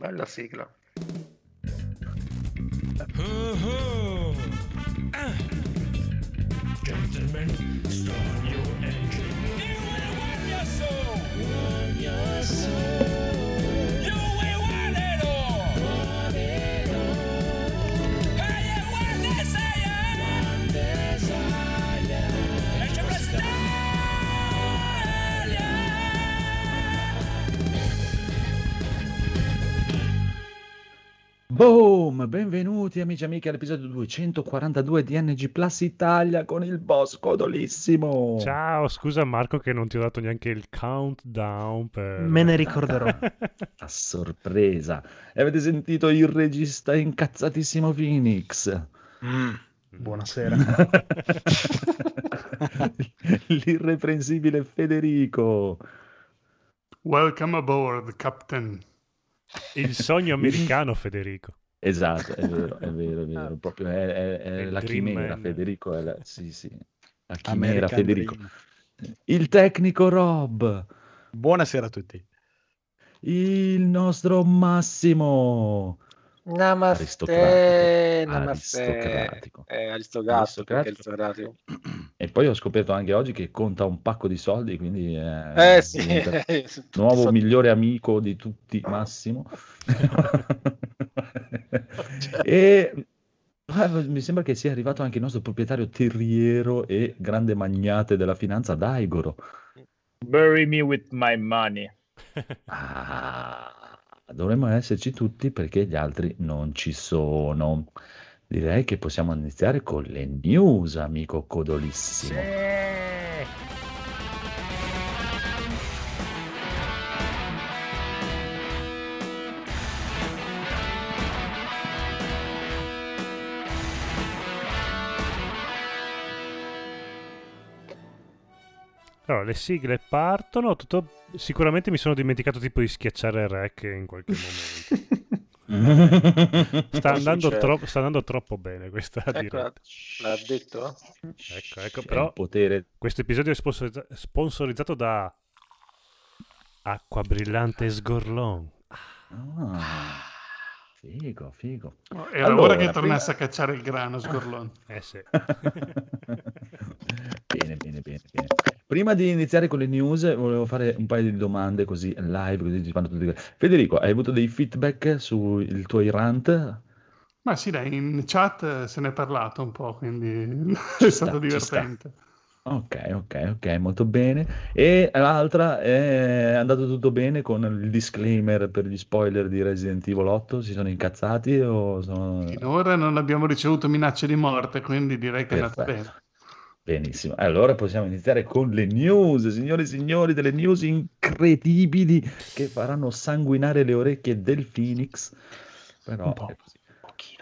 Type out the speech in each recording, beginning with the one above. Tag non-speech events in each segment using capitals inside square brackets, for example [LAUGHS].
Bella sigla. Oh-ho! Ah. Gentlemen, start Boom! Benvenuti amici e amiche all'episodio 242 di NG Plus Italia con il boss codolissimo. Ciao, scusa Marco che non ti ho dato neanche il countdown per... Me ne ricorderò. [LAUGHS] A sorpresa. E avete sentito il regista incazzatissimo Phoenix? Mm. Buonasera. [LAUGHS] L'irreprensibile Federico. Welcome aboard, Captain. Il sogno americano, Federico. [LAUGHS] Esatto, è vero, è vero, è vero. Proprio è, è- è la chimera, Man. Federico. È la... Sì, sì. La chimera, American Federico. Dream. Il tecnico Rob. Buonasera a tutti. Il nostro Massimo. Namaste. Aristocratico. Namaste. Aristocratico. Eh, aristocratico. perché Aristocratico. aristocratico. E poi ho scoperto anche oggi che conta un pacco di soldi, quindi è Eh sì. diventa [LAUGHS] Tutti nuovo so- migliore amico di tutti, Massimo. [LAUGHS] e ah, mi sembra che sia arrivato anche il nostro proprietario terriero e grande magnate della finanza, Daigoro. Bury me with my money. Ah, dovremmo esserci tutti perché gli altri non ci sono. Direi che possiamo iniziare con le news, amico codolissimo. Allora, le sigle partono, tutto... sicuramente mi sono dimenticato tipo di schiacciare rec in qualche momento. [LAUGHS] Sta andando, succede? tro- sta andando troppo bene questa Ecco, diretta. l'ha detto? Ecco, ecco, È però il potere questo episodio è sponsorizza- sponsorizzato da Acqua Brillante Sgorlon. Ah, figo, figo. Era Allora, ora che prima- tornasse a cacciare il grano, Sgorlone. Eh sì. [LAUGHS] bene, bene, bene, bene. Prima di iniziare con le news, volevo fare un paio di domande così live, così fanno tutti. Federico, hai avuto dei feedback sui tuoi rant? Ma sì, dai, in chat se ne è parlato un po', quindi [LAUGHS] è stato sta, ci sta. divertente. Ok, ok, ok, molto bene. E l'altra è andato tutto bene con il disclaimer per gli spoiler di Resident Evil 8? Si sono incazzati o sono... Finora non abbiamo ricevuto minacce di morte, quindi direi che è andato Perfetto. bene. Benissimo, allora possiamo iniziare con le news, signori e signori, delle news incredibili che faranno sanguinare le orecchie del Phoenix. Però Un po', è così.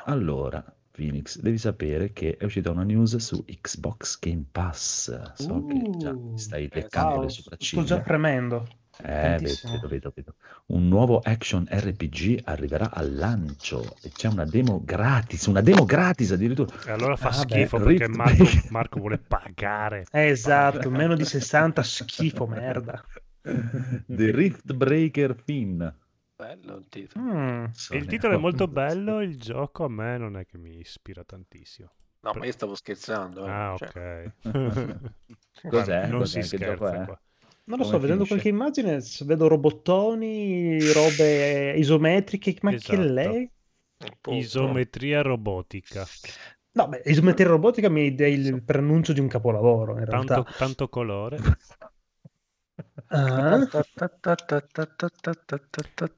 Allora, Phoenix, devi sapere che è uscita una news su Xbox Game Pass. So che già Uh, stai eh, leccando Wow, le sto già sopracciglia. premendo. Eh, vedo, vedo, vedo, vedo. Un nuovo action RPG arriverà al lancio e c'è una demo gratis, una demo gratis addirittura. E allora fa Ah, schifo beh, perché Marco. [LAUGHS] Marco vuole pagare. Esatto, meno di 60, schifo, merda. The Rift Breaker Finn. Bello il titolo. Mm. Il titolo è molto bello, il gioco a me non è che mi ispira tantissimo. No, ma io stavo scherzando. eh. Ah, Cioè, ok. [LAUGHS] [LAUGHS] Cos'è? Non Cos'è? si scherza qua. Non lo so, vedendo qualche immagine, vedo robottoni, robe isometriche, ma che Esatto. lei? appunto. Isometria robotica. No, beh, isometria robotica mi dà il preannuncio di un capolavoro, in realtà. Tanto, tanto colore. [LAUGHS] Ah,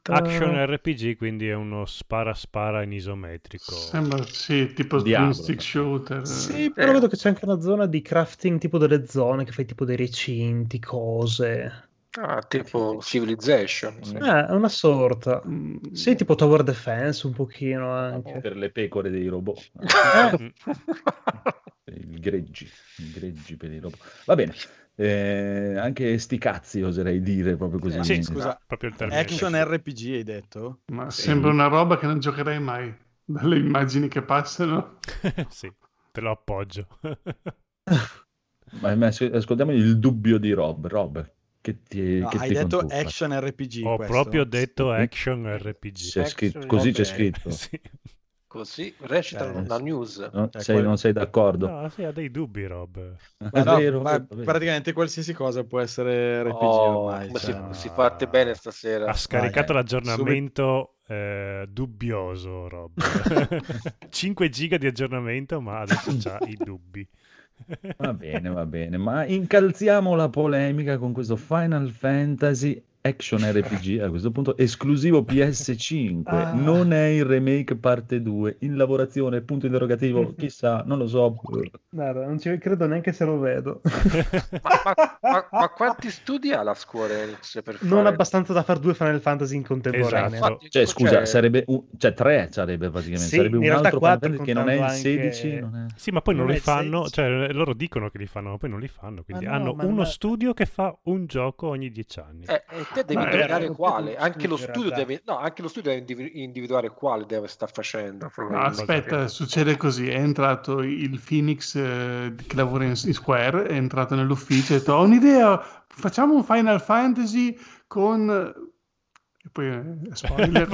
Action RPG, quindi è uno spara spara in isometrico. Sembra, sì, tipo twin stick shooter. sì, però vedo che c'è anche una zona di crafting tipo delle zone, che fai tipo dei recinti, cose. Ah, tipo Civilization. sì. Eh, è una sorta. Mm, Sì, tipo Tower Defense un pochino anche. Per le pecore dei robot. Mm. [LAUGHS] I greggi, i greggi per i robot. Va bene. Eh, anche sti cazzi oserei dire proprio così. Sì, Scusa, proprio il termine. action RPG hai detto? Ma sembra una roba che non giocherei mai. Dalle immagini che passano. [LAUGHS] sì, te lo appoggio. [LAUGHS] Ma, ma ascol- ascoltiamo il dubbio di Rob. Rob, Che ti, No, che hai ti detto contuffa? action RPG. Ho questo? proprio detto Sì. action RPG. C'è Action scritto- così c'è ok. scritto. Sì. Così recita Eh, una news. No? Cioè, Sei- quel- non sei d'accordo? No, sì, ha dei dubbi, Rob. Ma È no, vero, ma praticamente qualsiasi cosa può essere RPG Oh, ormai. come cioè. si, si parte bene stasera. Ha scaricato Vai, l'aggiornamento eh, dubbioso, Rob. [LAUGHS] 5 giga di aggiornamento, ma adesso c'ha i dubbi. Va bene, va bene, ma incalziamo la polemica con questo Final Fantasy Action RPG a questo punto esclusivo PS5. Ah. Non è il remake parte 2, in lavorazione, punto interrogativo, chissà, non lo so. Guarda, non ci credo neanche se lo vedo. [LAUGHS] Ma, ma- ma- ma quanti studi ha la Square Enix per Non fare- abbastanza da fare due Final Fantasy in contemporanea. Esatto. Cioè, scusa, cioè, sarebbe un, cioè tre sarebbe praticamente, Sì, sarebbe in un realtà altro Final che non è il contando anche- 16, non è... Sì, ma poi non, Non li fanno, 16. cioè loro dicono che li fanno, ma poi non li fanno. Quindi no, hanno uno no. studio che fa un gioco ogni dieci anni. eh, e te devi indicare era- quale. Anche lo deve, no, anche lo studio deve indivi- individuare quale deve star facendo. No, aspetta, succede così: è entrato il Phoenix eh, che lavora in, in Square, è entrato nell'ufficio e ha detto: Ho un'idea, facciamo un Final Fantasy con. Poi eh, spoiler.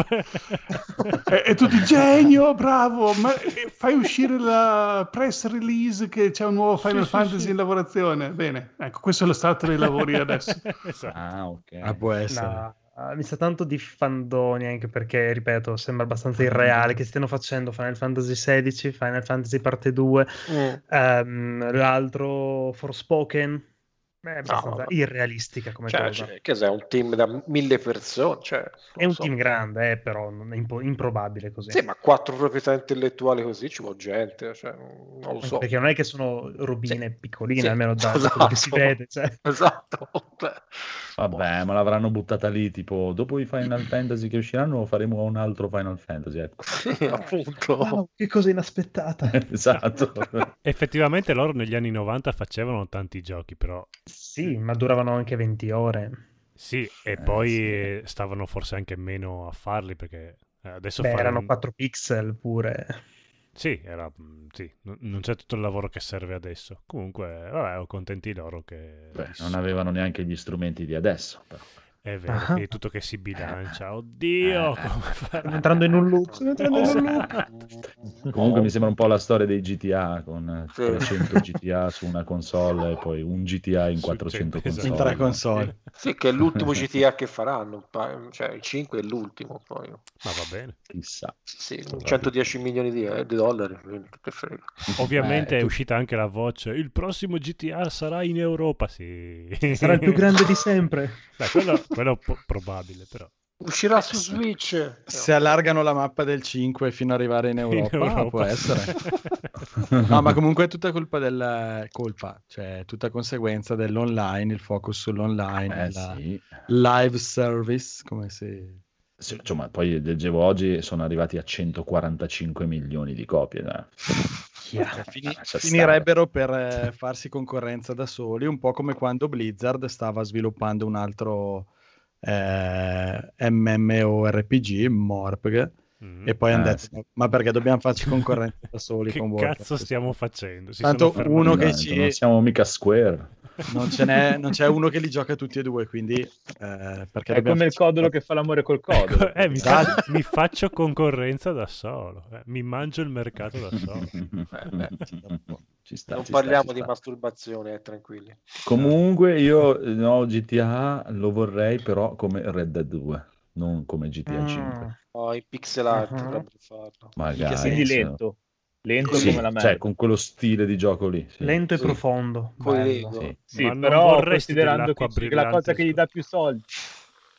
e, e tutti genio, bravo, ma eh, fai uscire la press release che c'è un nuovo Final sì, Fantasy sì. in lavorazione. Bene, ecco, questo è lo stato dei lavori adesso. [LAUGHS] esatto. Ah, ok. Ah, può essere. No, ah, mi sa tanto di fandoni anche perché, ripeto, sembra abbastanza irreale che stiano facendo Final Fantasy XVI, Final Fantasy Parte 2, Mm. ehm, l'altro Forspoken. È abbastanza vabbè. irrealistica come Cioè, cosa. cioè, che sai, un team da mille persone. Cioè, È un so. team grande, eh, però non è impo- improbabile così. Sì, ma quattro proprietà intellettuali così ci vuole gente. Cioè, non lo Anche so. Perché non è che sono robine Sì. piccoline, Sì, almeno da, esatto. quello che si vede. Cioè. [LAUGHS] Esatto. Vabbè, ma l'avranno buttata lì, tipo, dopo i Final Fantasy che usciranno faremo un altro Final Fantasy, ecco. [LAUGHS] sì, appunto. Wow, che cosa inaspettata. [LAUGHS] esatto. Effettivamente loro negli anni 90 facevano tanti giochi, però sì, ma duravano anche 20 ore. sì, e Eh, poi sì. stavano forse anche meno a farli perché eh, adesso Beh, fare erano un- 4 pixel pure. Sì, era... sì, non c'è tutto il lavoro che serve adesso. Comunque, vabbè, ho contenti loro che... Beh, non avevano neanche gli strumenti di adesso, però. È vero, Ah. che è tutto che si bilancia. Oddio, Eh. come farà? entrando in un loop. [LAUGHS] Entrando in un loop. Esatto. Comunque mi sembra un po' la storia dei GTA, con eh, Sì. 300 GTA su una console e poi un GTA in Su 400 cento, console. In tre console. Sì, che è l'ultimo [LAUGHS] GTA che faranno. Cioè, il 5 è l'ultimo. Poi. Ma va bene. Chissà. Sì, 110 milioni di, eh, di dollari. quindi Che frega. Ovviamente Eh, è tu- uscita anche la voce. Il prossimo GTA sarà in Europa. Sì. Sarà il più grande di sempre. Beh, quello, quello è po- probabile, però. Uscirà su Switch. Se allargano la mappa del 5 fino ad arrivare in Europa, Europa. può essere. [LAUGHS] No, ma comunque è tutta colpa del colpa, cioè tutta conseguenza dell'online, il focus sull'online, Eh la sì. live service, come si... Sì, cioè, ma poi leggevo oggi sono arrivati a 145 milioni di copie. dai. Cioè, fini- lascia finirebbero per eh, farsi concorrenza da soli, un po' come quando Blizzard stava sviluppando un altro eh, MMORPG, Morpg, Mm. e poi hanno Eh, detto, ma perché dobbiamo farci [LAUGHS] concorrenza da soli Che con Warcraft? cazzo stiamo facendo? Si Tanto uno che ci- Non siamo mica Square. Non, ce n'è, non c'è uno che li gioca tutti e due, quindi eh, perché È come il codolo che fa l'amore col codolo. Eh, mi, Esatto. faccio, mi faccio concorrenza da solo. eh, mi mangio il mercato da solo. [LAUGHS] Ci sta, Non ci sta, parliamo ci di sta. masturbazione, eh, tranquilli. Comunque io no, GTA lo vorrei però come Red Dead 2, non come GTA Mm. 5. Oh, in pixel art Mhm. dovrebbero farlo. Magari. Se- lento. Lento Sì, come la merda. cioè con quello stile di gioco lì. sì. Lento e Sì. profondo. Sì. Sì, però considerando che, che la cosa che gli dà più soldi,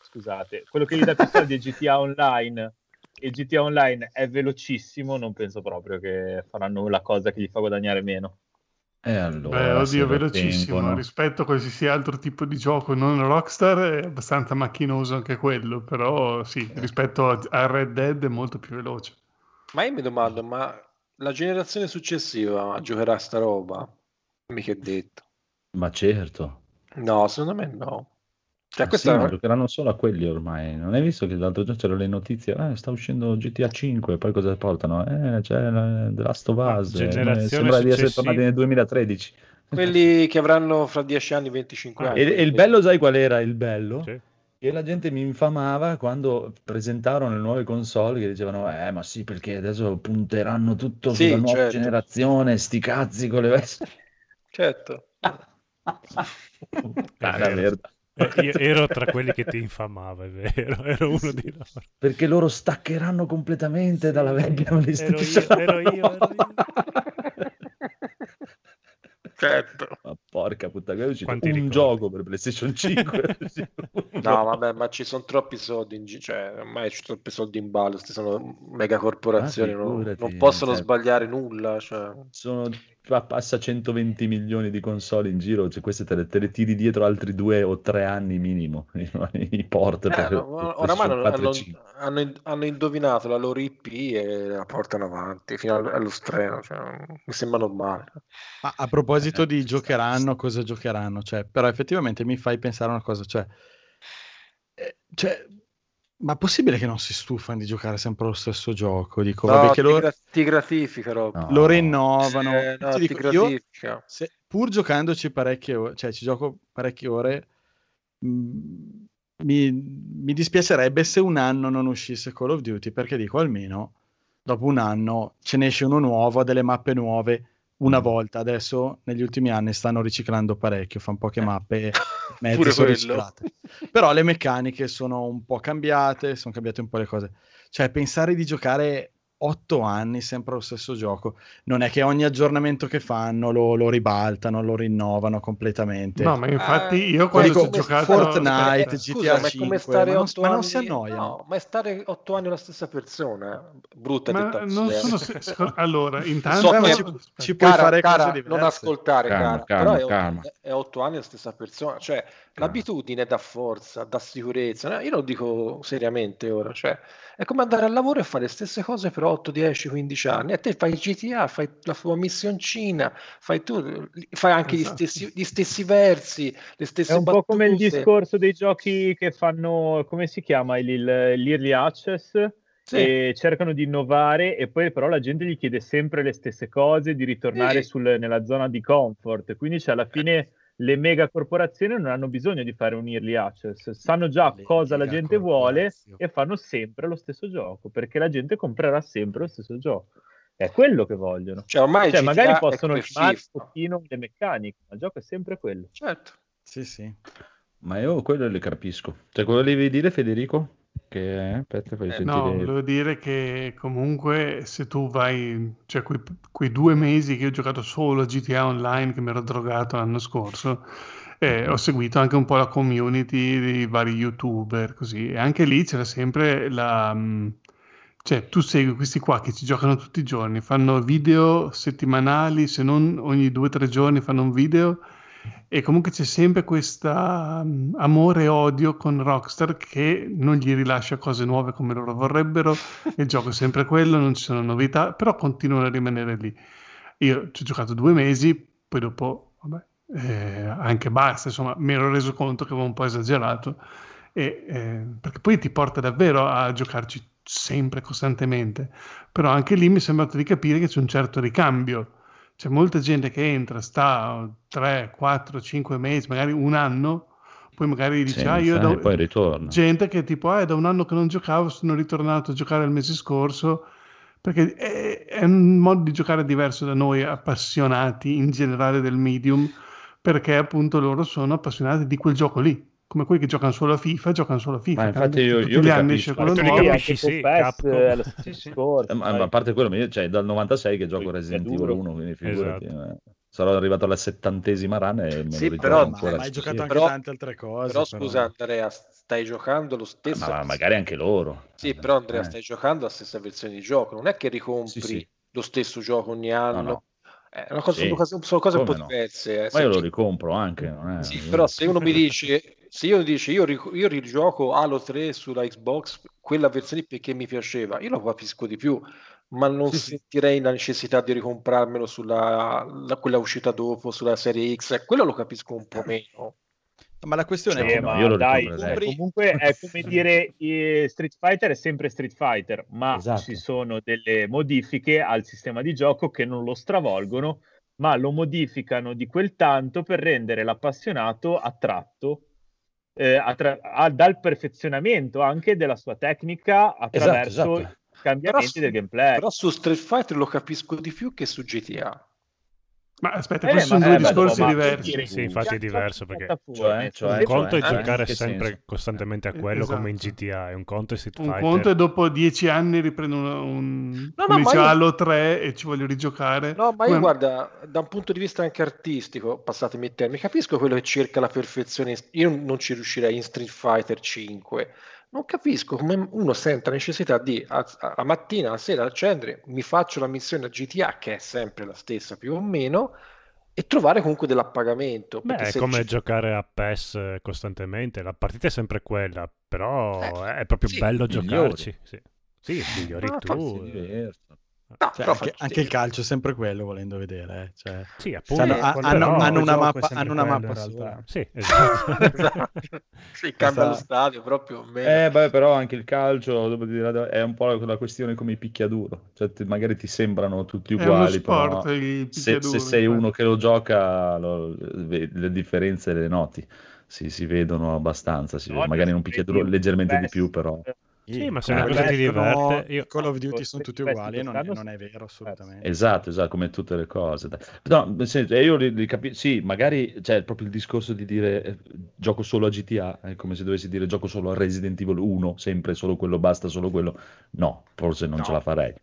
scusate, quello che gli dà più soldi è GTA Online e GTA Online è velocissimo, non penso proprio che faranno la cosa che gli fa guadagnare meno. E allora, Beh, oddio, lo velocissimo. tengono- Rispetto a qualsiasi altro tipo di gioco non Rockstar è abbastanza macchinoso anche quello, però sì, rispetto a, Red Dead è molto più veloce. Ma io mi domando, ma la generazione successiva giocherà sta roba? Mica è detto. Ma certo. No, secondo me no. Cioè, Ma questa sì, ma giocheranno solo a quelli ormai. Non hai visto che l'altro giorno c'erano le notizie? Eh, sta uscendo GTA 5, poi cosa portano? Eh, c'è la- The Last of Ma Us. eh, sembra di essere tornati nel 2013. Quelli [LAUGHS] che avranno fra 10 anni 25 Ah, anni. E, e il bello, sai qual era il bello? Sì. Che la gente mi infamava quando presentarono le nuove console che dicevano eh ma sì perché adesso punteranno tutto Sì, sulla nuova certo. generazione, sti cazzi con le vesti. [LAUGHS] Certo. Ah, la merda. Eh, io ero tra quelli che ti infamava, è vero, ero uno di loro. Perché loro staccheranno completamente dalla vecchia Ero PlayStation. io, ero io, ero io. certo. Ma porca puttana, è uscito Quanti un ricordi? gioco per PlayStation 5. Sì, un [LAUGHS] No, vabbè, ma ci sono troppi soldi in giro, cioè ormai ci sono troppi soldi in ballo, queste sono mega corporazioni, non, figurati, non possono cioè- sbagliare nulla, cioè. Sono passa 120 milioni di console in giro, cioè queste te le, te le tiri dietro altri due o tre anni minimo, [LAUGHS] i port Eh, per, no, oramai hanno, 4 hanno- 5. hanno- indovinato la loro IP e la portano avanti fino al- allo streno, cioè, mi sembra normale. Ma a proposito di giocheranno, cosa giocheranno? Cioè, però effettivamente mi fai pensare a una cosa, cioè, eh, cioè, ma possibile che non si stufano di giocare sempre lo stesso gioco? Dico, No, vabbè, che ti, loro, gra- ti gratifica, Rob. No. lo rinnovano. Eh, no, Ti ti dico, io, gratifica. se- pur giocandoci parecchie ore, cioè ci gioco parecchie ore, mh, mi, mi dispiacerebbe se un anno non uscisse Call of Duty, perché dico almeno dopo un anno ce ne esce uno nuovo, ha delle mappe nuove una volta. Adesso negli ultimi anni stanno riciclando parecchio, fanno poche mappe, [LAUGHS] mezze sono riciclate. Però le meccaniche sono un po' cambiate, sono cambiate un po' le cose. Cioè, pensare di giocare otto anni sempre lo stesso gioco, non è che ogni aggiornamento che fanno lo, lo ribaltano, lo rinnovano completamente. No, ma infatti Ah, io quando dico, ho giocato... Fortnite. GTA Scusa, ma è 5, come stare ma non- ma non si annoiano? No, ma è stare otto anni la stessa persona. Brutta Ma non eh. sono... se- Allora, intanto... So ma ci, ci Aspetta. puoi Cara, fare cara, cose diverse. non ascoltare, Calma, cara, calma, però è, calma. è otto anni la stessa persona, cioè l'abitudine dà forza, dà sicurezza. No, Io lo dico seriamente ora, cioè è come andare al lavoro e fare le stesse cose per 8, 10, 15 anni. E te fai GTA, fai la tua missioncina, fai tu, fai anche gli, Esatto. stessi, gli stessi versi, le stesse È un po' come il battute. discorso dei giochi che fanno, come si chiama, il, il- l'early access, Sì. e cercano di innovare e poi però la gente gli chiede sempre le stesse cose, di ritornare Sì. sul- nella zona di comfort, quindi cioè, alla fine le mega corporazioni non hanno bisogno di fare un early access, sanno già Le cosa la gente vuole e fanno sempre lo stesso gioco, perché la gente comprerà sempre lo stesso gioco. È quello che vogliono. Cioè, ormai Cioè, magari possono come rimane un pochino le meccaniche, ma il gioco è sempre quello. Certo. Sì, sì. Ma io quello le capisco. Cioè, quello devi dire, Federico? Che aspetta, fai Eh, sentire. No, volevo dire che comunque se tu vai, cioè quei, quei due mesi che ho giocato solo a GTA Online, che mi ero drogato l'anno scorso, eh, ho seguito anche un po' la community di vari youtuber, così, e anche lì c'era sempre la... mh, Cioè, tu segui questi qua che ci giocano tutti i giorni, fanno video settimanali, se non ogni due o tre giorni fanno un video, e comunque c'è sempre questo amore e odio con Rockstar che non gli rilascia cose nuove come loro vorrebbero. [LAUGHS] Il gioco è sempre quello, non ci sono novità, però continuano a rimanere lì. Io ci ho giocato due mesi, poi dopo, vabbè, eh, anche basta, insomma, mi ero reso conto che avevo un po' esagerato, e, eh, perché poi ti porta davvero a giocarci sempre, costantemente. Però anche lì mi è sembrato di capire che c'è un certo ricambio. C'è molta gente che entra, sta 3, 4, 5 mesi, magari un anno, poi magari dice, Senza, ah, io da... e poi ritorna. gente che tipo, ah, è da un anno che non giocavo, sono ritornato a giocare il mese scorso, perché è, è un modo di giocare diverso da noi appassionati in generale del medium, perché appunto loro sono appassionati di quel gioco lì, come quelli che giocano solo a FIFA, giocano solo a FIFA. Ma infatti io- io gli li anni capisco. quello Tu li capisci, sì, PES, Capcom. eh, Sì, sì. Eh, ma, ma a parte quello, io cioè, dal 96 che gioco Resident. Evil 1, quindi figurati. Esatto. eh. Sarò arrivato alla settantesima run e me Sì, però- ancora. ma hai giocato anche Però- tante altre cose. Però scusa Andrea, stai giocando lo stesso. Ma magari anche loro. Sì, però Andrea, Eh. stai giocando la stessa versione di gioco, non è che ricompri Sì, sì. lo stesso gioco ogni anno. no. Eh, è una cosa- Sì. sono cose, sono cose un po' no? diverse. eh. Ma io lo ricompro anche. Non è... Sì, però se uno mi dice, se io dice io, io rigioco Halo 3 sulla Xbox, quella versione perché mi piaceva, io lo capisco di più, ma non Sì, sì. sentirei la necessità di ricomprarmelo sulla la- quella uscita dopo, sulla serie X, eh, quello lo capisco un po' meno. Ma la questione Sì, è che no, ma io lo dai, cioè, comunque è [LAUGHS] come dire eh, Street Fighter è sempre Street Fighter, ma Esatto. ci sono delle modifiche al sistema di gioco che non lo stravolgono, ma lo modificano di quel tanto per rendere l'appassionato attratto eh, attra- a- dal perfezionamento anche della sua tecnica attraverso esatto. i cambiamenti Però del su- gameplay. Però su Street Fighter lo capisco di più che su GTA. Ma aspetta, Eh, questi ma- sono due eh, beh, discorsi ma- diversi. dire- Sì, infatti è diverso perché Cioè, cioè, un conto è cioè, giocare in che sempre senso? costantemente a quello Esatto. come in GTA, e un conto è Street Un Fighter. conto è dopo dieci anni riprendo un, un No, no, ma dice io- Halo 3 e ci voglio rigiocare. No, ma io Come- guarda, da un punto di vista anche artistico, passatemi il termine, capisco quello che cerca la perfezione. Io non ci riuscirei in Street Fighter 5. Non capisco come uno senta necessità di a, a mattina, a sera accendere, mi faccio la missione a GTA, che è sempre la stessa più o meno, e trovare comunque dell'appagamento. Beh, è come ci- giocare a PES eh, costantemente, la partita è sempre quella, però Eh, è proprio sì, bello migliori. giocarci. Sì, sì migliori Ah, tu. Si diversa. No, Cioè, anche, anche il calcio è sempre quello, volendo vedere. eh, cioè. Sì, Cioè, appunto. hanno, Eh, hanno- però- hanno una mappa, hanno una mappa in sola. realtà. [LAUGHS] [LAUGHS] Sì, esatto. Esatto. sì, cambia lo stadio proprio. meno. Eh, beh, però anche il calcio dire, è un po' la questione come i picchiaduro, cioè ti- magari ti sembrano tutti uguali, sport però se, se sei infatti. uno che lo gioca, lo- le differenze le noti, si, si vedono abbastanza, si No, magari in un picchiaduro leggermente di più, però... Sì, ma se una cosa ti diverte, io- Call of Duty sono tutti uguali e non non è vero assolutamente. Esatto, esatto, come tutte le cose. No, nel senso, e io li, li capi- sì, magari c'è proprio il discorso di dire eh, gioco solo a GTA, è come se dovessi dire gioco solo a Resident Evil 1, sempre solo quello, basta solo quello. No, forse non ce la farei.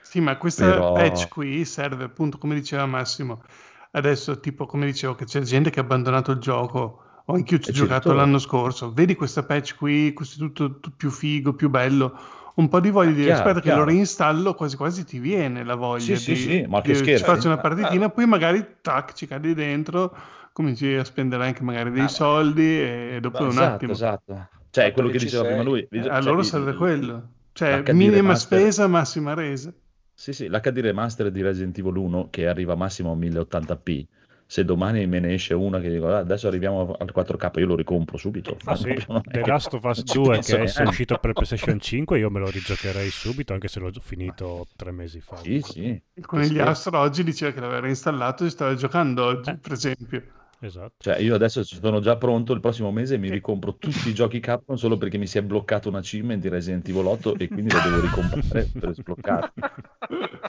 Sì, ma questa Però- patch qui serve appunto, come diceva Massimo, adesso tipo come dicevo che c'è gente che ha abbandonato il gioco o anche io ci ho E ci giocato ritorna. l'anno scorso, vedi questa patch qui, questo è tutto, tutto più figo, più bello, un po' di voglia di dire Chiaro, aspetta che lo chiaro. reinstallo, quasi quasi ti viene la voglia Sì, sì, di, sì, ma che di- scherzi? faccio una Ah, partitina, poi magari tac, ci cadi dentro, cominci a spendere anche magari dei Ah, soldi e dopo un esatto, attimo. esatto. Cioè, quello che diceva sei. prima lui. Eh, cioè, allora il- serve quello. Cioè, minima remaster. spesa, massima resa. Sì, sì, l'HD remaster di Resident Evil 1 che arriva massimo a 1080p. Se domani me ne esce una che dico "Ah, adesso arriviamo al 4K, io lo ricompro subito. Ah, sì. [LAUGHS] The che- Last of Us non [LAUGHS] ci 2 penso che è uscito per PlayStation 5 io me lo rigiocherei subito anche se l'ho finito tre mesi fa Sì, sì. Il conigliastro oggi diceva che l'aveva reinstallato e stava giocando oggi, Eh. per esempio. Esatto Cioè, io adesso sono già pronto il prossimo mese mi ricompro tutti i giochi Capcom solo perché mi si è bloccato un achievement di Resident Evil 8 e quindi lo devo ricomprare per sbloccarmi.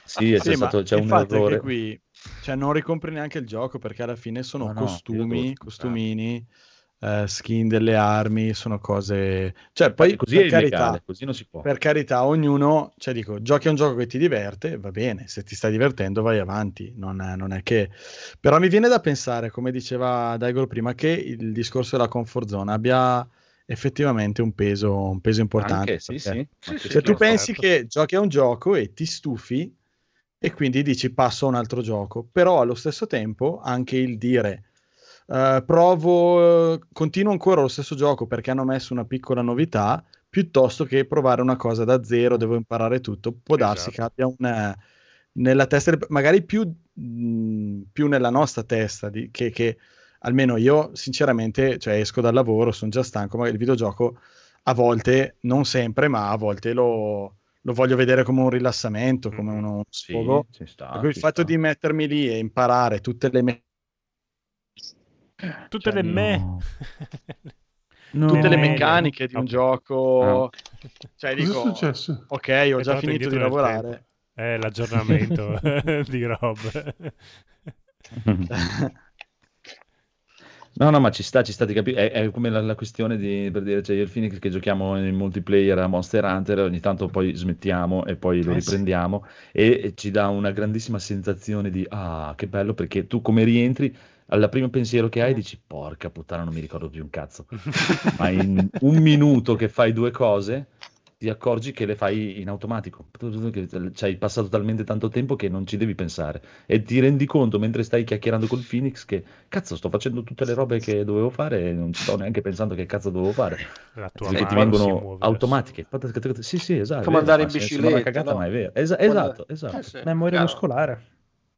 Sì, c'è, Sì, stato, c'è un infatti errore. qui cioè, non ricompri neanche il gioco perché alla fine sono No, no, io devo costumi, comprare. Eh, skin delle armi, sono cose... Cioè, poi così per carità, illegale, così non si può. per carità, ognuno, cioè dico, giochi a un gioco che ti diverte, va bene, se ti stai divertendo vai avanti, non è, non è che... Però mi viene da pensare, come diceva Daigor prima, che il discorso della comfort zone abbia effettivamente un peso, un peso importante. Anche, sì, sì. Sì, se tu scherzo. pensi certo. che giochi a un gioco e ti stufi e quindi dici passo a un altro gioco, però allo stesso tempo anche il dire eh, provo, eh, continuo ancora lo stesso gioco perché hanno messo una piccola novità, piuttosto che provare una cosa da zero, devo imparare tutto, può darsi che Esatto. abbia una, nella testa, magari più, mh, più nella nostra testa, di- che, che almeno io sinceramente, cioè esco dal lavoro, sono già stanco, magari il videogioco a volte, non sempre, ma a volte lo, lo voglio vedere come un rilassamento, come Mhm. uno Sì, sfogo. ci sta, il fatto sta. di mettermi lì e imparare tutte le me- tutte Cioè, le me no. [LAUGHS] tutte le No. meccaniche di un gioco, cioè Cosa è dico, successo? ok, ho È già finito di lavorare. è l'aggiornamento [LAUGHS] [LAUGHS] di Rob No, no, ma ci sta, ci sta di capire. È, è come la, la questione di, per dire, c'è io e il Phoenix che giochiamo in multiplayer a Monster Hunter, ogni tanto poi smettiamo e poi lo Eh sì. riprendiamo e, e ci dà una grandissima sensazione di ah, che bello, perché tu come rientri, al primo pensiero che hai dici porca puttana, non mi ricordo più un cazzo. [LAUGHS] Ma in un minuto che fai due cose ti accorgi che le fai in automatico, che ci hai passato talmente tanto tempo che non ci devi pensare. E ti rendi conto mentre stai chiacchierando col Phoenix che cazzo sto facendo tutte le robe che dovevo fare e non sto neanche pensando che cazzo dovevo fare. La tua perché ti vengono automatiche. Sì sì esatto. Come andare in una bicicletta, cagata no? ma è vero. Esa- esatto esatto. Eh sì, Memoria chiaro. muscolare.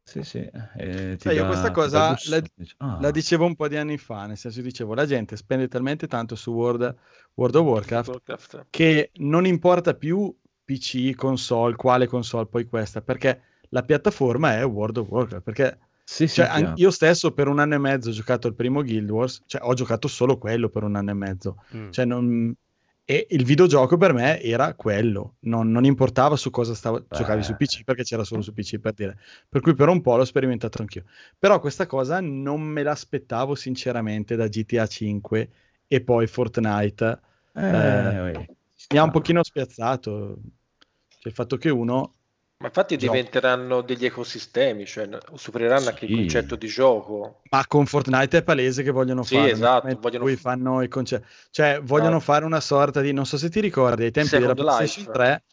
Sì sì e ti Sai, io questa cosa la- ah, La dicevo un po' di anni fa, nel senso dicevo, la gente spende talmente tanto su World, World of Warcraft Warcraft. che non importa più PC, console, quale console poi questa, perché la piattaforma è World of Warcraft, perché Sì, sì, Cioè, io stesso per un anno e mezzo ho giocato il primo Guild Wars, cioè ho giocato solo quello per un anno e mezzo. Mm. Cioè, non- E il videogioco per me era quello, non, non importava su cosa stavo... giocavi su PC perché c'era solo su PC per dire. Per cui per un po' l'ho sperimentato anch'io. Però questa cosa non me l'aspettavo sinceramente da GTA 5 e poi Fortnite. Eh, Eh, Mi ha un pochino spiazzato cioè, il fatto che uno... Ma infatti Gioco. diventeranno degli ecosistemi, cioè supereranno anche il Sì. concetto di gioco. Ma con Fortnite è palese che vogliono Sì, fare. esatto, vogliono- Poi fanno i concetti. Cioè, vogliono Esatto. fare una sorta di... Non so se ti ricordi, ai tempi della Second PlayStation Life. 3...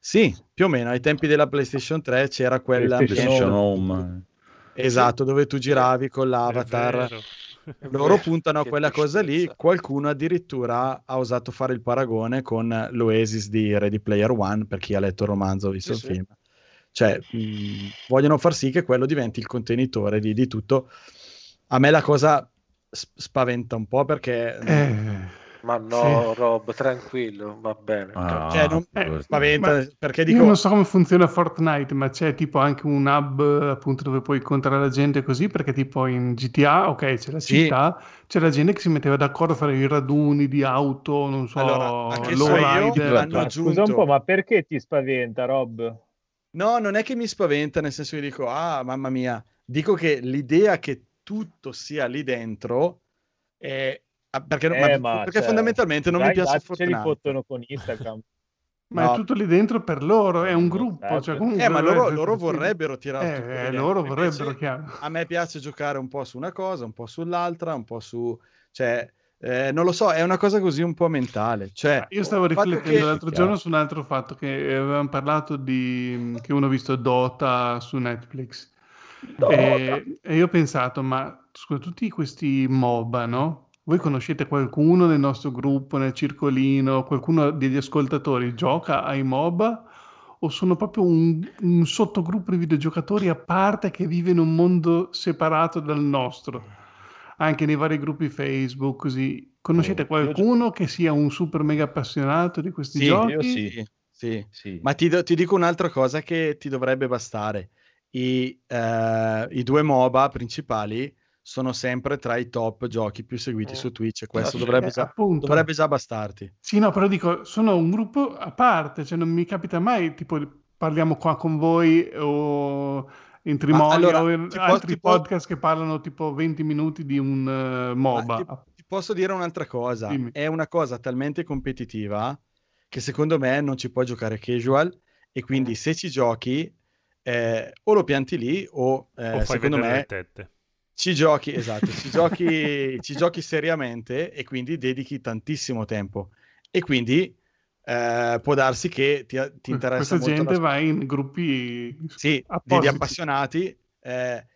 Sì, più o meno, ai tempi della PlayStation 3 c'era quella... PlayStation Home. Esatto, dove tu giravi con l'avatar. [LAUGHS] Loro puntano a quella cosa lì. Qualcuno addirittura ha osato fare il paragone con l'Oasis di Ready Player One, per chi ha letto il romanzo o visto Sì, il sì. Cioè, mh, vogliono far sì che quello diventi il contenitore di, di tutto. A me la cosa spaventa un po' perché... Eh, Ma no, Sì. Rob, tranquillo, va bene. Ah, Cioè, non- Eh, spaventa perché io dico... non so come funziona Fortnite, ma c'è tipo anche un hub appunto dove puoi incontrare la gente così, perché tipo in GTA, ok, c'è la Sì. città, c'è la gente che si metteva d'accordo a fare i raduni di auto, non so, Allora, a che so io, hanno Ma aggiunto- scusa un po', ma perché ti spaventa, Rob? No, non è che mi spaventa, nel senso che dico, ah, mamma mia, dico che l'idea che tutto sia lì dentro è... ah, Perché, Eh, ma- ma, perché cioè, fondamentalmente non già mi piace dati Ce li Fortnite. fottono con Instagram. [LAUGHS] Ma No. è tutto lì dentro per loro, è un Non gruppo, cioè comunque Eh, ma loro, loro vorrebbero tirare Eh, dentro. loro Invece vorrebbero, chiaro. A me piace giocare un po' su una cosa, un po' sull'altra, un po' su... Cioè, eh, non lo so, è una cosa così un po' mentale. Cioè, Io stavo riflettendo che- l'altro giorno su un altro fatto che avevamo parlato di che uno ha visto Dota su Netflix e, e io ho pensato ma scusa tutti questi MOBA no? Voi conoscete qualcuno nel nostro gruppo, nel circolino, qualcuno degli ascoltatori gioca ai MOBA o sono proprio un, un sottogruppo di videogiocatori a parte che vive in un mondo separato dal nostro? Anche nei vari gruppi Facebook, così. Conoscete Oh, qualcuno che sia un super mega appassionato di questi Sì, giochi? io sì. Sì, sì. Ma ti, do- ti dico un'altra cosa che ti dovrebbe bastare. I, eh, i due MOBA principali sono sempre tra i top giochi più seguiti Mm. su Twitch e questo sì. dovrebbe, Eh, già, appunto. dovrebbe già bastarti. Sì, no, però dico, sono un gruppo a parte, cioè non mi capita mai, tipo, parliamo qua con voi o in Trimonia allora, o po- altri po- podcast che parlano tipo 20 minuti di un eh, MOBA. Ti, ti posso dire un'altra cosa, Dimmi. è una cosa talmente competitiva che secondo me non ci puoi giocare casual e quindi Mm. se ci giochi eh, o lo pianti lì o, eh, o fai secondo vedere me le tette. ci giochi, esatto, ci [LAUGHS] giochi, ci giochi seriamente e quindi dedichi tantissimo tempo e quindi eh, può darsi che ti, ti interessa Questa gente la- va in gruppi sì, di, di appassionati. eh,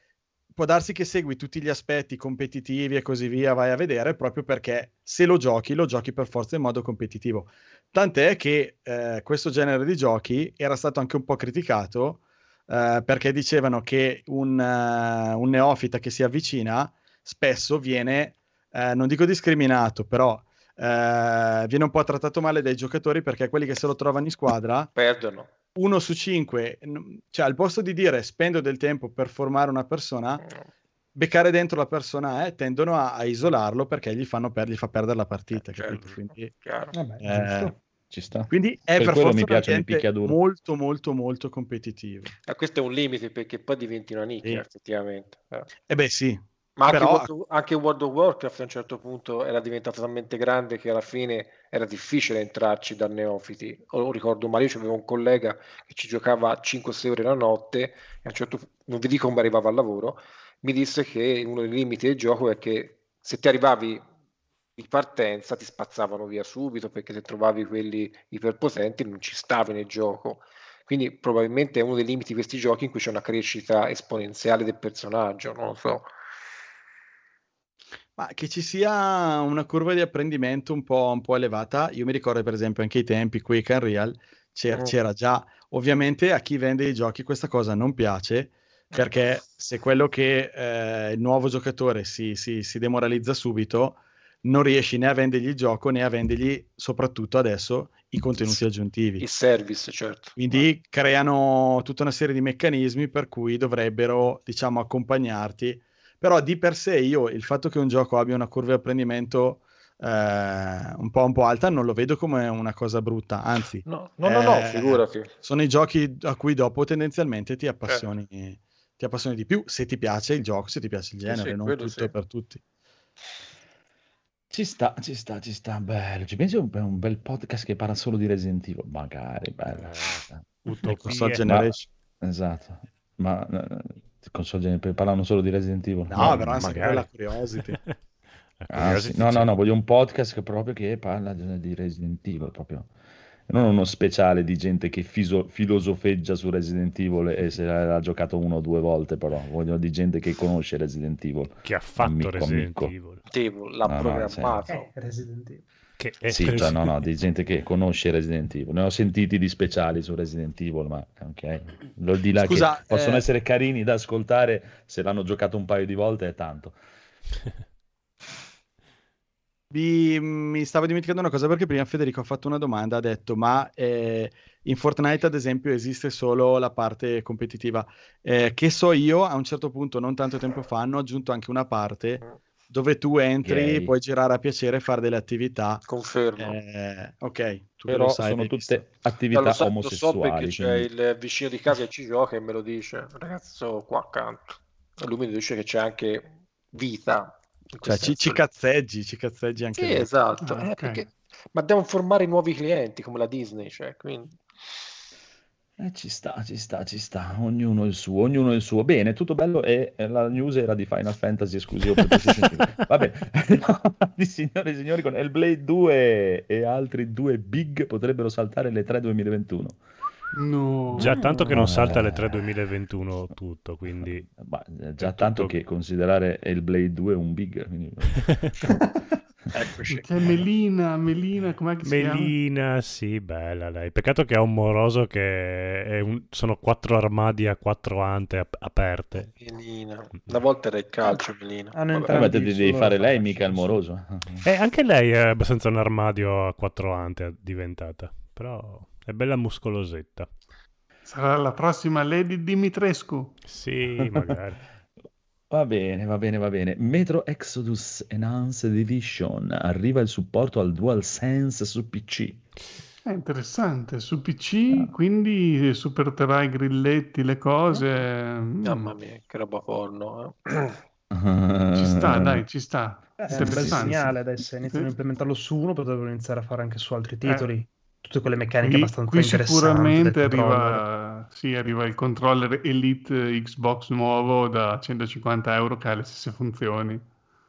può darsi che segui tutti gli aspetti competitivi e così via, vai a vedere proprio perché se lo giochi, lo giochi per forza in modo competitivo. Tant'è che eh, questo genere di giochi era stato anche un po' criticato eh, perché dicevano che un, eh, un neofita che si avvicina spesso viene, eh, non dico discriminato, però eh, viene un po' trattato male dai giocatori perché quelli che se lo trovano in squadra [LAUGHS] Perdono. uno su cinque, cioè al posto di dire spendo del tempo per formare una persona, beccare dentro la persona è, tendono a, a isolarlo perché gli, fanno per- gli fa perdere la partita. Eh, certo, Quindi, chiaro. Vabbè, eh. Ci sta. quindi è Per per, quello forza mi un piacciono i ambiente picchiaduro. molto molto molto competitivo. Ah, questo è un limite perché poi diventi una nicchia, Sì. effettivamente. Eh. E beh sì, Ma anche, Però- World, anche World of Warcraft a un certo punto era diventato talmente grande che alla fine era difficile entrarci da neofiti. O ricordo male, io avevo un collega che ci giocava 5-6 ore la notte e a un certo punto, non vi dico come arrivava al lavoro, mi disse che uno dei limiti del gioco è che se ti arrivavi di partenza ti spazzavano via subito perché se trovavi quelli iperpotenti non ci stavi nel gioco. Quindi probabilmente è uno dei limiti di questi giochi in cui c'è una crescita esponenziale del personaggio, non lo so. Ma che ci sia una curva di apprendimento un po', un po' elevata, io mi ricordo per esempio anche ai tempi Quick and Real c'era, Mm. c'era già, ovviamente a chi vende i giochi questa cosa non piace perché se quello che eh, il nuovo giocatore si, si- si demoralizza subito, non riesci né a vendergli il gioco né a vendergli soprattutto adesso i contenuti aggiuntivi. Il service, certo. Quindi creano tutta una serie di meccanismi per cui dovrebbero, diciamo, accompagnarti. Però di per sé io il fatto che un gioco abbia una curva di apprendimento eh, un po', un po' alta non lo vedo come una cosa brutta, anzi, No, no, no, no, Eh, figurati. sono i giochi a cui dopo tendenzialmente ti appassioni, ti appassioni di più se ti piace il gioco, se ti piace il genere, sì, non tutto sì. per tutti. Ci sta, ci sta, ci sta, bello. Ci pensi a un, un bel podcast che parla solo di Resident Evil? Magari, bello. Eh, Console Utopie. Generation. Esatto. Ma eh, console gen- parlano solo di Resident Evil? No, però è sempre magari. la curiosity. [LAUGHS] La Ah, sì. No, no, no, voglio un podcast che proprio che parla di Resident Evil, proprio. Non uno speciale di gente che fiso- filosofeggia su Resident Evil e se l'ha giocato uno o due volte, però voglio di gente che conosce Resident Evil. Che ha fatto Amico, Resident amico. Evil. L'ha No, no, programmato. Eh, Resident Evil. Che è Sì, cioè, no, no, di gente che conosce Resident Evil. Ne ho sentiti di speciali su Resident Evil, ma ok. Lo di là Scusa, che possono eh, essere carini da ascoltare se l'hanno giocato un paio di volte è tanto. [LAUGHS] Vi- mi stavo dimenticando una cosa perché prima Federico ha fatto una domanda, ha detto ma eh, in Fortnite ad esempio esiste solo la parte competitiva. Eh, che so io, a un certo punto, non tanto tempo fa, hanno aggiunto anche una parte dove tu entri, Yay. puoi girare a piacere e fare delle attività. Confermo. Eh, ok, tu Però lo sai, sono visto. tutte Ma attività lo, so, lo so omosessuali. perché c'è quindi- il vicino di casa che ci gioca e me lo dice, ragazzo qua accanto. Lui mi dice che c'è anche vita. Cioè, ci, ci cazzeggi, ci cazzeggi anche Sì, esatto. Ah, eh, ok. perché- Ma devono formare nuovi clienti come la Disney, cioè, quindi... Eh, ci sta, ci sta, ci sta. Ognuno il suo, ognuno il suo. Bene, tutto bello e eh, la news era di Final Fantasy esclusivo per PlayStation [LAUGHS] 5. Vabbè, [LAUGHS] di signore e signori con Hellblade 2 e altri due big potrebbero saltare le 3 2021. No. Già tanto che non Eh. salta alle 3 2021 tutto, quindi... Ma eh, già tanto tutto- che considerare Hellblade 2 un big. quindi- [LAUGHS] Eccoci. C'è Melina, Melina, com'è che si chiama? Melina, sì, bella lei. Peccato che ha un moroso che è un- sono quattro armadi a quattro ante ap- aperte. Melina. Una volta era il calcio, Melina. Hanno Vabbè. Eh, ma entrambi te- devi fare lei, mica il moroso. E anche lei è abbastanza un armadio a quattro ante diventata, però è bella muscolosetta. Sarà la prossima Lady Dimitrescu. Sì, magari. [LAUGHS] Va bene, va bene, va bene. Metro Exodus Enhanced Edition arriva il supporto al DualSense su PC. È interessante, su PC, quindi supporterai i grilletti, le cose. mm, Mamma mia, che roba porno. eh. Ci sta, dai, ci sta. Eh, è un bel segnale adesso, iniziano a Sì. implementarlo su uno, potrebbero iniziare a fare anche su altri Eh. Tutte quelle meccaniche Qui, abbastanza qui interessanti. sicuramente arriva, sì, arriva il controller Elite Xbox nuovo da 150 euro che ha le stesse funzioni.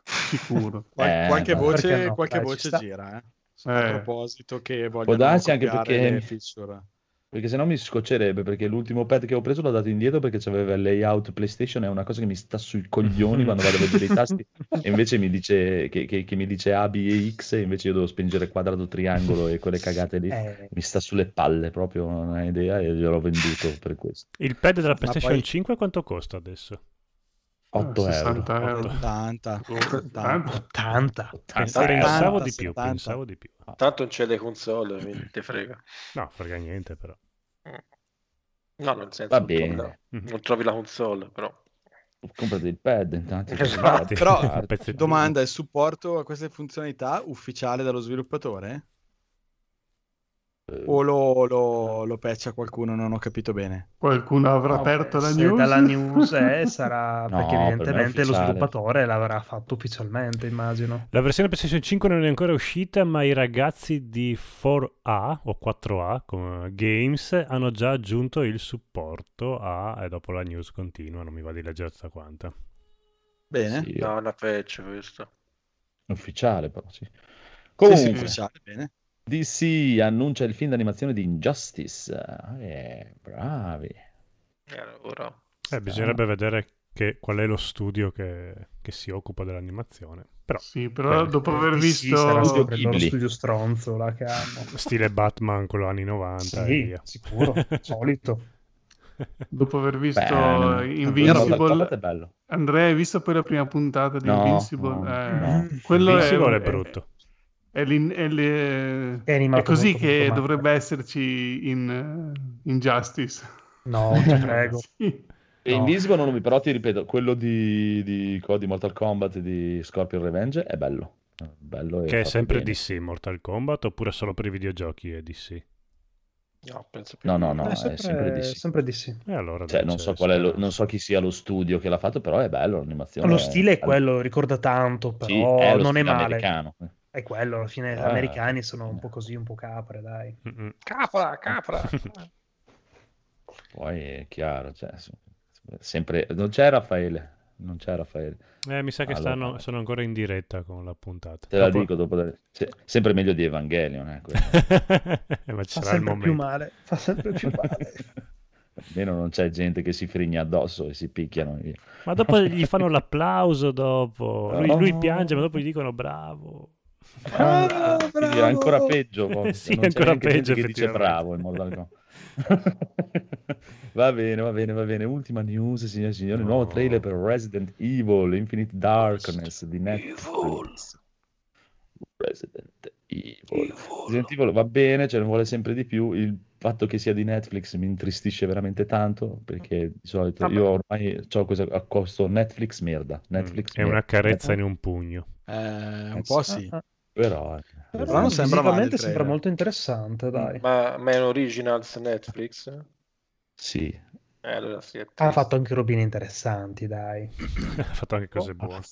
Sicuro. [LAUGHS] Qual- Eh, qualche ma- voce, no? qualche ci voce gira, eh. Eh. A proposito che vogliono darsi anche perché- le feature. Perché sennò mi scoccerebbe, perché l'ultimo pad che ho preso l'ho dato indietro perché c'aveva il layout PlayStation, è una cosa che mi sta sui coglioni [LAUGHS] quando vado a vedere i tasti e invece mi dice che, che- che mi dice A, B e X e invece io devo spingere quadrato, triangolo e quelle cagate lì. Eh, Mi sta sulle palle proprio, non hai idea e gliel'ho venduto per questo. Il pad della PlayStation poi- 5 quanto costa adesso? 8 euro. 60 euro. 80, 80. 80. Pensavo, 70, di più, 70. pensavo di più. Tanto non c'è le console, quindi te frega. No, frega niente però. No, nel senso, Va non trovi bene. la- Mhm. non trovi la console, però. Comprati il pad intanto. Infatti. Però. [LAUGHS] Domanda, il supporto a queste funzionalità ufficiale dallo sviluppatore? Eh, O lo, lo, lo patcha qualcuno? Non ho capito bene. Qualcuno avrà No, aperto la news? dalla news è, [LAUGHS] sarà No, perché per evidentemente lo ufficiale. sviluppatore l'avrà fatto ufficialmente, immagino. La versione PlayStation 5 non è ancora uscita, ma i ragazzi di 4A o 4A come Games hanno già aggiunto il supporto a... e dopo la news continua, non mi va di leggere tutta quanta. Bene. sì, No, una patch questo. ufficiale però, sì. Sì, sì, Comunque, ufficiale, bene. DC annuncia il film d'animazione di Injustice. Eh, bravi. Eh, ora. Eh, bisognerebbe vedere che- qual è lo studio che, che si occupa dell'animazione. Però, Sì, però Bene. dopo aver sì, visto... Ghibli. studio stronzo là che hanno. [LAUGHS] stile Batman, quello anni 90 e Sì, via. sicuro, [LAUGHS] solito. Dopo aver visto Beh, eh, Invincible, bello. Andrea, hai visto poi la prima puntata di No, Invincible? no, Eh, no. Quello Invincible è, è brutto. È, l'in- è le- È animato è così molto, che molto male. dovrebbe esserci in, eh, in Justice. No, [LAUGHS] ti prego. Sì. E No. Invisible non mi però ti ripeto, quello di, di, di Mortal Kombat e di Scorpion Revenge è bello. È bello Che è sempre bene. DC Mortal Kombat oppure solo per i videogiochi è DC? No, penso più No, di- no, no, è è sempre, sempre DC. sempre di sì. E allora Cioè, non so, qual è lo- non so chi sia lo studio che l'ha fatto, però è bello l'animazione. Lo stile è quello, ricorda tanto, Sì, però è lo non è male. americano. È quello, alla fine gli Ah. americani sono un po' così, un po' capre, dai. Mm-mm. Capra, capra. [LAUGHS] Poi è chiaro, cioè, sempre... non c'è Raffaele, non c'è Raffaele. Eh, mi sa che Allora, stanno, sono ancora in diretta con la puntata. Te la Dopo- dico dopo. se- sempre meglio di Evangelion, eh. [LAUGHS] Ma ci Fa sarà il sempre più momento. male, fa sempre più male. [LAUGHS] Almeno non c'è gente che si frigna addosso e si picchiano. via. Ma dopo gli fanno l'applauso dopo. Lui, lui Oh. piange, ma dopo gli dicono bravo. Ah, quindi è ancora peggio. Sì, Non c'è ancora peggio, che dice bravo in Mortal Kombat. [LAUGHS] va bene, va bene, va bene. Ultima news, signore e signori. Nuovo No. trailer per Resident Evil Infinite Darkness di Netflix. Resident Evil. Resident Evil va bene, ce ne vuole sempre di più. Il fatto che sia di Netflix mi intristisce veramente tanto perché di solito Vabbè. io ormai ho questo accosto Netflix merda. Netflix Mm, È una merda. carezza in un pugno. Eh, un Eh, po' sì. Ah, ah. Però, eh, Però non sembra male sembra molto interessante, dai. Ma, ma è un originals Netflix? sì. Eh, allora sì, Ha fatto anche robine interessanti, dai. [LAUGHS] ha fatto anche cose Oh, buone.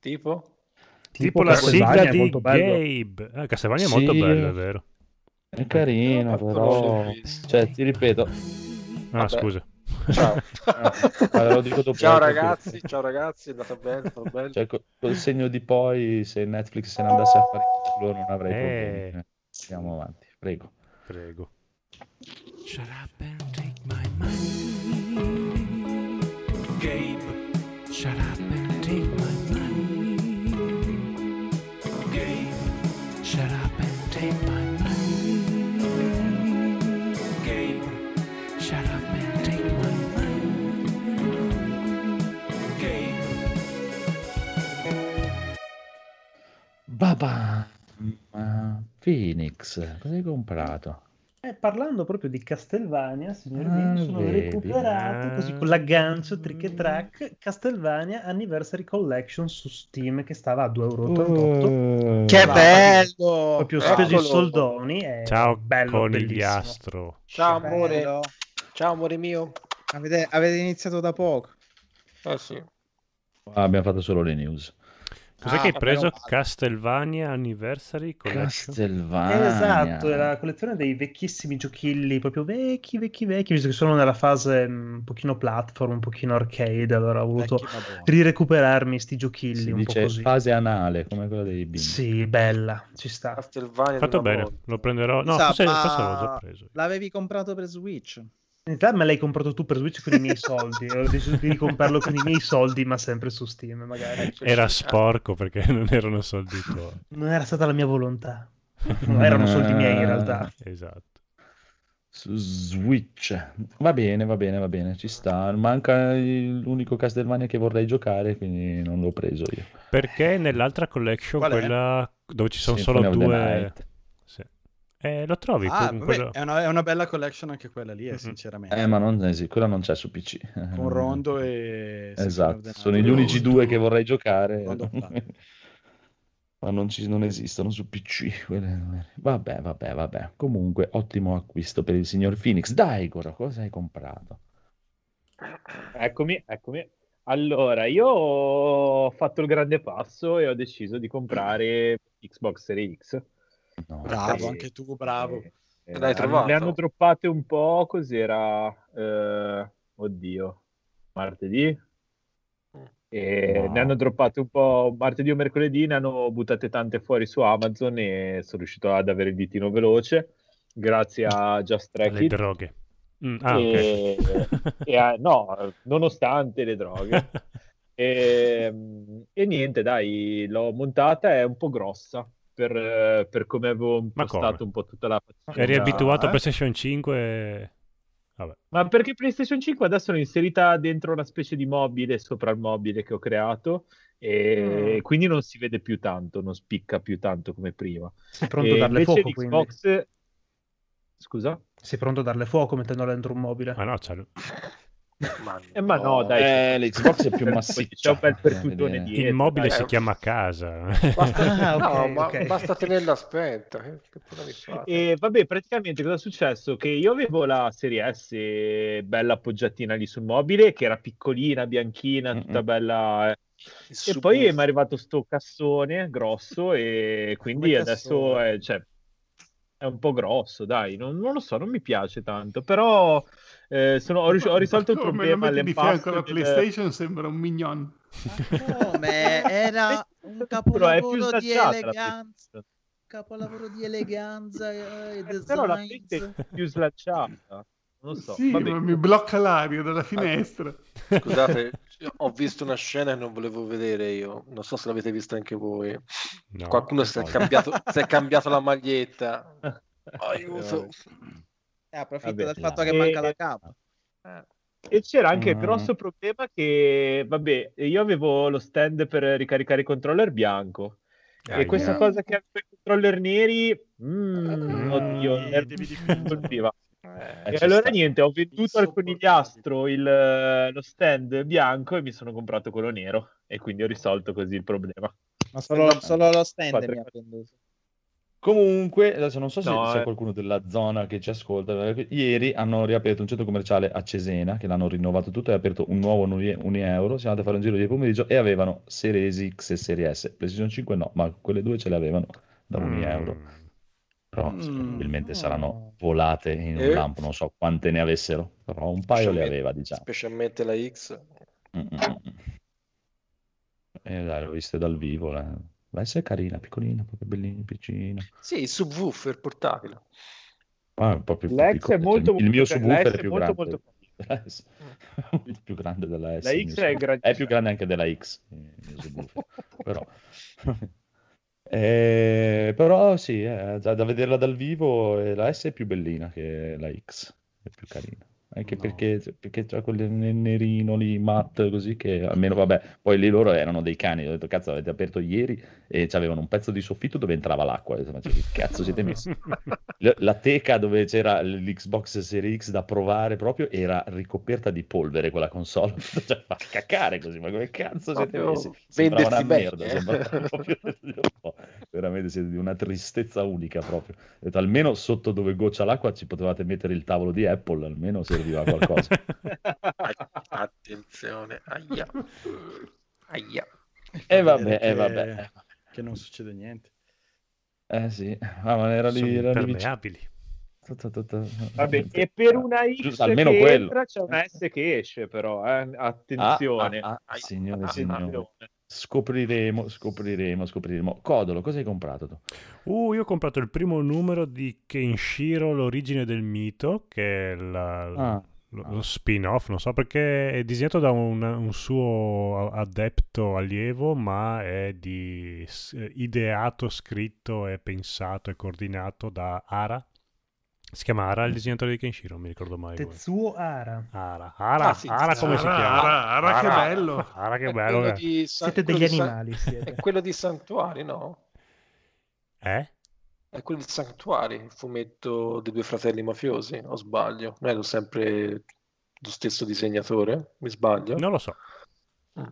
Tipo? Tipo la sigla di molto bello. Gabe. Ah, Castlevania è molto Sì. bello, è vero. È carino, però... Cioè, ti ripeto, Ah, Vabbè. scusa. Ciao. [LAUGHS] allora, lo dico dopo ciao perché- ragazzi, ciao ragazzi, è andata bene, è andato bene. cioè, co- col segno di poi, se Netflix se ne andasse a fare culo non avrei Eh. problemi. Andiamo avanti, prego. Prego. Shut up and take my money. Gabe, shut up shut up and take my money. Gabe, shut take my money. Gabe. Babà, ma Phoenix, cosa hai comprato? Eh, parlando proprio di Castlevania, signori Ah, miei, mi sono vedi. recuperato Ah. così con l'aggancio trick e track Castlevania Anniversary Collection su Steam che stava a 2,88 euro. Che Bravo. bello! Proprio spesi i soldoni. Ciao, bello, conigliastro. Ciao Che amore, bello. ciao amore mio. Avete, avete iniziato da poco. Eh sì. Ah, abbiamo fatto solo le news. Cos'è Ah, che hai preso? Castlevania Anniversary Collection? Castlevania. Esatto, è la collezione dei vecchissimi giochilli, proprio vecchi, vecchi, vecchi, visto che sono nella fase mm, un pochino platform, un pochino arcade, allora ho voluto rirecuperarmi sti giochilli Si un po' così. fase anale, come quella dei bimbi. Sì, bella, ci sta. Castelvania Fatto bene, volta. lo prenderò. No, Scusa, forse, ma forse l'avevo già preso. L'avevi comprato per Switch? In realtà me l'hai comprato tu per Switch con i miei soldi. Ho deciso di ricomprarlo con i miei soldi, ma sempre su Steam, magari. [LAUGHS] Era sporco perché [LAUGHS] non erano soldi tuoi. Non era stata la mia volontà. [LAUGHS] Non erano soldi miei in realtà. Esatto. Su Switch. Va bene, va bene, va bene, ci sta. Manca l'unico Castlevania che vorrei giocare, quindi non l'ho preso io. Perché nell'altra collection, quella dove ci sono Symphony solo due... Eh, lo trovi Ah, con vabbè, quello... è, una, è una bella collection anche quella lì, eh, Mhm. sinceramente. Eh, ma non, eh sì, quella non c'è su PC. Con Rondo e... [LAUGHS] Esatto, sono gli unici due che vorrei giocare, [LAUGHS] ma non, ci, non esistono su PC. quelle- Vabbè, vabbè, vabbè. Comunque, ottimo acquisto per il signor Phoenix. Dai, Goro, cosa hai comprato? Eccomi, eccomi. Allora, io ho fatto il grande passo e ho deciso di comprare Xbox Series X. No. Bravo, Eh, anche tu, bravo. Eh, eh, L'hai hanno- trovato? Le hanno droppate un po', cos'era? Eh, oddio, martedì? E No. ne hanno droppate un po' martedì o mercoledì, ne hanno buttate tante fuori su Amazon e sono riuscito ad avere il ditino veloce grazie a Just Track Le droghe. Mm, ah, E- ok. e a- no, nonostante le droghe. [LAUGHS] E, e niente, dai, l'ho montata, è un po' grossa per, per come avevo impostato un po' tutta la Eri faccenda. abituato a eh? PlayStation 5 Vabbè. Ma perché PlayStation 5 adesso l'ho inserita dentro una specie di mobile sopra il mobile che ho creato e Mm. quindi non si vede più tanto, non spicca più tanto come prima. Sei pronto E a darle fuoco, quindi? l'Xbox... Scusa? Sei pronto a darle fuoco mettendolo dentro un mobile? Ma no, c'è... [LAUGHS] Ma Eh, ma no, dai. Eh, l'Xbox è più [LAUGHS] C'è massiccia. un bel percutone Eh, dietro. il mobile dai. si chiama casa. Basta, Ah, [LAUGHS] ok, no, ma ok. basta tenerla spenta. E vabbè, praticamente cosa è successo? Che io avevo la serie S bella appoggiatina lì sul mobile, che era piccolina, bianchina, tutta Mm-mm. bella. eh. E poi mi è arrivato sto cassone grosso e quindi Come adesso è, cioè, è un po' grosso, dai, non, non lo so, non mi piace tanto, però eh, sono- ho, ris- ho risolto il problema di fianco alla del- PlayStation sembra un mignon. Ma come? Era un [LAUGHS] Però è più capolavoro di eleganza. Capolavoro di eleganza e Eh, però la design. frente è più slacciata, non lo so, sì, vabbè. ma mi blocca l'aria dalla finestra. Scusate, [LAUGHS] ho visto una scena che non volevo vedere io. Non so se l'avete vista anche voi. No. Qualcuno si è, no. cambiato, si è cambiato la maglietta. [LAUGHS] Aiuto. Eh, approfitto Vabbè. del fatto che E- manca la capa. E c'era anche il Mm. grosso problema che, vabbè, io avevo lo stand per ricaricare i controller bianco e Ahia. questa cosa che avevo i controller neri, mm, oddio, Eh, er- devi colpiva. Eh, E allora sta. niente, ho venduto al conigliastro il- lo stand bianco e mi sono comprato quello nero e quindi ho risolto così il problema. Ma solo, solo lo stand Quattro- mi ha venduto. Comunque, adesso non so se No, c'è eh. qualcuno della zona che ci ascolta. eh, Ieri hanno riaperto un centro commerciale a Cesena, che l'hanno rinnovato tutto, e ha aperto un nuovo Uni Uni Euro. Siamo andati a fare un giro di pomeriggio e avevano Series X e Serie S. PlayStation 5 no, ma quelle due ce le avevano da Uni Mm. Euro. Però Mm. probabilmente Oh. saranno volate in un Eh. lampo, non so quante ne avessero, però un paio le aveva, diciamo. Specialmente la X. Mm, mm, mm. E dai, l'ho viste dal vivo. La, la S è carina, piccolina, proprio bellina, piccina. Sì, il subwoofer portatile. Ah, è proprio più L'ex piccolo. è molto, il mio molto, subwoofer è più molto, grande molto [LAUGHS] della S. Molto più grande della S. La il mio X è subwoofer. grandissima. È più grande anche della X. il però... Eh, però sì, eh, da, da vederla dal vivo eh, la S è più bellina che la X, è più carina. Anche No. perché, perché c'è quel ne- nerino lì matte così che almeno vabbè, poi lì loro erano dei cani, ho detto cazzo avete aperto ieri e c'avevano un pezzo di soffitto dove entrava l'acqua, detto, ma cioè, che cazzo siete messi? [LAUGHS] La, teca dove c'era l'Xbox Series X da provare proprio era ricoperta di polvere quella console, [LAUGHS] cioè fa cacare così, ma come cazzo siete Proprio messi? Sembrava una vendersi merda, bene. sembrava [LAUGHS] proprio, veramente siete di una tristezza unica proprio. Detto, almeno sotto dove goccia l'acqua ci potevate mettere il tavolo di Apple, almeno serviva qualcosa. [LAUGHS] Attenzione, aia. Aia. E vabbè, Vedere e che- vabbè. Che non succede niente. Eh sì, ah, ma era lì, Sono era lì vicino. impermeabili. Ta- Vabbè, e per una X Giusto, almeno che quello. entra c'è una S che esce però, eh. Attenzione. Ah, ah, ah, signore e Attenzione. signori, scopriremo, scopriremo, scopriremo. Codolo, cosa hai comprato tu? Uh, io ho comprato il primo numero di Kenshiro, l'origine del mito, che è la- Ah, lo, lo spin-off, non so perché è disegnato da un, un suo adepto allievo, ma è di, ideato, scritto e pensato e coordinato da Ara. Si chiama Ara il disegnatore di Kenshiro, non mi ricordo mai. Tetsuo Ara. Ara, Ara, Ah, sì, Ara come si Ara, chiama? Ara, Ara, che bello. [LAUGHS] Ara che bello. quello che- di San- Siete degli San- animali, siete. È quello di Santuari, no? Eh? È quello di Sanctuary, il fumetto dei due fratelli mafiosi, o sbaglio? Non è lo sempre lo stesso disegnatore? Mi sbaglio? Non lo so. Mm.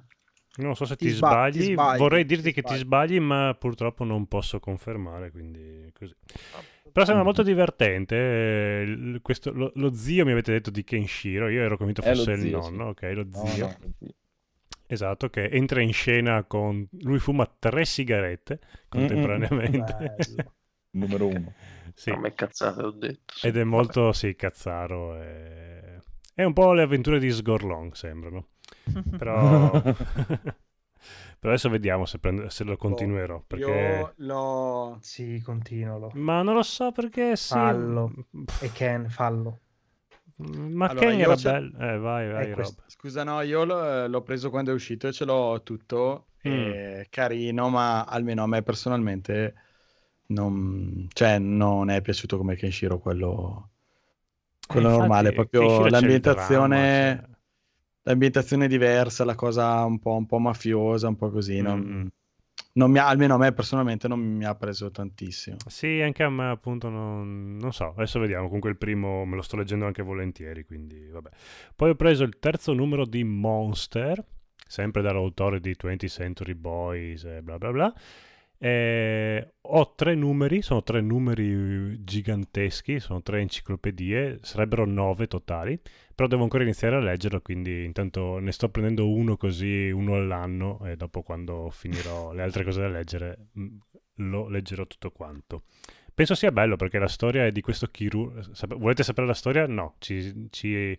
Non so se Ti ti, sba- ti sbagli. sbagli, Vorrei ti dirti che ti sbagli. sbagli, ma purtroppo non posso confermare, quindi così. Però sembra molto divertente. eh, il- questo- lo, lo zio mi avete detto di Kenshiro, io ero convinto È fosse il zio, nonno, ok, lo no, zio. no, sì. Esatto, che entra in scena con... Lui fuma tre sigarette contemporaneamente. [LAUGHS] Numero uno. Sì. A me cazzate ho detto. Ed è molto, sì, cazzaro. e- È un po' le avventure di Sgorlong, sembrano. [LAUGHS] Però... [LAUGHS] Però adesso vediamo se, prende- se lo continuerò. Perché... Io l'ho... Sì, continualo. Ma non lo so perché sì. Fallo. Pff, E Ken, fallo. Ma Allora, Ken era c'è- bello. Eh, vai, vai, questo. Scusa, no, io l'ho, l'ho preso quando è uscito e ce l'ho tutto. e carino, ma almeno a me personalmente non, cioè, non è piaciuto come Kenshiro quello... quello Eh, normale, infatti, proprio l'ambientazione, dramma, cioè. L'ambientazione è diversa, la cosa un po', un po' mafiosa, un po' così. Mm, mm. non mi ha- almeno a me personalmente non mi ha preso tantissimo. Sì, anche a me appunto non, non so, adesso vediamo, comunque il primo me lo sto leggendo anche volentieri, quindi vabbè. Poi ho preso il terzo numero di Monster, sempre dall'autore di 20th Century Boys e bla bla bla. E ho tre numeri, sono tre numeri giganteschi, sono tre enciclopedie, sarebbero nove totali, però devo ancora iniziare a leggerlo, quindi intanto ne sto prendendo uno così, uno all'anno, e dopo quando finirò le altre cose da leggere mh, lo leggerò tutto quanto. Penso sia bello perché la storia è di questo chirurgo. Volete sapere la storia? No, ci, ci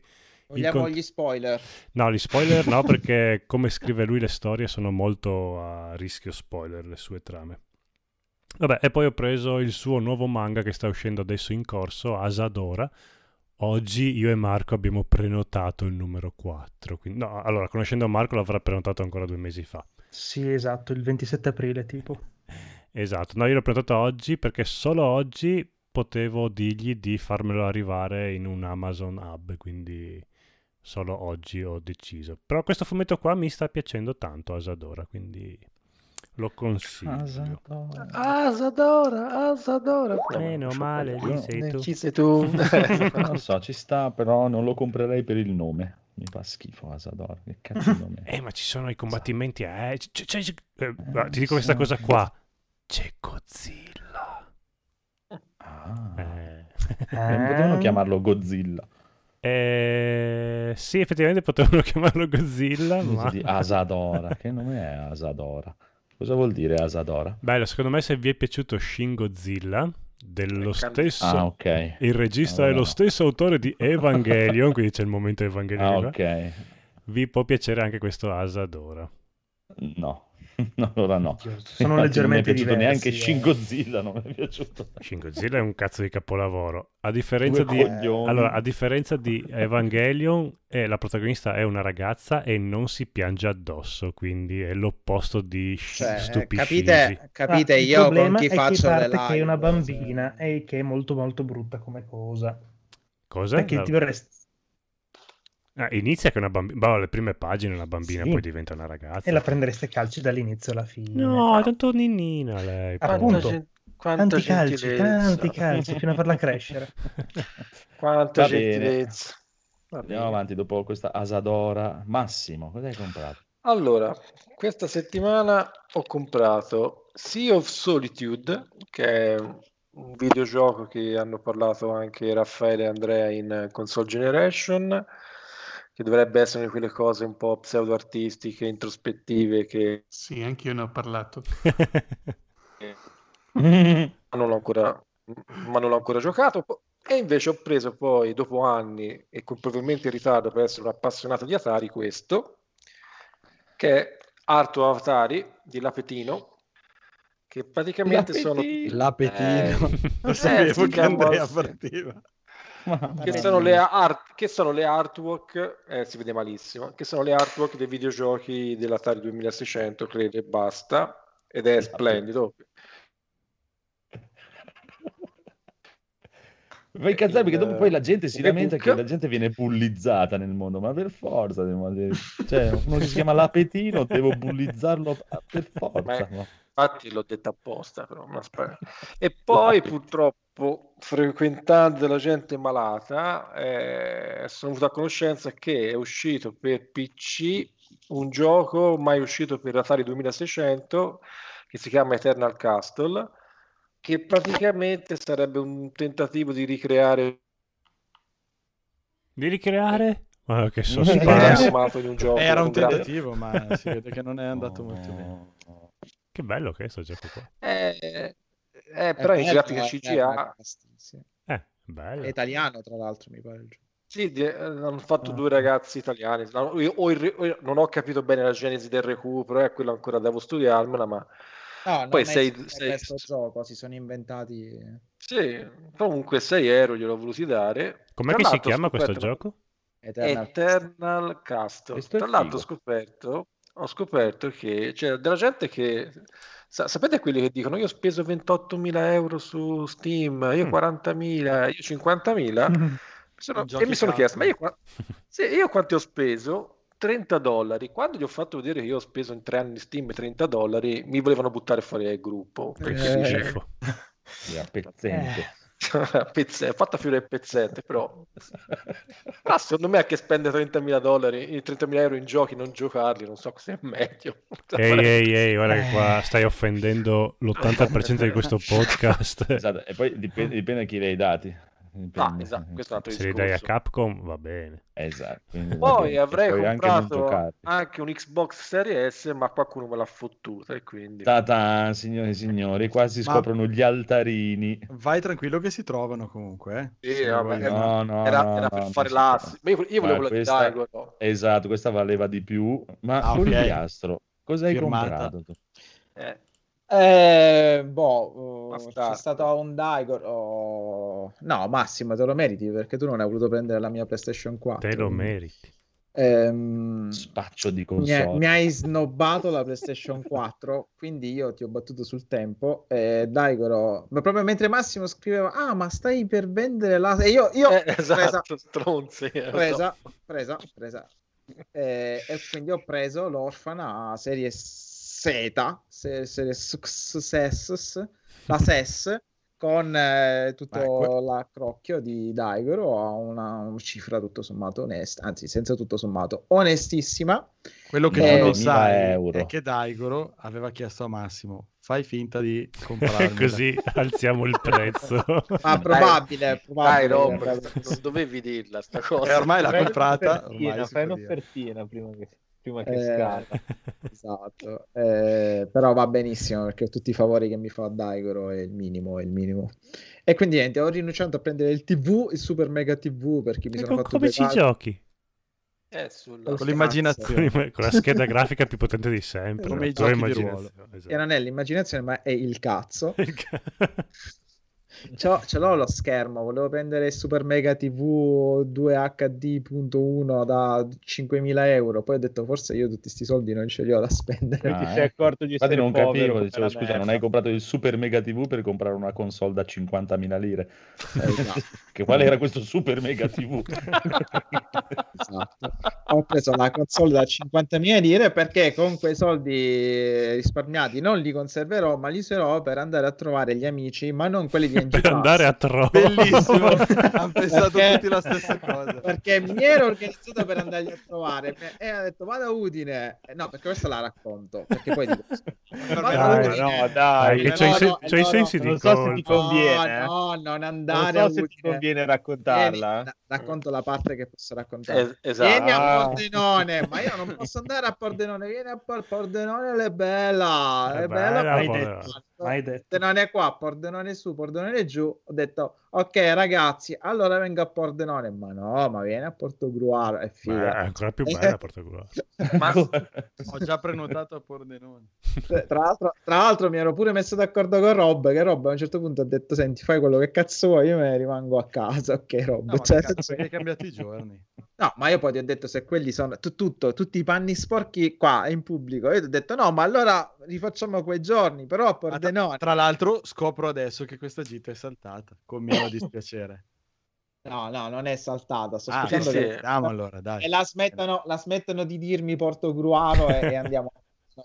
Vogliamo con- gli spoiler. No, gli spoiler no, [LAUGHS] perché come scrive lui le storie sono molto a rischio spoiler le sue trame. Vabbè, e poi ho preso il suo nuovo manga che sta uscendo adesso in corso, Asadora. Oggi io e Marco abbiamo prenotato il numero 4. Quindi, no, allora, conoscendo Marco l'avrà prenotato ancora due mesi fa. Sì, esatto, il 27 aprile tipo. [LAUGHS] Esatto, no, io l'ho prenotato oggi perché solo oggi potevo dirgli di farmelo arrivare in un Amazon Hub, quindi solo oggi ho deciso. Però questo fumetto qua mi sta piacendo tanto, Asadora, quindi lo consiglio. Asadora. Asadora, Asadora. Meno male, lì sei tu. Chi sei tu? [LAUGHS] [LAUGHS] Non so, ci sta, però non lo comprerei per il nome. Mi fa schifo Asador, che cazzo di nome? Eh, ma ci sono i combattimenti, eh. C- c'è- c'è- eh, guarda, ti dico questa cosa qua. C'è Godzilla. Ah, Eh. non potevano chiamarlo Godzilla. Eh, sì, effettivamente potevano [LAUGHS] chiamarlo Godzilla, ma... Asadora. Che nome è Asadora? Cosa vuol dire Asadora? Bello, secondo me se vi è piaciuto Shin Godzilla, dello stesso... Ah, ok. Il regista Allora è lo stesso autore di Evangelion, quindi c'è il momento Evangelion. Ah, qua. ok. Vi può piacere anche questo Asadora. No, [LAUGHS] allora no. Sono Infatti non mi è leggermente piaciuto diversi. neanche eh. Shin Godzilla, non mi è piaciuto. Shin Godzilla è un cazzo di capolavoro. A differenza di... Allora, a differenza di Evangelion, eh, la protagonista è una ragazza e non si piange addosso, quindi è l'opposto di Cioè, Stupiscisi. capite, capite Ah, il io con chi faccio le parte live. che è una bambina e che è molto molto brutta come cosa. Cosa? Perché La- ti vorresti... Ah, inizia che una bambina... Boh, le prime pagine una bambina, Sì. poi diventa una ragazza. E la prendereste calci dall'inizio alla fine. No, è tanto ninnina lei. Appunto. gen- Tanti calci, tanti calci, fino a farla crescere. [LAUGHS] Quanta Va bene. gentilezza. Va Andiamo bene. avanti dopo questa Asadora. Massimo, cosa hai comprato? Allora, questa settimana ho comprato Sea of Solitude, che è un videogioco che hanno parlato anche Raffaele e Andrea in Console Generation, che dovrebbe essere quelle cose un po' pseudo-artistiche, introspettive, che Sì, anche io ne ho parlato. ma non l'ho ancora, ma non l'ho ancora giocato. E invece ho preso poi, dopo anni e con probabilmente in ritardo per essere un appassionato di Atari, questo, che è Art of Atari di Lapetino, che praticamente sono... L'apetino. Eh, [LAUGHS] Lo eh, sapevo si che Andrea partiva. Che sono le, art- che sono le artwork, eh, si vede malissimo, che sono le artwork dei videogiochi dell'Atari 2600, credo e basta, ed è splendido. Fai incazzare perché dopo poi la gente si lamenta che la gente viene bullizzata nel mondo, ma per forza, cioè, uno si chiama Lapetino, devo bullizzarlo per forza. Ma- no? Infatti l'ho detta apposta, però. E [LAUGHS] poi purtroppo, frequentando la gente malata, eh, sono venuto a conoscenza che è uscito per PC un gioco mai uscito per Atari 2600 che si chiama Eternal Castle, che praticamente sarebbe un tentativo di ricreare Di ricreare? Ma che un gioco. Era un gra- tentativo, ma si vede che non è andato [LAUGHS] molto bene. Che bello che è sto gioco qua. Eh, eh, però in bello, grafica è CGA. Eh, bello. È italiano, tra l'altro, mi pare. il gioco. Sì, di- eh, hanno fatto Ah. due ragazzi italiani. No, io- o il re- o io non ho capito bene la genesi del recupero, eh, quello ancora devo studiarmela, ma No, Poi è sei- sei- questo gioco, si sono inventati... sì, comunque 6 euro gliel'ho voluti dare. Com'è che si chiama questo gioco? Eternal Eternal Castle. Questo è Tra l'altro ho scoperto, ho scoperto che c'è della gente che... sa- sapete quelli che dicono io ho speso 28.000 euro su Steam, io Mm. 40.000, io 50.000? Sono- Giochi e mi sono chiesto, ma io, [LAUGHS] sì, io quanti ho speso? 30 dollari. Quando gli ho fatto vedere che io ho speso in tre anni Steam 30 dollari, mi volevano buttare fuori dal gruppo. Che Eh. schifo. [LAUGHS] Era pezzente. [LAUGHS] Pezze- fatta fiore e pezzette, però. Però secondo me a che spende 30.000 dollari, 30.000 euro in giochi, non giocarli, non so cosa è meglio. [LAUGHS] Ehi, ehi, ehi, guarda che qua stai offendendo l'80% di questo podcast. Esatto, e poi dipende, dipende da chi dai i dati. Dipende. esatto, questo è un altro Se li dai a discorso. Capcom va bene. Esatto. Poi avrei anche non comprato giocarli. anche un Xbox Series S, ma qualcuno me l'ha fottuta e quindi... Ta-ta, signore e signori, qua si Ma- scoprono gli altarini. Vai tranquillo che si trovano comunque. eh. Sì, vabbè, vogliono- No, no, era, no, era no, per fare si l'ass. Ma io, io volevo la questa- Daigo, no? Esatto, questa valeva di più, ma Ah, ok. Oliviastro, cosa hai Firmata. comprato? Eh, Eh, boh, oh, c'è stato un Daigor. oh, No, Massimo, te lo meriti perché tu non hai voluto prendere la mia PlayStation 4. Te lo meriti. Ehm, Spaccio di mi, console. mi hai snobbato la PlayStation [LAUGHS] 4, quindi io ti ho battuto sul tempo. E Daigoro, ma proprio mentre Massimo scriveva: Ah, ma stai per vendere la. E io, io [LAUGHS] eh, presa, esatto, stronzi. eh, lo so. presa, presa, presa. Eh, e quindi ho preso l'Orfana serie Z, se- serie S- SES, la [LAUGHS] SES, con eh, tutto que- l'accrocchio di Daigoro a una, una cifra tutto sommato onesta, anzi senza tutto sommato onestissima. Quello che Eh, tu non 9.000 sai euro. è che Daigoro aveva chiesto a Massimo: fai finta di [LAUGHS] comprarmi. Così alziamo il prezzo. [LAUGHS] Ma probabile, Dai, probabile. Rob, Rob. non dovevi dirla sta E cosa. ormai l'ha comprata. Ormai fai un'offertina prima che, prima che Eh, scada. [LAUGHS] [LAUGHS] Esatto, Eh, però va benissimo perché tutti i favori che mi fa Daigoro è il minimo, è il minimo. E quindi niente, ho rinunciato a prendere il TV, il Super Mega TV perché mi E sono co- fatto come ci calci. giochi? Eh, sulla- Con Con l'immaginazione. Con la scheda grafica più potente di sempre. Come i giochi E esatto. non è l'immaginazione, ma è il cazzo. [LAUGHS] Il ca- C'ho- ce l'ho lo schermo, volevo prendere il Super Mega TV 2HD.1 da 5.000 euro, poi ho detto forse io tutti questi soldi non ce li ho da spendere. Ah, Ti eh. sei accorto di Infatti essere non povero capivo, dicevo, scusa, non hai comprato il Super Mega TV per comprare una console da 50.000 lire. Esatto. [LAUGHS] Che quale era questo Super Mega TV? [LAUGHS] Esatto. Ho preso la console da 50.000 lire perché con quei soldi risparmiati non li conserverò, ma li userò per andare a trovare gli amici, ma non quelli di per andare a trovare. Bellissimo. [LAUGHS] Hanno pensato Perché- tutti la stessa cosa. Perché mi ero organizzato per andarli a trovare e ha detto vado a Udine. Eh, No, perché questa la racconto. Perché poi dico, Dai, Udine. no, Dai, che no, c'hai, no, se- no, sensi non di so se ti conviene, eh. No, no, non Non andare so a se ti conviene raccontarla. Vieni, ra- racconto la parte che posso raccontare. Es- esatto. Vieni a Ah. Pordenone, ma io non posso andare a Pordenone. Vieni a Por- Pordenone, è bella, È è bella. bella, detto. Pordenone qua, Pordenone su, Pordenone giù. Ho detto, ok ragazzi, allora vengo a Pordenone. Ma no, ma vieni a Portogruaro, è figa. è ancora più bella Portogruaro. [LAUGHS] Ma Ho già prenotato a Pordenone. Tra l'altro, tra l'altro mi ero pure messo d'accordo con Rob, che Rob a un certo punto ha detto, senti, fai quello che cazzo vuoi, io me ne rimango a casa. Ok, Rob. No, Cioè, cazzo, perché hai cambiato i giorni? No, ma io poi ti ho detto se quelli sono tu- tutto, tutti i panni sporchi qua in pubblico. Io ti ho detto no, ma allora rifacciamo quei giorni, però a Ma tra, Pordenone. tra l'altro scopro adesso che questa gita è saltata, con mio dispiacere. No, no, non è saltata. Sto Ah, sì, che. Andiamo allora, dai. e la smettano, la smettono di dirmi Portogruaro e, e andiamo.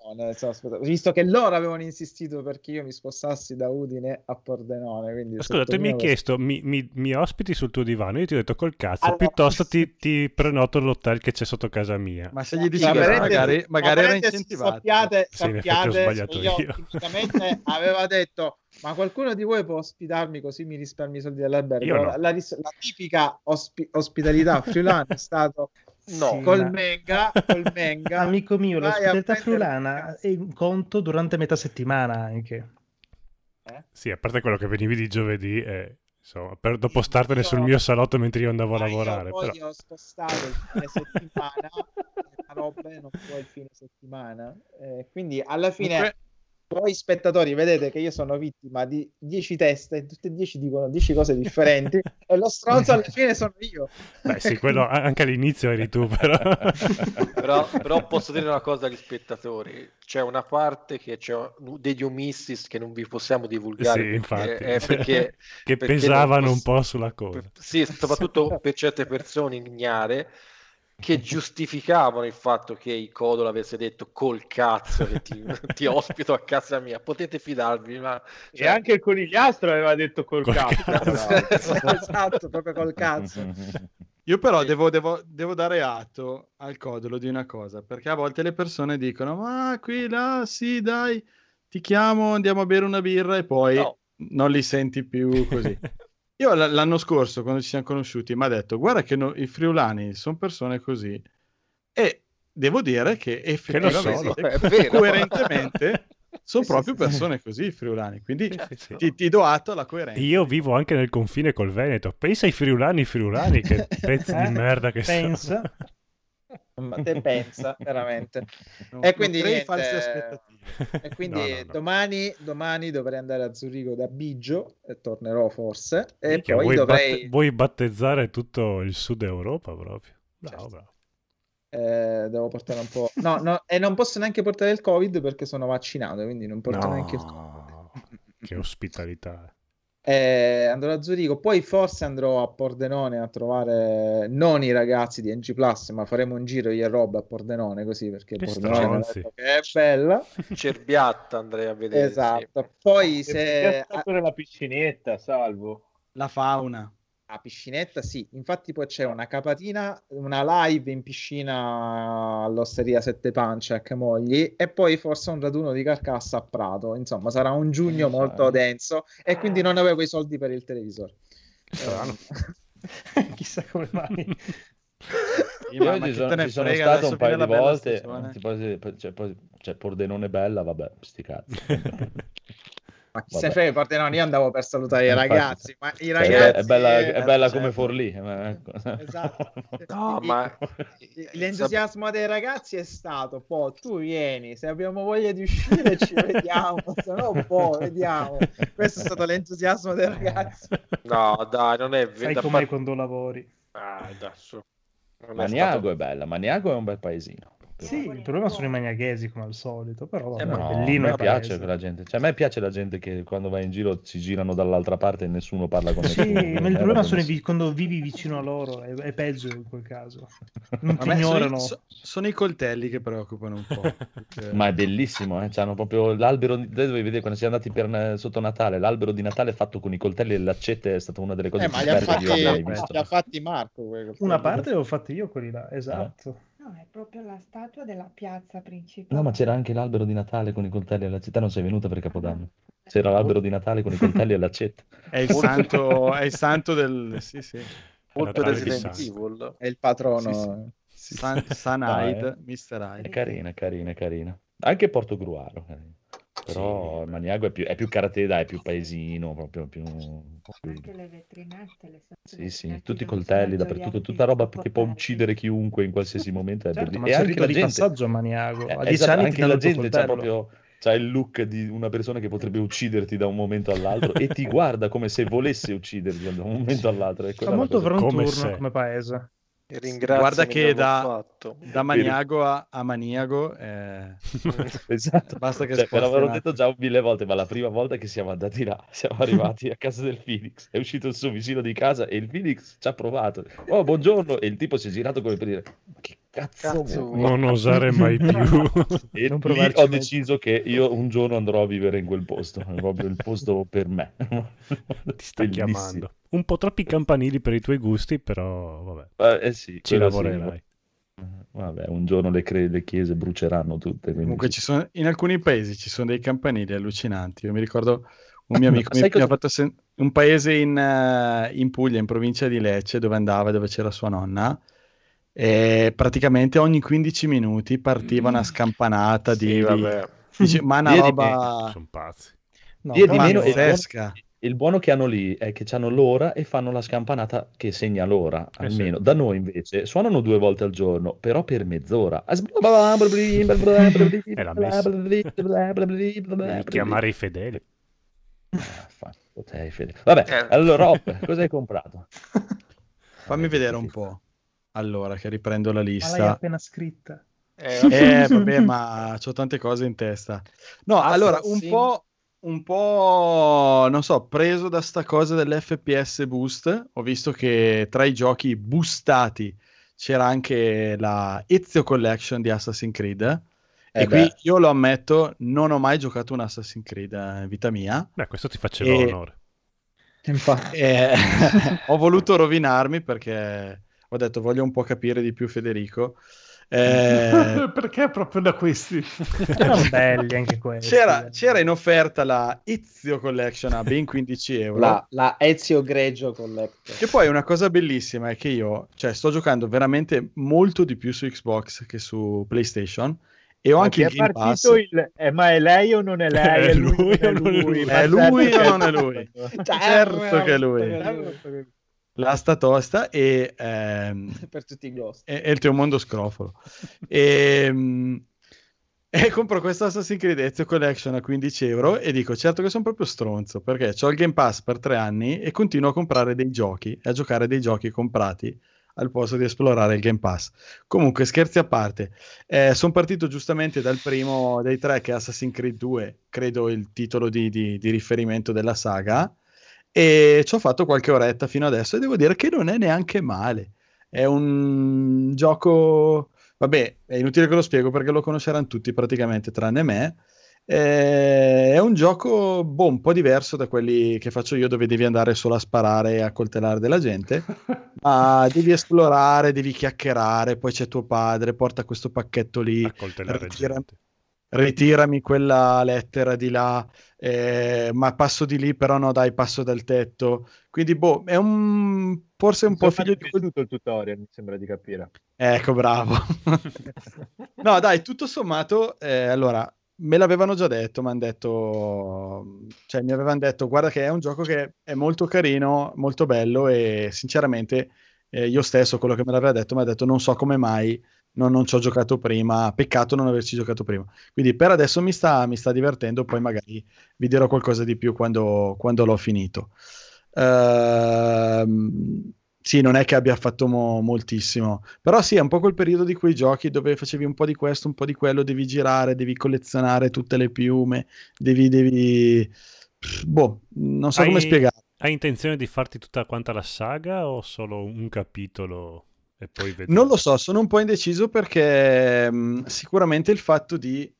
No, nel senso, aspetta, visto che loro avevano insistito perché io mi spostassi da Udine a Pordenone. Quindi Scusa, tu mi hai chiesto, mi, mi- mi ospiti sul tuo divano? Io ti ho detto col cazzo, Allora- piuttosto ti, ti prenoto l'hotel che c'è sotto casa mia. Ma se gli dici che veramente- magari, ma magari era incentivato. Sappiate, Sì, in effetti ho sappiate sbagliato io, io. tipicamente [LAUGHS] aveva detto ma qualcuno di voi può ospitarmi così mi risparmi i soldi dell'albergo no. la, la la tipica ospi- ospitalità friulana è stato no, Sì. col ma- menga col [LAUGHS] menga Amico mio, l'ospitalità friulana è un conto durante metà settimana anche. Sì, a parte quello che venivi di giovedì, e, insomma, per dopo Io- startene sul io- mio salotto mentre io andavo a Ma io lavorare. poi Però... ho spostato il fine settimana [LAUGHS] la roba non può il fine settimana eh, quindi alla fine Comunque, voi spettatori vedete che io sono vittima di 10 teste, e tutte e 10 dicono 10 cose differenti [LAUGHS] e lo stronzo alla fine sono io. Beh, sì, [LAUGHS] quello anche all'inizio eri tu, però. [LAUGHS] però, però posso dire una cosa agli spettatori c'è una parte che c'è degli omissis che non vi possiamo divulgare Sì, infatti. perché, perché- che perché pesavano non un po' sulla cosa. sì, soprattutto per certe persone ignare che [LAUGHS] giustificavano il fatto che il Codolo avesse detto col cazzo che ti, [LAUGHS] ti ospito a casa mia potete fidarvi ma E cioè, anche il conigliastro aveva detto col, Col cazzo. cazzo. [LAUGHS] esatto, proprio col cazzo. Io però Sì. devo, devo- devo dare atto al codolo di una cosa, perché a volte le persone dicono, ma qui, là, sì, dai, ti chiamo, andiamo a bere una birra e poi No. non li senti più così. Io l- l'anno scorso, quando ci siamo conosciuti, mi ha detto, guarda che no- i friulani sono persone così. E devo dire che effettivamente, vero. coerentemente, sono Sì, proprio sì, sì. persone così i friulani. Quindi Sì, sì, sì. ti, ti do atto alla coerenza. Io vivo anche nel confine col Veneto. Pensa ai friulani, i friulani, che pezzi di Eh, merda che pensa. sono. Ma te pensa, [LAUGHS] veramente. Non- E quindi niente, false aspettative. E quindi No, no, no. Domani, domani dovrei andare a Zurigo da Biggio e tornerò forse. E Minchia, poi vuoi, dovrei... batte- vuoi battezzare tutto il sud Europa proprio? Bravo, Certo. bravo. eh, devo portare un po'... No, no, e non posso neanche portare il Covid perché sono vaccinato, quindi non porto neanche il Covid. Che ospitalità. Eh, andrò a Zurigo, poi forse andrò a Pordenone a trovare non i ragazzi di NG Plus, ma faremo un giro io e Rob a Pordenone così perché Che Pordenone è bella. [LAUGHS] Cerbiatta andrei a vedere sì. Esatto. Poi E se stato nella piscinetta, salvo. La fauna. A piscinetta, sì, infatti poi c'è una capatina, una live in piscina all'Osteria Sette Pance a Camogli e poi forse un raduno di carcassa a Prato. Insomma, sarà un giugno molto denso e quindi non avevo i soldi per il televisore. Strano. [LAUGHS] Chissà come mai. [LAUGHS] Io ma- ci sono, ci sono stato un paio di volte. stagione. Tipo, cioè, poi, cioè, Pordenone bella, vabbè, sti cazzi. [LAUGHS] Ma chi Vabbè. se ne frega, Pordenone, io andavo per salutare i Infatti. ragazzi, ma i Cioè, ragazzi... è bella, eh, è bella cioè, come Forlì. ma ecco. Esatto. no ma L'entusiasmo dei ragazzi è stato, poi tu vieni, se abbiamo voglia di uscire ci [LAUGHS] vediamo, se no poi vediamo. Questo è stato l'entusiasmo dei ragazzi. no dai non è Sai vero com'è quando lavori. ah, adesso non è Maniago stato- è bella, Maniago è un bel paesino. Sì, il problema sono i maniaghesi come al solito, però vabbè, Eh, No, a bellino me piace quella gente. Cioè, a me piace la gente che quando va in giro si girano dall'altra parte e nessuno parla con Sì, nessuno. ma il Eh, problema sono i sì. quando vivi vicino a loro, è, è peggio in quel caso. Non ti sono, ignorano. i, so- sono i coltelli che preoccupano un po'. [LAUGHS] perché- Ma è bellissimo, eh? C'hanno proprio l'albero. Dovevi vedere quando siamo andati per sotto Natale. L'albero di Natale fatto con i coltelli e le laccette è stata una delle cose Eh, più belle che io fatti, abbia mai visto. li ha fatti Marco. Una parte l'ho fatta io quelli là, esatto. No, è proprio la statua della piazza principale. No, ma c'era anche l'albero di Natale con i coltelli e le laccette. Non sei venuta per Capodanno. C'era l'albero di Natale con i coltelli e le laccette. È il santo, è il santo del... Sì, sì. molto Resident Evil È il patrono. Sì, sì. San, San No, Hyde, eh. Mr. È Hyde. carina, carina, carina. Anche Porto Gruaro. carina. Però Sì. Maniago è più, è più carattere, è più paesino, proprio più... Anche le vetrinette. Le Sì, sì, tutti i coltelli dappertutto, tutta roba che può uccidere chiunque in qualsiasi momento. È Certo, ma e il anche rito la di gente, passaggio a Maniago. eh, A dieci esatto, anche la il gente c'ha proprio c'ha il look di una persona che potrebbe ucciderti da un momento all'altro e ti guarda come se volesse ucciderti da un momento all'alro. È molto cosa- front Come come paese. Ringraziami Guarda che da- fatto. Da Maniago a, a Maniago, eh, [LAUGHS] Esatto. basta che Cioè, ve l'avrò detto già mille volte, ma la prima volta che siamo andati là, siamo arrivati a casa del Phoenix, è uscito il suo vicino di casa e il Phoenix ci ha provato. Oh, buongiorno! E il tipo si è girato come per dire, "Ma che cazzo, Cazzo vuoi?" Non osare mai [LAUGHS] più. E Non lì ho mai. deciso che io un giorno andrò a vivere in quel posto, è proprio il posto per me. Ti sta Bellissimo. chiamando. Un po' troppi campanili per i tuoi gusti, però vabbè, Eh, eh sì, ci quello sì, lavorerai. Vabbè, un giorno le, cre- le chiese bruceranno tutte. quindi Comunque sì. ci sono, in alcuni paesi ci sono dei campanili allucinanti. Io mi ricordo un mio [LAUGHS] amico mi, Sai mi ha fatto sen- un paese in, eh, in Puglia, in provincia di Lecce, dove andava, dove c'era sua nonna. E praticamente ogni 15 minuti partiva una scampanata di, Sì, di- vabbè. dice, ma una Via di roba Sono pazzi. No, di meno e no, pazzesca. E il buono che hanno lì è che hanno l'ora e fanno la scampanata che segna l'ora, Eh sì. almeno. Da noi invece suonano due volte al giorno, però per mezz'ora. [LAUGHS] Chiamare i fedeli. Vabbè, Eh. allora Rob, cosa hai comprato? [LAUGHS] Fammi vedere un po'. Allora, che riprendo la Ma l'hai lista. appena scritta. Eh, Eh, vabbè, ma ho tante cose in testa. No, allora, un po', un po', non so, preso da sta cosa dell'FPS boost, ho visto che tra i giochi boostati c'era anche la Ezio Collection di Assassin's Creed. Eh e qui beh. io lo ammetto, non ho mai giocato un Assassin's Creed eh, in vita mia. Beh, questo ti faceva E- onore. Infatti. [LAUGHS] E ho voluto rovinarmi perché ho detto voglio un po' capire di più Federico. Eh, [LAUGHS] Perché proprio da questi? [LAUGHS] Erano belli anche quelli. c'era, c'era in offerta la Ezio Collection a ben 15 euro. La, la Ezio Greggio Collector. Che poi una cosa bellissima è che io cioè, sto giocando veramente molto di più su Xbox che su PlayStation e ho Ma anche il è Game Pass. il... eh, ma è lei o non è lei? [LAUGHS] È È lui, lui o o non è lui? È lui certo o non è lui? Certo che è lui. lui. La sta tosta e, ehm, [LAUGHS] Per tutti i ghost. e, e il tuo mondo scrofolo. [LAUGHS] E, mm, e compro questa Assassin's Creed Ezio Collection a 15 euro e dico certo che sono proprio stronzo perché ho il Game Pass per tre anni e continuo a comprare dei giochi e a giocare dei giochi comprati al posto di esplorare il Game Pass. Comunque, scherzi a parte, sono partito giustamente dal primo dei tre che è Assassin's Creed 2, credo il titolo di, di- di riferimento della saga, e ci ho fatto qualche oretta fino adesso e devo dire che non è neanche male. È un gioco, vabbè, è inutile che lo spiego perché lo conosceranno tutti praticamente tranne me. È un gioco boh, un po' diverso da quelli che faccio io, dove devi andare solo a sparare e a coltellare della gente. [LAUGHS] Ma devi esplorare, devi chiacchierare. Poi c'è tuo padre, porta questo pacchetto lì, A coltellare gente. Ritirami quella lettera di là, eh, ma passo di lì, però no, dai, passo dal tetto. Quindi, boh, è un forse un po' figlio di piaciuto il tutorial, mi sembra di capire. Ecco, bravo. [LAUGHS] no, dai, tutto sommato, eh, allora, me l'avevano già detto, mi hanno detto, cioè mi avevano detto, guarda che è un gioco che è molto carino, molto bello e sinceramente eh, io stesso, quello che me l'aveva detto, mi ha detto non so come mai non, non ci ho giocato prima, peccato non averci giocato prima. Quindi per adesso mi sta, mi sta divertendo, poi magari vi dirò qualcosa di più quando, quando l'ho finito. Ehm, sì, non è che abbia fatto mo- moltissimo, però sì, è un po' quel periodo di quei giochi dove facevi un po' di questo, un po' di quello, devi girare, devi collezionare tutte le piume, devi, devi... Boh, non so Hai- come spiegare. Hai intenzione di farti tutta quanta la saga o solo un capitolo? Non lo so, sono un po' indeciso perché mh, sicuramente il fatto di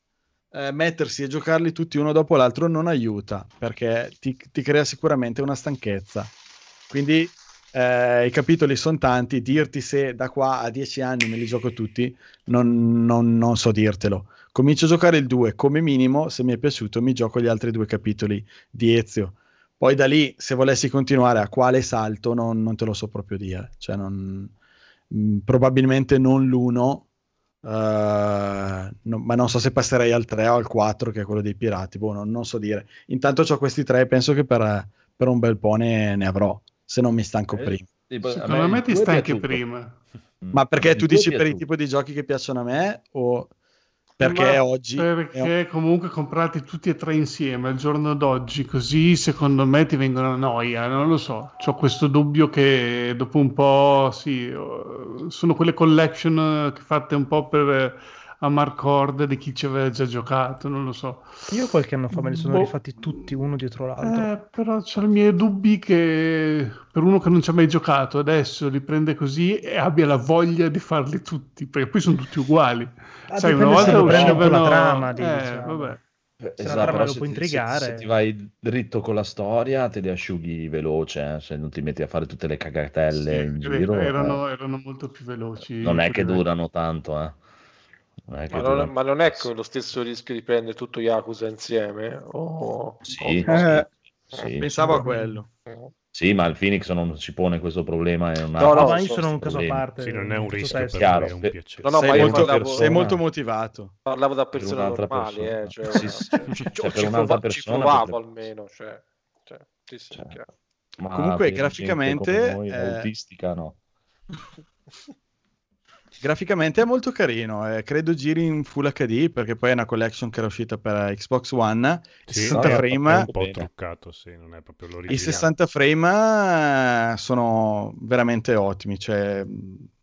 eh, mettersi e giocarli tutti uno dopo l'altro non aiuta, perché ti, ti crea sicuramente una stanchezza. Quindi eh, i capitoli sono tanti, dirti se da qua a dieci anni me li gioco tutti, non, non- non so dirtelo. Comincio a giocare il 2, come minimo, se mi è piaciuto, mi gioco gli altri due capitoli di Ezio. Poi da lì, se volessi continuare a quale salto, non, non te lo so proprio dire. Cioè, non, mh, probabilmente non l'uno, eh, no- ma non so se passerei al 3 o al 4, che è quello dei pirati. Boh, non, non so dire. Intanto ho questi tre e penso che per, per un bel po' ne, ne avrò, se non mi stanco Eh, prima. Secondo me ti due è sta anche piaciuto. prima. Mm. Ma perché tu dici per il tipo di giochi che piacciono a me o perché Ma oggi... è Perché comunque comprati tutti e tre insieme al giorno d'oggi, così secondo me ti vengono a noia, non lo so. Ho questo dubbio che dopo un po', sì, eh, sono quelle collection eh, che fatte un po' per eh, amarcord di chi ci aveva già giocato, non lo so. Io qualche anno fa me li sono Boh. rifatti tutti uno dietro l'altro. Eh, però ho i miei dubbi che per uno che non ci ha mai giocato adesso li prende così e abbia la voglia di farli tutti, perché poi sono tutti uguali. Ah, Sai, una volta lo prendi un po' la uscivano... trama, di- eh, diciamo. vabbè. Se la Esatto, lo se può ti, se- intrigare. se ti vai dritto con la storia, te li asciughi veloce, eh, se non ti metti a fare tutte le cagatelle Sì, in giro. eh, erano, erano molto più veloci. non è che durano tanto, eh. Non Ma non, ma non è lo stesso rischio di prendere tutto Yakuza insieme? O... Sì, o- Eh, sì. Pensavo a quello. Sì, ma il Phoenix non si pone questo problema. È una... No, no, ma io so- sono un caso a parte. Sì, non è un rischio per Chiaro, me, è un piacere. No, no, sei, molto, parlavo- sei molto motivato. Parlavo da Per persone un'altra normali, persona. eh, cioè, Sì, cioè, sì. ci, Cioè, per un'altra prova- ci persona provavo potrebbe- almeno. Cioè, cioè. Sì, sì, Cioè. Ma Comunque, per graficamente, noi, eh, autistica no. [LAUGHS] Graficamente è molto carino, eh, credo giri in Full HD perché poi è una collection che era uscita per Xbox One. I Sì, 60 è- è frame, un po' truccato, sì, non è proprio i l'originale. 60 frame eh, sono veramente ottimi, cioè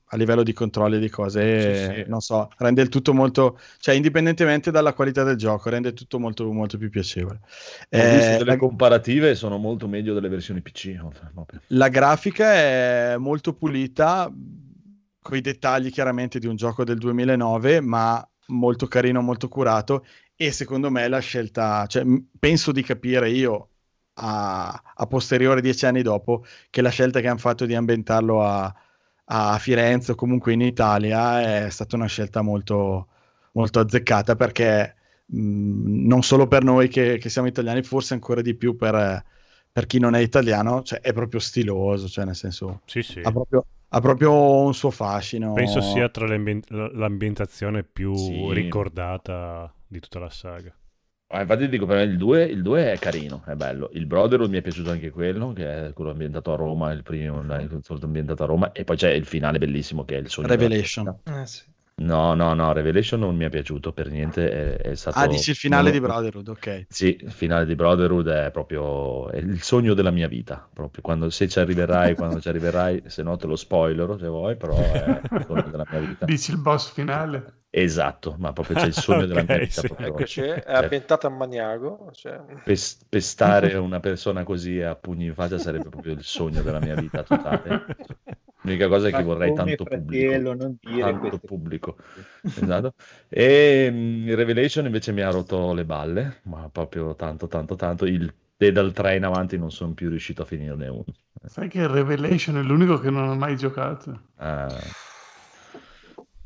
a livello di controlli e di cose, Sì, sì. non so, rende il tutto molto, cioè indipendentemente dalla qualità del gioco, rende tutto molto, molto più piacevole. Ho Eh, visto delle la- comparative sono molto meglio delle versioni PC. La grafica è molto pulita, con i dettagli chiaramente di un gioco del 2009, ma molto carino, molto curato. E secondo me la scelta, cioè, penso di capire io a, a posteriore, dieci anni dopo, che la scelta che hanno fatto di ambientarlo a, a Firenze o comunque in Italia è stata una scelta molto, molto azzeccata perché mh, non solo per noi che, che siamo italiani, forse ancora di più per, per chi non è italiano, cioè è proprio stiloso, cioè nel senso Sì, sì. ha proprio, ha proprio un suo fascino. Penso sia tra l'ambientazione più Sì. ricordata di tutta la saga. Ah, infatti dico per me il 2, il 2 è carino, è bello. Il Brotherhood mi è piaciuto anche quello, che è quello ambientato a Roma, il primo ambientato a Roma, e poi c'è il finale bellissimo che è il sogno della Revelation. Eh, sì. No, no, no, Revelation non mi è piaciuto per niente, è, è stato... Ah, dici il finale non- di Brotherhood, ok. Sì, il finale di Brotherhood è proprio è il sogno della mia vita, proprio quando se ci arriverai, [LAUGHS] quando ci arriverai, se no te lo spoilerò se vuoi, però è il sogno della mia vita. Dici il boss finale? Esatto, ma proprio c'è il sogno della mia vita, sì. proprio. Eccoci, [LAUGHS] è Cioè, ambientata a Maniago. Cioè... pes- pestare [LAUGHS] una persona così a pugni in faccia sarebbe proprio il sogno della mia vita totale. L'unica cosa è che Ma vorrei tanto fratello, pubblico. non dire Tanto pubblico. Esatto. E mm, Revelation invece mi ha rotto le balle, ma proprio tanto, tanto, tanto. Il, e dal 3 in avanti non sono più riuscito a finirne uno. Sai che Revelation è l'unico che non ho mai giocato. Eh,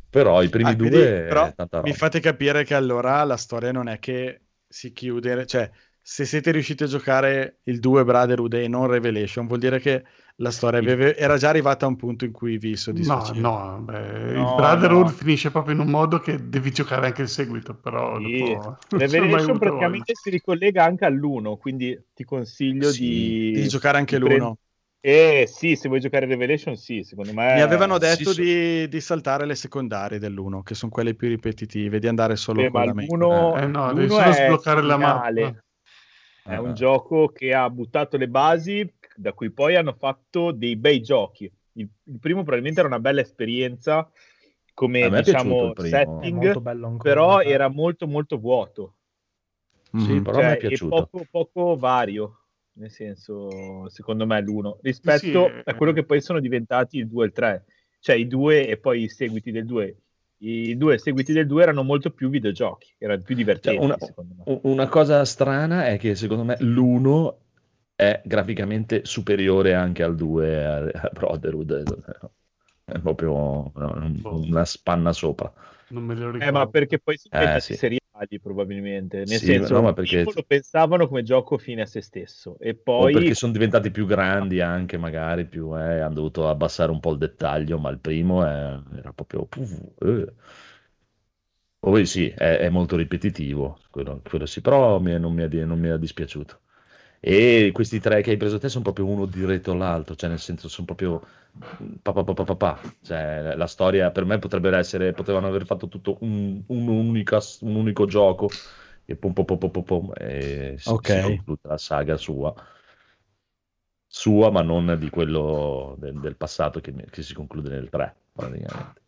però i primi Ah, quindi, due, però tanta mi fate capire che allora la storia non è che si chiude, cioè se siete riusciti a giocare il 2 Brotherhood e non Revelation, vuol dire che la storia aveva- era già arrivata a un punto in cui vi No, soddisfaceva. no, beh, No, il Brotherhood no. finisce proprio in un modo che devi giocare anche il seguito, però Sì. dopo... Revelation praticamente si ricollega anche all'uno, quindi ti consiglio Sì, di... Di giocare anche di prend- l'uno. Eh sì, se vuoi giocare Revelation, sì, secondo me... Mi avevano sì, detto so- di, di saltare le secondarie dell'uno, che sono quelle più ripetitive, di andare solo Beh, con la main. l'uno, Eh, no, l'uno devi solo è sbloccare la mappa. È Ah. un gioco che ha buttato le basi, da cui poi hanno fatto dei bei giochi. Il, il primo probabilmente era una bella esperienza come piaciuto diciamo setting, molto bello ancora. però eh. era molto molto vuoto. Sì, Mhm. però mi è Cioè, e piaciuto. poco, poco vario, nel senso, secondo me, l'uno, rispetto Sì, a quello che poi sono diventati il 2 e il 3. Cioè i due e poi i seguiti del 2. I due seguiti del 2 erano molto più videogiochi, erano più divertenti, Cioè, una, secondo me. u- una cosa strana è che secondo me l'uno è graficamente superiore anche al 2, a, a Brotherhood. È proprio un- una spanna sopra. Non me lo ricordo. Eh, ma perché poi sono Eh, sì. seriali probabilmente, nel Sì, senso no, perché- lo pensavano come gioco fine a se stesso e O poi perché sono diventati più grandi anche, magari, più, eh, hanno dovuto abbassare un po' il dettaglio, ma il primo è- era proprio... eh. Poi sì, è, è molto ripetitivo, quello, quello sì, però mi- non mi è, non mi è dispiaciuto. E questi tre che hai preso te sono proprio uno diretto all'altro, cioè nel senso sono proprio pa, pa, pa, pa. Cioè, la storia per me potrebbe essere, potevano aver fatto tutto un, un'unica- un unico gioco e pom pom pom pom pom, e si, Ok. si conclude la saga sua sua, ma non di quello del, del passato che, che si conclude nel 3, praticamente.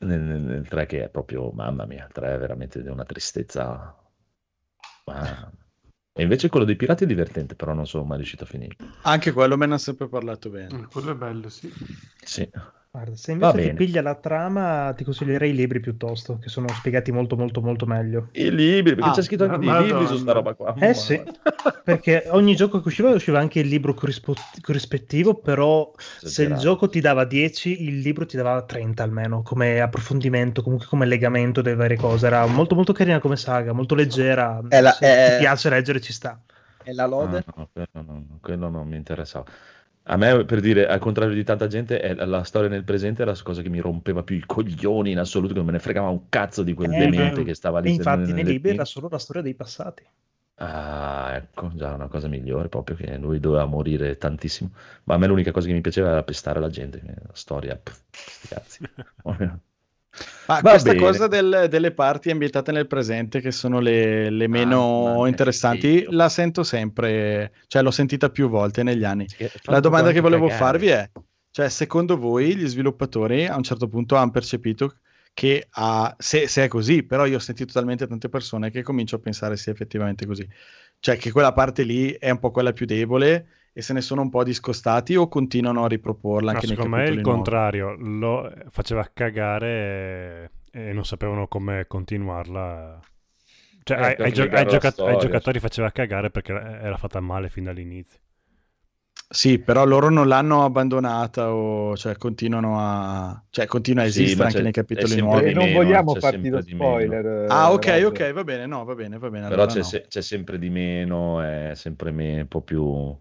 Nel, nel, nel 3 che è proprio, mamma mia, il 3 è veramente di una tristezza. Ma... E invece quello dei pirati è divertente, però non sono mai riuscito a finire. Anche quello me ne ha sempre parlato bene. Mm, Quello è bello, sì. Sì. Guarda, se invece ti piglia la trama, ti consiglierei i libri piuttosto, che sono spiegati molto molto molto meglio. I libri, perché Ah, c'è scritto anche dei libri su sta roba qua. Eh sì, [LAUGHS] perché ogni gioco che usciva usciva anche il libro corrispo- corrispettivo, però se il gioco ti dava 10, il libro ti dava 30 almeno, come approfondimento, comunque come legamento delle varie cose. Era molto molto carina come saga, molto leggera. La- se è- ti piace leggere ci sta. E la lode? Ah, no, quello, non, quello non mi interessava. A me, per dire, al contrario di tanta gente, è la, storia nel presente era la cosa che mi rompeva più i coglioni in assoluto, che non me ne fregava un cazzo di quel Eh, demente beh. che stava E lì. infatti nelle- nei libri era solo la storia dei passati. Ah, ecco, già una cosa migliore, proprio che lui doveva morire tantissimo. Ma a me l'unica cosa che mi piaceva era pestare la gente. La storia, pff, sti cazzi. [LAUGHS] Ma Va questa bene. cosa del- delle parti ambientate nel presente, che sono le, le meno Mamma mia, interessanti, sì. la sento sempre, cioè l'ho sentita più volte negli anni. Fa La domanda che volevo cagare. farvi è, cioè, secondo voi gli sviluppatori a un certo punto hanno percepito che ha, se, se è così, però io ho sentito talmente tante persone che comincio a pensare sia effettivamente così, cioè che quella parte lì è un po' quella più debole e se ne sono un po' discostati o continuano a riproporla No, anche nei secondo me è il nuovi? contrario, lo faceva cagare e, e non sapevano come continuarla. Cioè, Eh, ai, ai gio- ai gioca- ai storia. giocatori faceva cagare perché era fatta male fin dall'inizio. Sì, però loro non l'hanno abbandonata o cioè continuano a cioè continua a Sì, esistere ma anche nei capitoli nuovi. E non vogliamo farti lo spoiler. eh, Ah, ok, ok, va bene, no, va bene, va bene. Però allora c'è, no. se- c'è sempre di meno, è sempre me- un po' più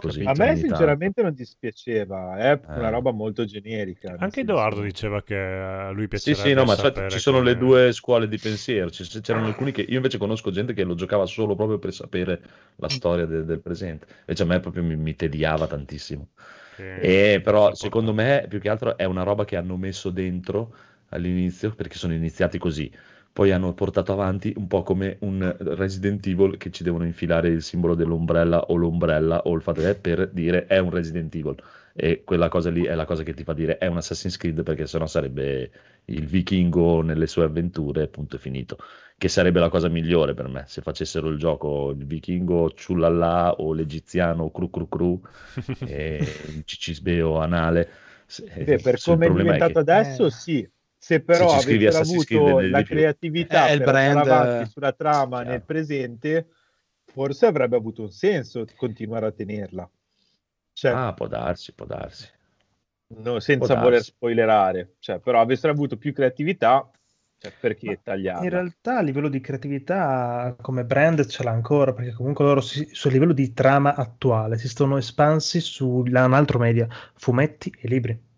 così. A me sinceramente non dispiaceva, è una Eh. roba molto generica. Anche Edoardo diceva che a lui Sì, piacerebbe sì, no, ma cioè, ci sono le come- due scuole di pensiero. C'erano alcuni che io invece conosco gente che lo giocava solo proprio per sapere la storia de- del presente. Invece a me proprio mi, mi tediava tantissimo. che- E però secondo me più che altro è una roba che hanno messo dentro all'inizio perché sono iniziati così. Poi hanno portato avanti un po' come un Resident Evil che ci devono infilare il simbolo dell'ombrella o l'ombrella o il fatto che per dire è un Resident Evil. E quella cosa lì è la cosa che ti fa dire è un Assassin's Creed perché sennò sarebbe il vichingo nelle sue avventure, punto e finito. Che sarebbe la cosa migliore per me se facessero il gioco il vichingo ciullallà o l'egiziano cru cru cru [LAUGHS] e il cicisbeo anale. Se- Beh, per come è diventato che- adesso, Eh. sì. Se però Se scrivi avessero Assassin's Creed, avuto vendi la creatività Eh, il per andare brand, avanti sulla trama chiaro. nel presente, forse avrebbe avuto un senso continuare a tenerla. Cioè, Ah, può darsi, può darsi. no, senza può voler darsi. spoilerare. Cioè, però avessero avuto più creatività, cioè, perché tagliarla? In realtà a livello di creatività come brand ce l'ha ancora, perché comunque loro si- sul livello di trama attuale si sono espansi su un altro media, fumetti e libri.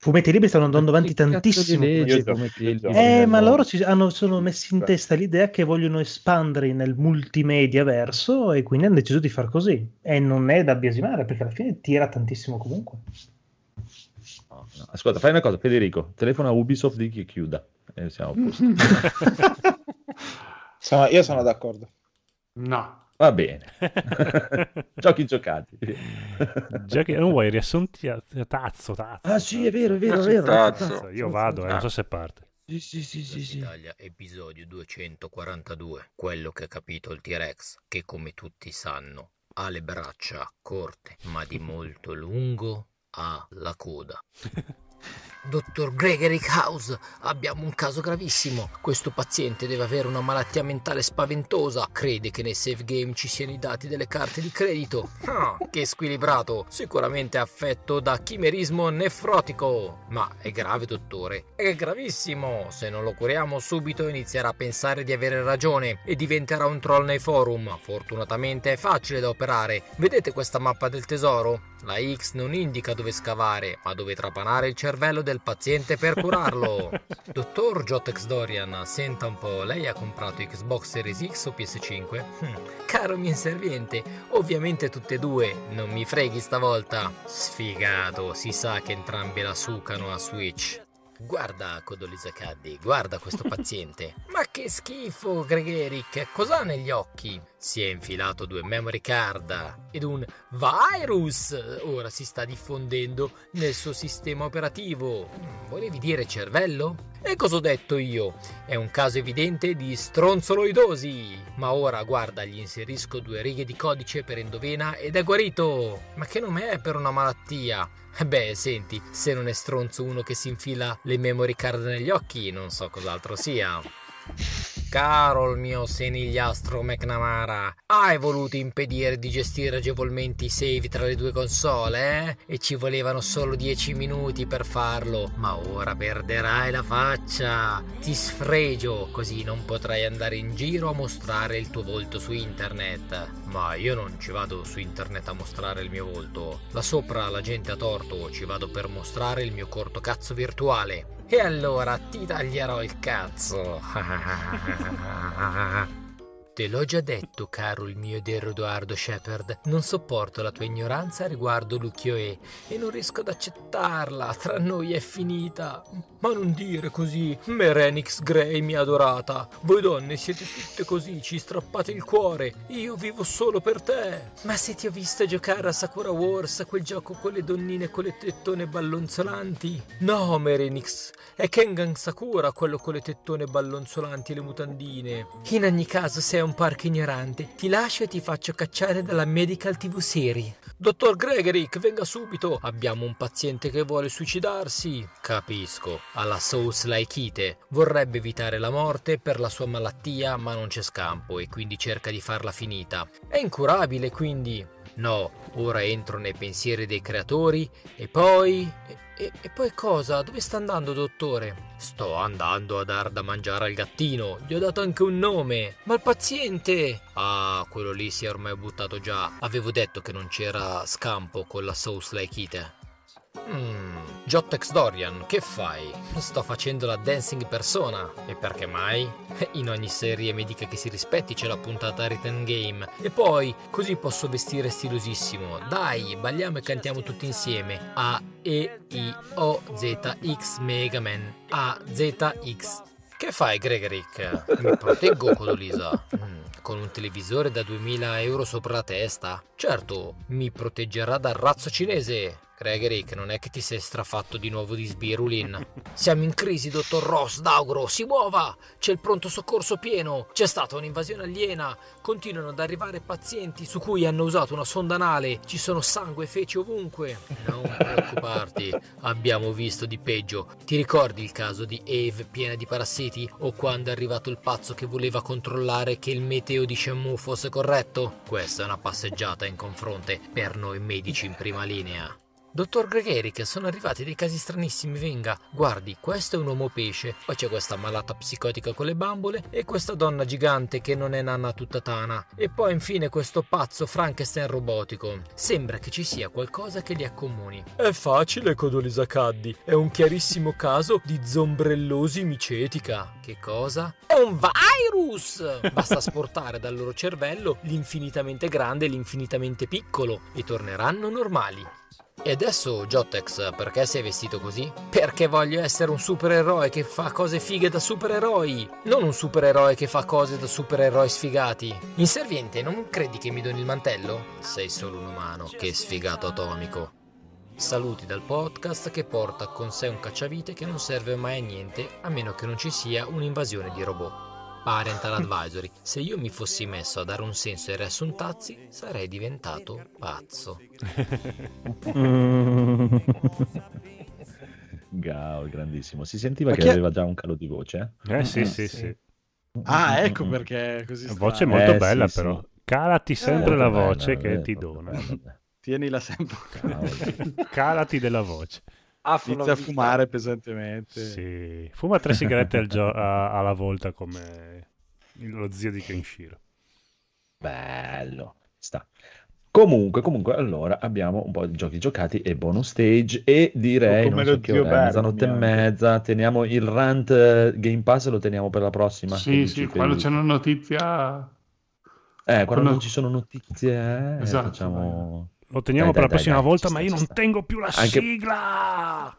Fumetti libri stanno andando avanti tantissimo. io gioco. Eh, eh, ma loro si hanno, sono messi in testa l'idea che vogliono espandere nel multimedia verso e quindi hanno deciso di far così. E non è da biasimare perché alla fine tira tantissimo comunque. No, no. Ascolta, fai una cosa, Federico, telefona a Ubisoft di che chiuda. E siamo a posto. [LAUGHS] Sono- io sono d'accordo. No. Va bene. [LAUGHS] Giochi giocati. Già che non vuoi riassunti a tazzo, tazzo. Ah sì, è vero, è vero, è vero. tazzo. Tazzo, Io vado, eh, non so se parte. Sì, sì, sì, sì, sì. Italia, episodio 242. Quello che ha capito il T-Rex, che come tutti sanno, ha le braccia corte, ma di [LAUGHS] molto lungo ha la coda. [LAUGHS] Dottor Gregory House, abbiamo un caso gravissimo. Questo paziente deve avere una malattia mentale spaventosa. Crede che nei save game ci siano i dati delle carte di credito. Ah, che squilibrato! Sicuramente affetto da chimerismo nefrotico. Ma è grave, dottore? È gravissimo! Se non lo curiamo subito inizierà a pensare di avere ragione e diventerà un troll nei forum. Fortunatamente è facile da operare. Vedete questa mappa del tesoro? La X non indica dove scavare, ma dove trapanare il cervello del paziente per curarlo. [LAUGHS] Dottor Jotex Dorian, senta un po', lei ha comprato Xbox Series X o PS5? Hm, Caro mio inserviente, ovviamente tutte e due, non mi freghi stavolta. Sfigato, si sa che entrambi la sucano a Switch. Guarda, Codolisa Caddi, guarda questo [LAUGHS] paziente. Ma che schifo, Gregeric, cos'ha negli occhi? Si è infilato due memory card ed un virus ora si sta diffondendo nel suo sistema operativo. Volevi dire cervello? E cosa ho detto io? È un caso evidente di stronzoloidosi. Ma ora guarda, gli inserisco due righe di codice per endovena ed è guarito. Ma che nome è per una malattia? Eh Beh, senti, se non è stronzo uno che si infila le memory card negli occhi, non so cos'altro sia. Caro il mio senigliastro McNamara, hai voluto impedire di gestire agevolmente i save tra le due console, eh? E ci volevano solo 10 minuti per farlo, ma ora perderai la faccia. Ti sfregio, così non potrai andare in giro a mostrare il tuo volto su internet. Ma io non ci vado su internet a mostrare il mio volto. Là sopra la gente ha torto, ci vado per mostrare il mio corto cazzo virtuale. E allora ti taglierò il cazzo. [LAUGHS] Te l'ho già detto, caro il mio Eder Edoardo Shepard, non sopporto la tua ignoranza riguardo l'Ukiyo-e e non riesco ad accettarla, tra noi è finita. Ma non dire così, Merenix Grey mia adorata, voi donne siete tutte così, ci strappate il cuore, io vivo solo per te. Ma se ti ho visto giocare a Sakura Wars, quel gioco con le donnine con le tettone ballonzolanti? No, Merenix, è Kengan Sakura quello con le tettone ballonzolanti e le mutandine. In ogni caso sei un parco ignorante, ti lascio e ti faccio cacciare dalla Medical TV Serie. Dottor Gregorick, venga subito, abbiamo un paziente che vuole suicidarsi. Capisco, ha la Souls Laikite, vorrebbe evitare la morte per la sua malattia ma non c'è scampo e quindi cerca di farla finita. È incurabile quindi. No, ora entro nei pensieri dei creatori e poi... E, e- poi cosa? Dove sta andando, dottore? Sto andando a dar da mangiare al gattino. Gli ho dato anche un nome. Ma il paziente... Ah, quello lì si è ormai buttato già. Avevo detto che non c'era scampo con la Souls Laikite. Mmm, Jottex Dorian, che fai? Sto facendo la dancing persona. E perché mai? In ogni serie medica che si rispetti c'è la puntata Written Game. E poi, così posso vestire stilosissimo. Dai, balliamo e cantiamo tutti insieme. A, E, I, O, Z, X, Mega Man. A, Z, X. Che fai, Gregorick? Mi proteggo, Codolisa. Mm, con un televisore da 2000 euro sopra la testa? Certo, mi proteggerà dal razzo cinese. Gregorick, non è che ti sei strafatto di nuovo di sbirulin. Siamo in crisi, dottor Ross Daugro, si muova! C'è il pronto soccorso pieno, c'è stata un'invasione aliena, continuano ad arrivare pazienti su cui hanno usato una sonda anale, ci sono sangue e feci ovunque. Non preoccuparti, abbiamo visto di peggio. Ti ricordi il caso di Eve piena di parassiti? O quando è arrivato il pazzo che voleva controllare che il meteo di Shenmue fosse corretto? Questa è una passeggiata in confronte per noi medici in prima linea. Dottor Gregorick, sono arrivati dei casi stranissimi, venga. Guardi, questo è un uomo pesce, poi c'è questa malata psicotica con le bambole e questa donna gigante che non è nanna tutta tana. E poi infine questo pazzo Frankenstein robotico. Sembra che ci sia qualcosa che li accomuni. È facile, Codolisa Caddi. È un chiarissimo caso di zombrellosi micetica. Che cosa? È un virus! Basta sportare dal loro cervello l'infinitamente grande e l'infinitamente piccolo e torneranno normali. E adesso, Jottex, perché sei vestito così? Perché voglio essere un supereroe che fa cose fighe da supereroi, non un supereroe che fa cose da supereroi sfigati. Inserviente, non credi che mi doni il mantello? Sei solo un umano, che sfigato atomico. Saluti dal podcast che porta con sé un cacciavite che non serve mai a niente a meno che non ci sia un'invasione di robot. Parental Advisory. Se io mi fossi messo a dare un senso ai riassuntazzi, sarei diventato pazzo. [LAUGHS] Gao, grandissimo. Si sentiva che è- aveva già un calo di voce. Eh sì, Mm, sì, sì. Ah, ecco perché è così La voce molto Eh, bella sì, però. sì. Calati sempre Molto la bella, voce che eh, ti dona. bella. Tienila sempre. Calati [LAUGHS] della voce. Afro Inizia a fumare pesantemente. Sì. Fuma tre sigarette al gio- a- alla volta come lo zio di Kenshiro. Bello. Sta. Comunque, comunque, allora abbiamo un po' di giochi giocati e bonus stage e direi, come non so lo che zio ora mezzanotte e mezza, teniamo il rant eh, Game Pass lo teniamo per la prossima. Sì, sì, quando c'è una notizia... Eh, quando quando- non ci sono notizie, eh, Esatto, facciamo... Lo teniamo Dai, per la dai, prossima dai, volta, ma sta, io non sta. tengo più la Anche- sigla!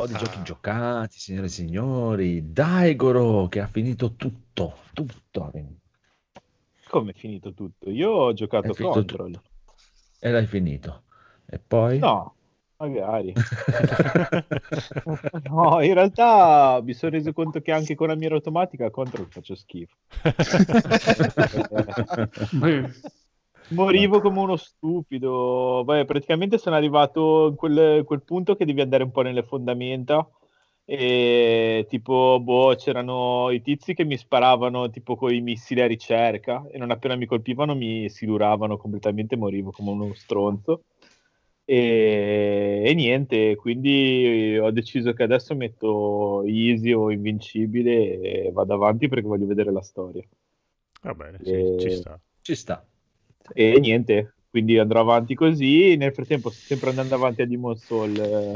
po' di giochi Ah. giocati, signore e signori. Daigoro che ha finito tutto, tutto. Come è finito tutto? Io ho giocato Control. E l'hai finito. E poi? No, magari. [LAUGHS] no, in realtà mi sono reso conto che anche con la mira automatica Control faccio schifo. [LAUGHS] [LAUGHS] Morivo come uno stupido. Beh, praticamente sono arrivato in quel, quel punto che devi andare un po' nelle fondamenta e tipo, boh, c'erano i tizi che mi sparavano tipo con i missili a ricerca e non appena mi colpivano mi siluravano completamente, morivo come uno stronzo. E, e niente, quindi ho deciso che adesso metto easy o invincibile e vado avanti perché voglio vedere la storia. Va bene, sì, E- ci sta. Ci sta. E niente, quindi andrò avanti così. Nel frattempo, sto sempre andando avanti a Demon Soul, eh,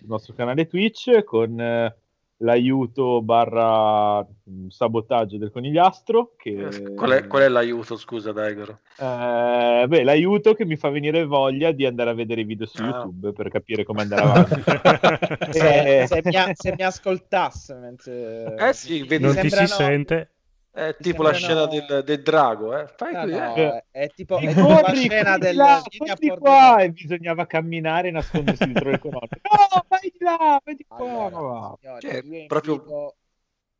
il nostro canale Twitch, con eh, l'aiuto barra mh, sabotaggio del conigliastro. Che, Qual è, qual è l'aiuto, scusa, Daigoro? Eh, beh, l'aiuto che mi fa venire voglia di andare a vedere i video su Ah. YouTube per capire come andare avanti. [LAUGHS] Se, Eh, se mi, se mi ascoltasse mentre... Eh sì, vedi, Non ti si sembrano- sente? È mi tipo la scena del, del drago, eh. Fai No, così, no, eh. è tipo, è tipo la scena del là, vieni qua e bisognava camminare e nascondersi dietro le [LAUGHS] colonne. No, vai di là, vai di qua. Allora, signori, Cioè, io proprio- invito,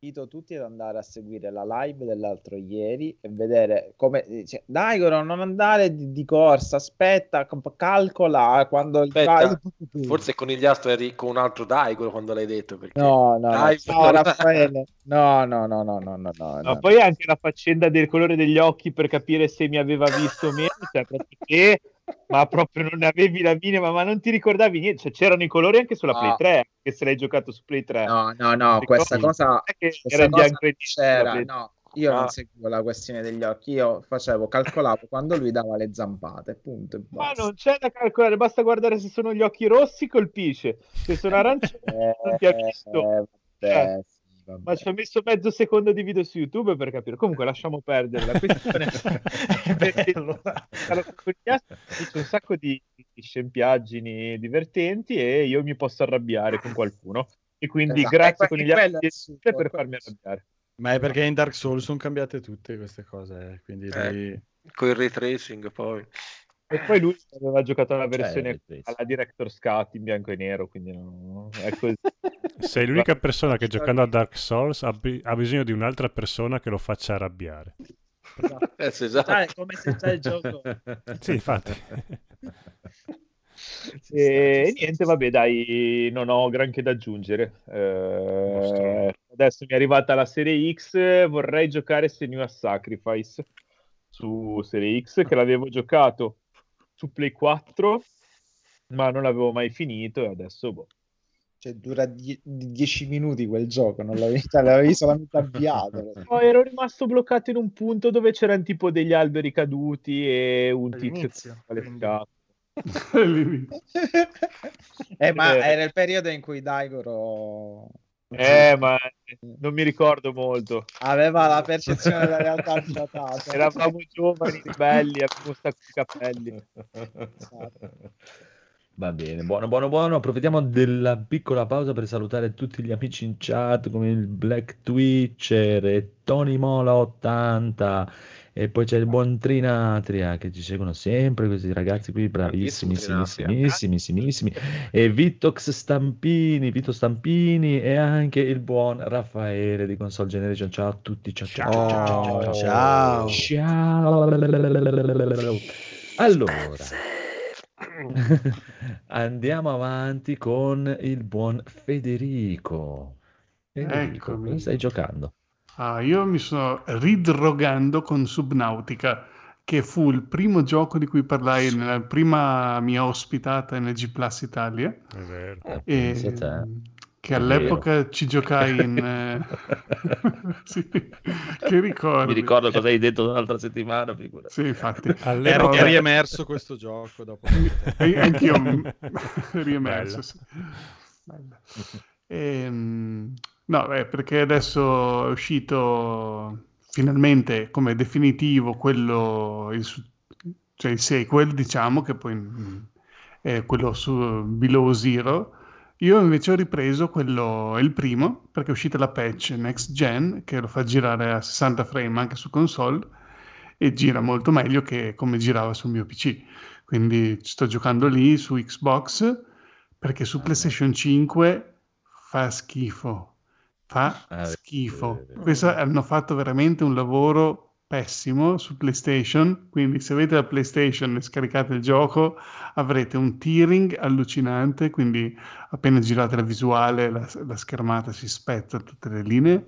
invito tutti ad andare a seguire la live dell'altro ieri e vedere come dice Daigoro non andare di, di corsa aspetta calcola quando il Aspetta, vai- forse con Conigliastro eri con un altro Daigoro quando l'hai detto, perché... no no no, Dai, no, però- [LAUGHS] Raffaele no no no no no no no, no. poi anche la faccenda del colore degli occhi per capire se mi aveva visto o meno, cioè che, ma proprio non ne avevi la minima, ma non ti ricordavi niente, cioè c'erano i colori anche sulla No. Play 3, che se l'hai giocato su Play 3. no no no questa cosa questa era cosa bianco e c'era no io Ah. non seguivo la questione degli occhi io facevo calcolavo quando lui dava le zampate punto Ma non c'è da calcolare, basta guardare se sono gli occhi rossi, colpisce, se sono arancioni non ti ha visto. Eh, sì, vabbè. Ma ci ho messo mezzo secondo di video su YouTube per capire. Comunque lasciamo perdere la questione. [LAUGHS] perché allora, dice un sacco di, di scempiaggini divertenti e io mi posso arrabbiare con qualcuno. E quindi Esatto, grazie con gli altri il succo, per farmi arrabbiare. Ma è perché in Dark Souls sono cambiate tutte queste cose, eh, quindi Eh. lì- Con il ray tracing poi. E poi lui aveva giocato la versione Cioè, alla Director's Cut in bianco e nero, quindi no, è così. [LAUGHS] Sei l'unica persona che giocando a Dark Souls ha, bi- ha bisogno di un'altra persona che lo faccia arrabbiare. [LAUGHS] Eh, sì, esatto. Dai, come se già il gioco [LAUGHS] Sì, infatti. E niente, vabbè, dai, non ho granché da aggiungere. Eh, adesso mi è arrivata la serie X, vorrei giocare Senua's Sacrifice su serie X, che l'avevo giocato su Play 4, ma non l'avevo mai finito e adesso boh. Cioè, dura 10 minuti quel gioco, non l'avevi, cioè, l'avevi solamente avviato. [LAUGHS] No, ero rimasto bloccato in un punto dove c'erano tipo degli alberi caduti e un tizio All'inizio, qualificato. [LAUGHS] All'inizio. eh, ma Eh. era il periodo in cui Daigoro Eh, ma non mi ricordo molto. aveva la percezione della realtà datata. [LAUGHS] Eravamo giovani, belli, avevamo un sacco di capelli. Esatto. Va bene, buono, buono, buono. Approfittiamo della piccola pausa per salutare tutti gli amici in chat come il Black Twitcher e Tony Mola 80 e poi c'è il buon Trinatria che ci seguono sempre, questi ragazzi qui bravissimi, bravissimissimi, e Vittox Stampini, Vito Stampini e anche il buon Raffaele di Console Generation. Ciao a tutti, ciao ciao ciao ciao. ciao. Ciao. Allora, andiamo avanti con il buon Federico. Federico, Eccomi. cosa stai giocando? Ah, io mi sto ridrogando con Subnautica, che fu il primo gioco di cui parlai nella prima mia ospitata NG Plus Italia, È vero. Eh, e che all'epoca ci giocai in... [LAUGHS] eh, [LAUGHS] sì, che ricordi? Mi ricordo cosa hai detto l'altra settimana, figura. Sì, infatti. È, All'epoca- è riemerso questo gioco dopo. E [LAUGHS] anch'io riemerso. Bello. sì. Bello. Ehm, no, è perché adesso è uscito finalmente come definitivo quello, il, cioè il sequel, diciamo, che poi mm, è quello su Below Zero. Io invece ho ripreso quello, il primo, perché è uscita la patch Next Gen, che lo fa girare a 60 frame anche su console, e gira molto meglio che come girava sul mio PC. Quindi sto giocando lì su Xbox, perché su PlayStation 5 fa schifo. Fa Ah, schifo. Questo hanno fatto veramente un lavoro pessimo su PlayStation, quindi se avete la PlayStation e scaricate il gioco avrete un tearing allucinante, quindi appena girate la visuale la, la schermata si spezza tutte le linee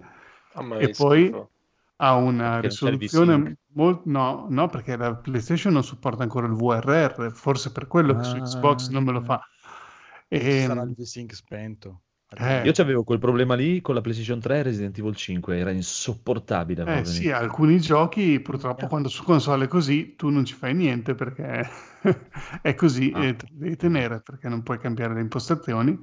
Mamma e poi schifo. ha una Perché risoluzione molto... No, no, perché la PlayStation non supporta ancora il VRR, forse per quello che su Xbox non me lo fa. Ci sarà E, il V-Sync spento. Eh, Io avevo quel problema lì con la PlayStation 3 e Resident Evil 5, era insopportabile. Eh sì, alcuni giochi purtroppo quando su console è così tu non ci fai niente perché [LAUGHS] è così Ah. e te devi tenere perché non puoi cambiare le impostazioni.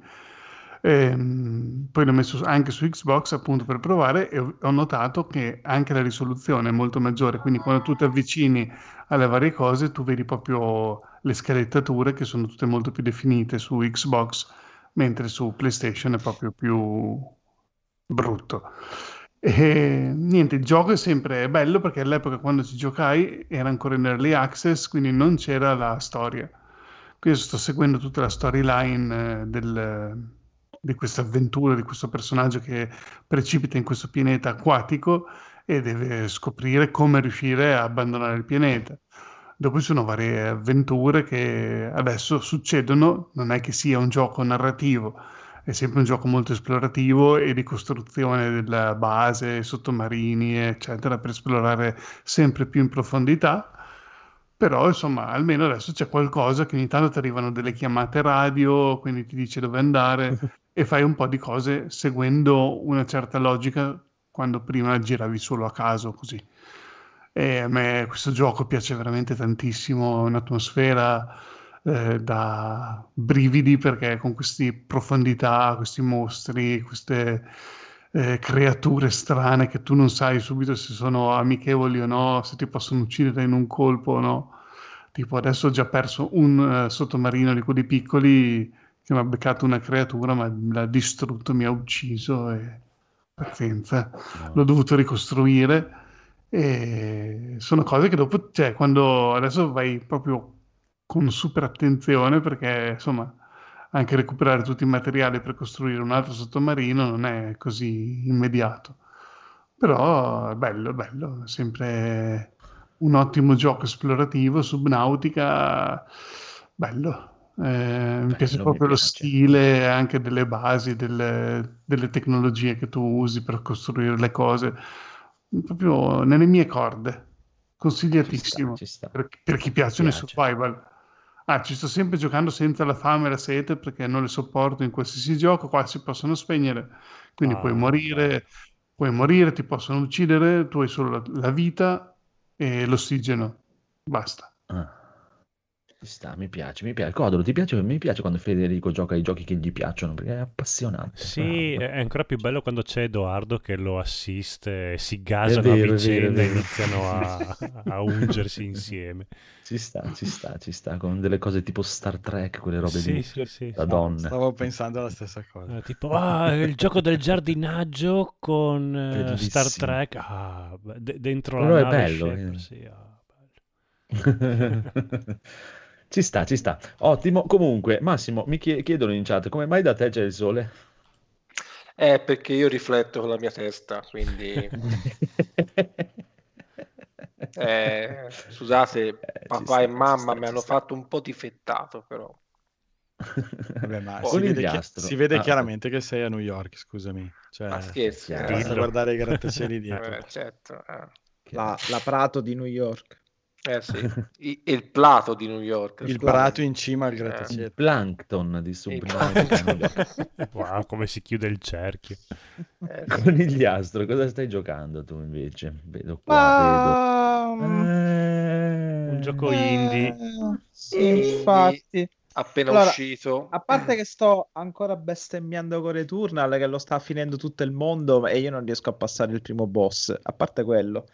Ehm, poi l'ho messo anche su Xbox appunto per provare e ho ho notato che anche la risoluzione è molto maggiore, quindi quando tu ti avvicini alle varie cose tu vedi proprio le scalettature che sono tutte molto più definite su Xbox, mentre su PlayStation è proprio più brutto. E niente, il gioco è sempre bello perché all'epoca quando ci giocai era ancora in early access, quindi non c'era la storia. Quindi sto seguendo tutta la storyline eh, del- di questa avventura, di questo personaggio che precipita in questo pianeta acquatico e deve scoprire come riuscire a abbandonare il pianeta. Dopo ci sono varie avventure che adesso succedono, non è che sia un gioco narrativo, è sempre un gioco molto esplorativo e di costruzione della base, sottomarini, eccetera, per esplorare sempre più in profondità. Però, insomma, almeno adesso c'è qualcosa che ogni tanto ti arrivano delle chiamate radio, quindi ti dice dove andare [LAUGHS] e fai un po' di cose seguendo una certa logica quando prima giravi solo a caso così. E a me questo gioco piace veramente tantissimo, è un'atmosfera eh, da brividi perché con queste profondità, questi mostri, queste eh, creature strane che tu non sai subito se sono amichevoli o no, se ti possono uccidere in un colpo o no. Tipo adesso ho già perso un eh, sottomarino di quelli piccoli che mi ha beccato una creatura, ma l'ha distrutto, mi ha ucciso e pazienza, l'ho dovuto ricostruire. E sono cose che dopo, cioè, quando adesso vai proprio con super attenzione, perché insomma, anche recuperare tutti i materiali per costruire un altro sottomarino non è così immediato. Però è bello, è bello, è sempre un ottimo gioco esplorativo, subnautica, bello. Eh, mi piace mi proprio lo piace. stile anche delle basi, delle, delle tecnologie che tu usi per costruire le cose, proprio nelle mie corde. Consigliatissimo Ci sta. per, per chi piacciono i survival. Ah, ci sto sempre giocando senza la fame e la sete perché non le sopporto in qualsiasi gioco. Qua si possono spegnere, quindi Ah, puoi morire, puoi morire, ti possono uccidere, tu hai solo la, la vita e l'ossigeno. Basta. Ah. Ci sta, mi piace, mi piace. Codolo, ti piace? Mi piace quando Federico gioca ai giochi che gli piacciono perché è appassionante. Sì, bravo. è ancora più bello quando c'è Edoardo che lo assiste si gasano vero, è a vero, è vicenda e iniziano a, [LAUGHS] a ungersi insieme. Ci sta, ci sta, ci sta. Con delle cose tipo Star Trek, quelle robe Sì, lì. sì, sì. Da donna. Stavo pensando alla stessa cosa. Eh, tipo, ah, il gioco del giardinaggio con eh, Bellissimo. Star Trek. Ah, de- dentro Però la è nave bello, Shepard, eh. sì, ah, bello. [LAUGHS] [LAUGHS] Ci sta, ci sta. Ottimo. Comunque, Massimo, mi chie- chiedono in chat come mai da te c'è il sole? È perché io rifletto con la mia testa, quindi [LAUGHS] eh, scusate, Eh, papà sta, e mamma sta, mi hanno sta. fatto un po' difettato, però. Vabbè, ma si vede, chi- si vede Ah, chiaramente che sei a New York, scusami. Cioè, Ma scherzi, eh, basta guardare i grattacieli dietro. eh, certo, eh. La, la Prato di New York. Eh sì, [LAUGHS] I- il plato di New York. Il prato in cima al Eh. Il grattacielo. plankton di Il Subnautica. [LAUGHS] Wow, come si chiude il cerchio. Eh, [LAUGHS] sì. Conigliastro, cosa stai giocando tu invece? Vedo qua, Ma... vedo. Eh, Un gioco indie. Eh, sì, infatti. Appena Allora, uscito. A parte che sto ancora bestemmiando con Returnal, che lo sta finendo tutto il mondo e io non riesco a passare il primo boss. A parte quello,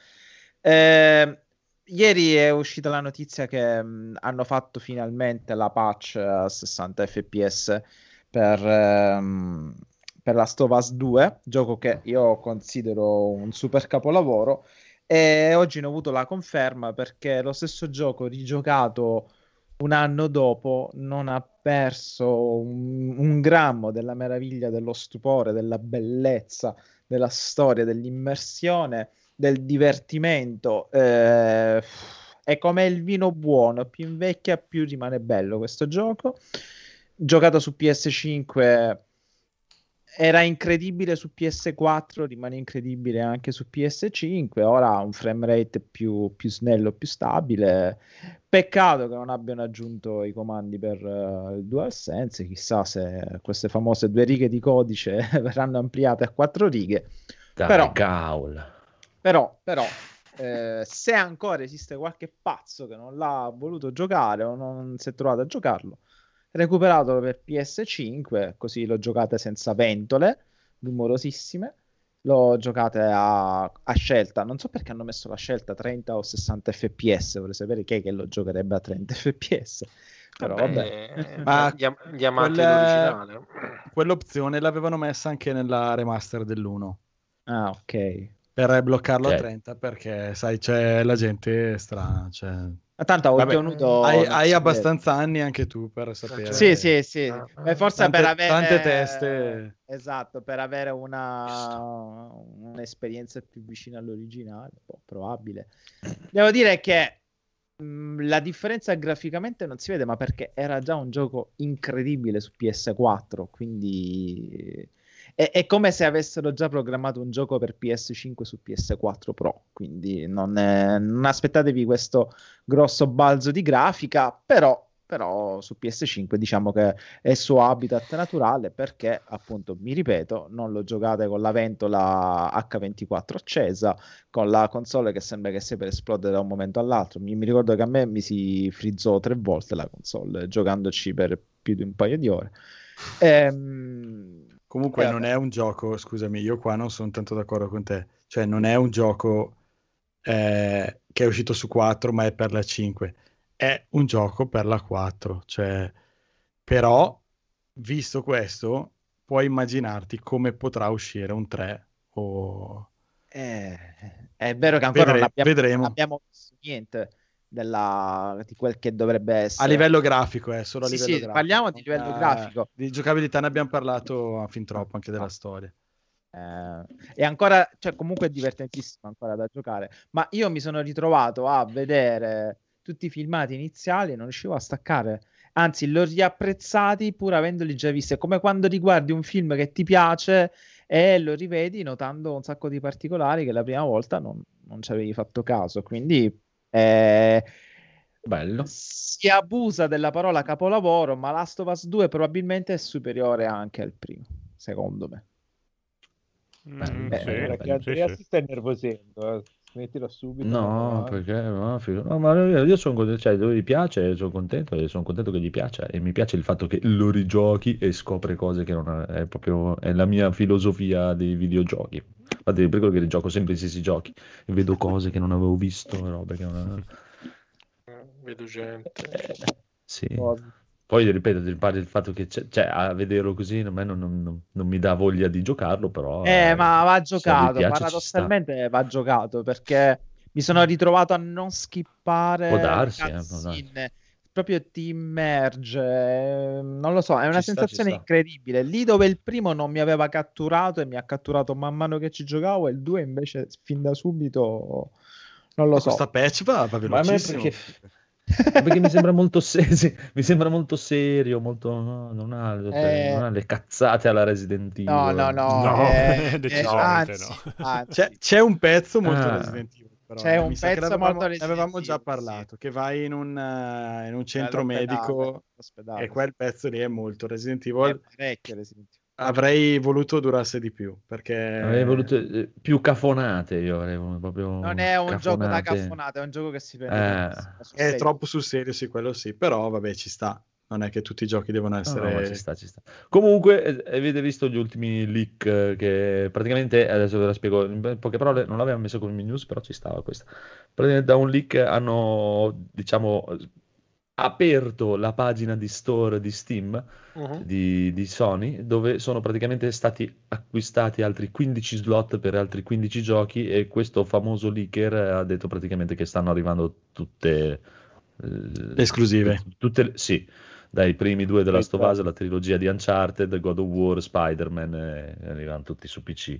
Eh, ieri è uscita la notizia che mh, hanno fatto finalmente la patch a 60 fps per, ehm, per Last of Us 2, gioco che io considero un super capolavoro. E oggi ne ho avuto la conferma perché lo stesso gioco rigiocato un anno dopo non ha perso un, un grammo della meraviglia, dello stupore, della bellezza, della storia, dell'immersione del divertimento. eh, è come il vino buono, più invecchia più rimane bello questo gioco. Giocato su PS5 era incredibile su PS4, rimane incredibile anche su PS5. Ora ha un frame rate più, più snello, più stabile. Peccato che non abbiano aggiunto i comandi per eh, il DualSense. Chissà se queste famose due righe di codice [LAUGHS] verranno ampliate a quattro righe. Dai, Però- caul. Però, però eh, se ancora esiste qualche pazzo che non l'ha voluto giocare o non si è trovato a giocarlo, recuperatelo per PS5, così lo giocate senza ventole, rumorosissime. Lo giocate a, a scelta. Non so perché hanno messo la scelta 30 o 60 fps. Vorrei sapere chi è che lo giocherebbe a 30 fps. Però vabbè. Vabbè, Ma gli, am- gli amanti quel- dell'originale. Quell'opzione l'avevano messa anche nella remaster dell'1 Ah, ok. Per bloccarlo a Ok. 30 perché sai c'è la gente strana. Cioè... Ma tanto ho Vabbè, ottenuto. hai, hai abbastanza anni anche tu per sapere. Sì, sì, sì. Ah, forse tante- per avere tante teste. Esatto, per avere una un'esperienza più vicina all'originale, boh, probabile. Devo dire che mh, la differenza graficamente non si vede, ma perché era già un gioco incredibile su PS4, quindi è, è come se avessero già programmato un gioco per PS5 su PS4 Pro, quindi non, è- non aspettatevi questo grosso balzo di grafica, però, però su PS5 diciamo che è il suo habitat naturale perché appunto mi ripeto non lo giocate con la ventola H24 accesa con la console che sembra che sia per esplodere da un momento all'altro. Mi, mi ricordo che a me mi si frizzò tre volte la console giocandoci per più di un paio di ore. Ehm, Comunque eh, non è un gioco, scusami, io qua non sono tanto d'accordo con te, cioè non è un gioco eh, che è uscito su 4 ma è per la 5, è un gioco per la 4, cioè, però visto questo puoi immaginarti come potrà uscire un 3 o... Eh, è vero che ancora Vedre- non abbiamo visto niente della- di quel che dovrebbe A essere livello grafico, eh, solo a Sì, livello sì, grafico. parliamo di livello Eh, grafico. Di giocabilità ne abbiamo parlato fin troppo, anche della storia. Eh, è ancora, cioè comunque è divertentissimo ancora da giocare, ma io mi sono ritrovato a vedere tutti i filmati iniziali e non riuscivo a staccare. Anzi, l'ho riapprezzati pur avendoli già visti. È come quando riguardi un film che ti piace e lo rivedi notando un sacco di particolari che la prima volta non, non ci avevi fatto caso. Quindi eh, Bello. si abusa della parola capolavoro, ma Last of Us 2 probabilmente è superiore anche al primo, secondo me. Mm, Beh, sì, Perché sì, sì. si sta innervosendo, eh. Smettila subito. No, eh. perché no, figo. No, ma io, io sono contento, cioè, lui gli piace, sono contento e sono contento che gli piaccia e mi piace il fatto che lo rigiochi e scopre cose che non è, è proprio è la mia filosofia dei videogiochi. Infatti, per quello che rigioco sempre gli stessi giochi e vedo cose che non avevo visto, robe che non [LAUGHS] Vedo gente. Sì. Cosa. Poi ripeto, il il fatto che c'è, cioè, a vederlo così a me non, non- non- non mi dà voglia di giocarlo, però Eh, ma va giocato, piace, paradossalmente va giocato perché mi sono ritrovato a non skippare Può darsi, eh, può proprio ti immerge, eh, non lo so, è una Ci sensazione sta. incredibile. Lì dove il primo non mi aveva catturato e mi ha catturato man mano che ci giocavo, e il 2 invece fin da subito non lo so. Questa patch va, va Ma a me velocissimo. perché, perché mi sembra molto serio, [LAUGHS] mi sembra molto serio, molto, no, non, ha, Eh. non ha le cazzate alla Resident Evil. No, no, no, No, eh, [LAUGHS] eh, decisamente anzi, no. anzi. C'è, c'è un pezzo molto Ah. Resident Evil, però, C'è eh, un pezzo molto ne avevamo già parlato, che vai in un, eh, in un centro medico e quel pezzo lì è molto Resident sì. Evil. È parecchio Resident Evil. Avrei voluto durasse di più, perché... Avrei voluto eh, più cafonate, io avrei voluto proprio Non è un gioco da cafonate. è un gioco che si prende Eh. È serio. troppo sul serio, sì, quello sì, però vabbè, ci sta. Non è che tutti i giochi devono No, essere... no, ma ci sta, ci sta. Comunque, eh, avete visto gli ultimi leak eh, che praticamente, adesso ve la spiego in poche parole, non l'avevamo messo come news, però ci stava questa. Praticamente da un leak hanno, diciamo, aperto la pagina di store di Steam Mhm. di, di Sony, dove sono praticamente stati acquistati altri 15 slot per altri 15 giochi e questo famoso leaker ha detto praticamente che stanno arrivando tutte eh, Le esclusive. tut- tutte sì, dai primi due della of Us, la trilogia di Uncharted, God of War, Spider-Man, eh, arrivano tutti su PC.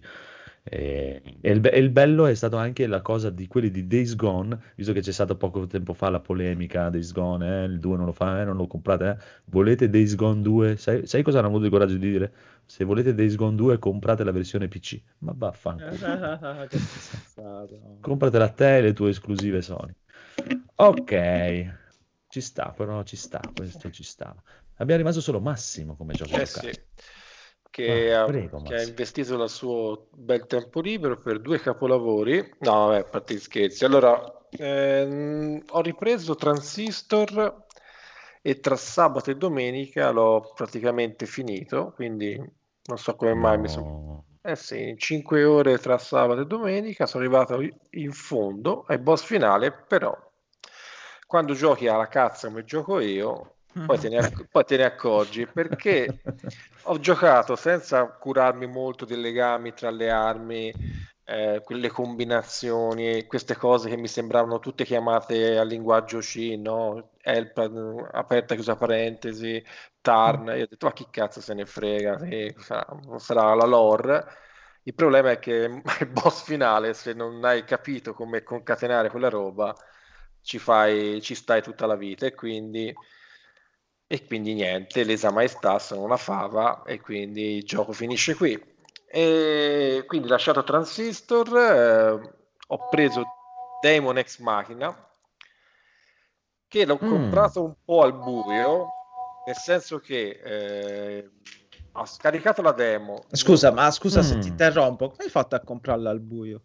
E, e il, e il bello è stato anche la cosa di quelli di Days Gone, visto che c'è stata poco tempo fa la polemica Days Gone, eh, il 2 non lo fa, eh, non lo comprate, eh. volete Days Gone 2? Sai, sai cosa hanno avuto il coraggio di dire? Se volete Days Gone 2 comprate la versione PC, ma vaffanculo. [LAUGHS] Compratela te e le tue esclusive Sony. Ok, ci sta, però ci sta, questo ci sta. Abbiamo rimasto solo Massimo come gioco Eh sì, che, Ah, ha, prego, che ha investito il suo bel tempo libero per due capolavori. No, vabbè, a parte gli scherzi. Allora, ehm, ho ripreso Transistor e tra sabato e domenica l'ho praticamente finito, quindi non so come mai mi sono... No. Eh sì, in 5 ore tra sabato e domenica sono arrivato in fondo ai boss finale, però quando giochi alla cazzo come gioco io, poi te ne, acc- poi te ne accorgi perché ho giocato senza curarmi molto dei legami tra le armi, eh, quelle combinazioni, queste cose che mi sembravano tutte chiamate al linguaggio C, no? Help, aperta, chiusa parentesi, Tarn. Io ho detto, ma chi cazzo se ne frega, sì, sarà, sarà la lore. Il problema è che [LAUGHS] il boss finale, se non hai capito come concatenare quella roba, ci fai, ci stai tutta la vita e quindi, e quindi niente, lesa maestà sono una fava e quindi il gioco finisce qui. E quindi lasciato Transistor, eh, ho preso Demon Ex Machina, che l'ho Mm. comprato un po' al buio, nel senso che eh, ho scaricato la demo. Scusa, ma scusa se Mm. ti interrompo, come hai fatto a comprarla al buio?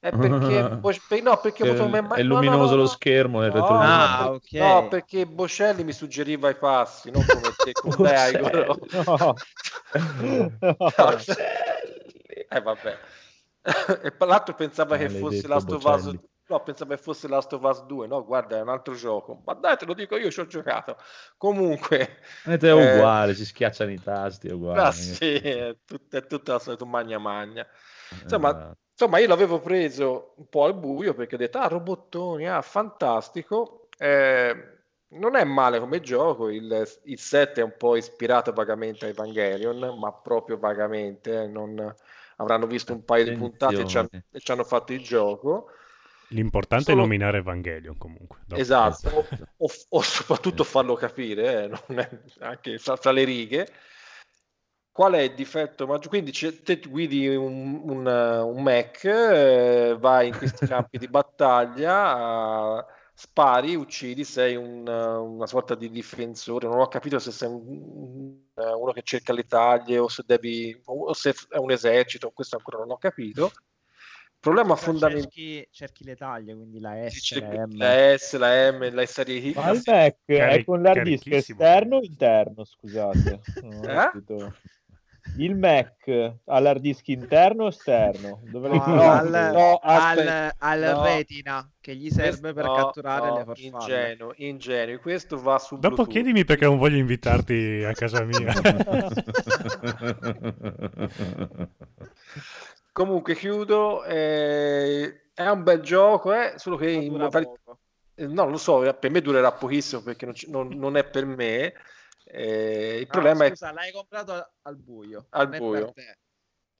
È perché, [LAUGHS] Bos- per- no, perché ho Che avuto me- è no, no, luminoso no, lo schermo nel No. Ah, per- ok. no, perché Boscelli mi suggeriva i passi, non come te con te, Igor. No. [LAUGHS] No, Eh, vabbè. [LAUGHS] E l'altro pensava che fosse Last of Us. No, pensavo che fosse Last of Us 2, no, guarda, è un altro gioco. Ma dai, te lo dico io, ci ho giocato. Comunque, Ed è eh, uguale, si schiacciano i tasti, è uguale. ah, sì, è tut- è tutta la solita magna magna. Insomma, Esatto. Insomma, io l'avevo preso un po' al buio perché ho detto, ah, robottoni, ah, fantastico. Eh, non è male come gioco, il, il 7 è un po' ispirato vagamente a Evangelion, ma proprio vagamente, eh, non- avranno visto un paio di puntate e ci hanno, Attenzione. e ci hanno fatto il gioco. L'importante Solo- è nominare Evangelion comunque. Dopo- Esatto, o, o- o soprattutto farlo capire, eh, non è- anche fra, fra le righe. Qual è il difetto maggiore? Quindi c'è- te guidi un, un, eh, un mech, eh, vai in questi [LAUGHS] campi di battaglia, eh, spari, uccidi, sei un, eh, una sorta di difensore. Non ho capito se sei un- eh, uno che cerca le taglie o se devi, o se è un esercito, questo ancora non ho capito. Problema fondamentale. Cerchi, cerchi le taglie, quindi la S, Sì, la M. La S, la M, la serie Ma il Mac è con l'hard disk esterno o interno? Scusate, non ho Eh? Il Mac ha l'hard disk interno o esterno? Dove No, comprato? al, no, al, al no. retina che gli serve per No, catturare no, le farfalle. ingenuo, ingenuo. Questo va su Dopo Bluetooth. chiedimi perché non voglio invitarti a casa mia. [LAUGHS] Comunque chiudo. eh, è un bel gioco, eh, solo che in modalità- eh, no, lo so, per me durerà pochissimo perché non, non- non è per me. Eh, il No, problema è scusa, l'hai comprato al, buio. Al è buio.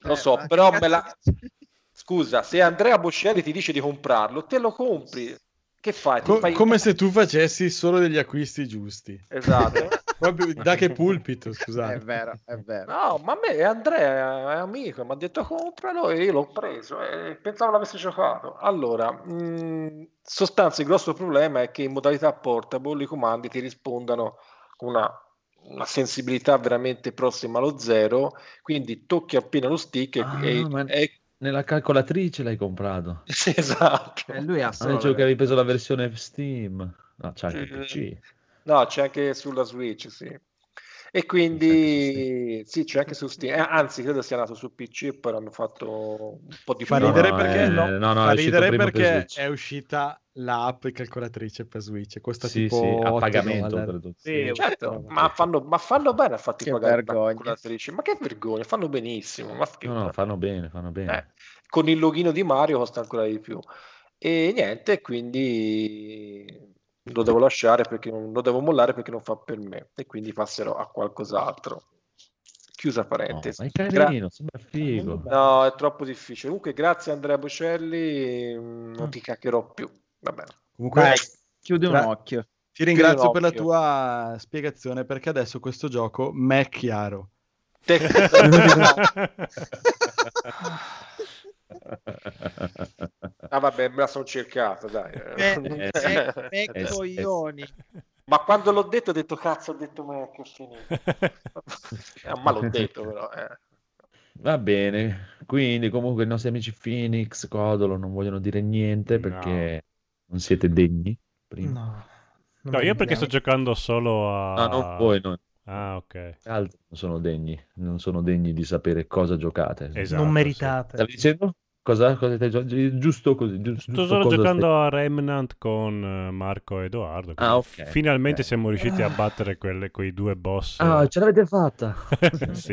Lo Eh, so, però me la- [LAUGHS] Scusa, se Andrea Boscelli ti dice di comprarlo, te lo compri. Che fai? Co- fai- come se tu facessi solo degli acquisti giusti. Esatto. [LAUGHS] Proprio da che pulpito, È scusate. vero, è vero. No, ma a me Andrea è amico, mi ha detto compralo e io l'ho preso e pensavo l'avesse giocato. Allora, mh, sostanza, il grosso problema è che in modalità portable i comandi ti rispondano con una, una sensibilità veramente prossima allo zero, quindi tocchi appena lo stick e, Ah, e- ma- e- Nella calcolatrice l'hai comprato. [LAUGHS] sì, esatto. E lui ha Ah, solo dicevo che avevi preso la versione Steam. No, c'è anche il Mm. PC. No, c'è anche sulla Switch, sì. E quindi sì, c'è anche su Steam. Eh, anzi, credo sia nato su PC e poi hanno fatto un po' di Fa No, ridere no, perché, eh, no, no, no, ridere per perché Switch. è uscita l'app calcolatrice per Switch. Costa Sì, tipo sì, a 8 pagamento. Sì, Certo, ma fanno, ma fanno bene a farti Che pagare la vergogna. calcolatrice. Ma che vergogna, fanno benissimo. Ma che- No, no, fanno bene, fanno bene. Eh, con il login di Mario costa ancora di più. E niente, quindi lo devo lasciare perché non lo devo mollare perché non fa per me e quindi passerò a qualcos'altro. Chiusa No, parentesi. ma è Gra- carino, sembra figo. no, è troppo difficile. Comunque, grazie Andrea Bocelli, mm, non ti caccherò più. Va bene. Comunque, Dai, chiudi un gra- occhio. ti ringrazio per la tua spiegazione perché adesso questo gioco mi è chiaro. Te- [LAUGHS] [LAUGHS] Ah, vabbè, me la sono cercata, dai. Me, me eh, eh, coglioni. Ma quando l'ho detto, ho detto cazzo, ho detto ma che ho finito. [LAUGHS] Eh, ma l'ho detto però. eh. Va bene, quindi comunque i nostri amici Phoenix, Codolo non vogliono dire niente No. perché non siete degni. Prima. No. non No, io perché sto giocando solo a... No, non voi, no. Ah, ok. Altri non sono degni, non sono degni di sapere cosa giocate. Esatto, non sì. meritate. Stavi dicendo? Cosa, cosa stai gio- Giusto così. giu- Sto giusto solo giocando stai- a Remnant con eh, Marco e Edoardo. Ah, quindi ok, Finalmente ok. siamo riusciti a battere quelle, quei due boss. Ah, ce l'avete fatta! [LAUGHS] sì.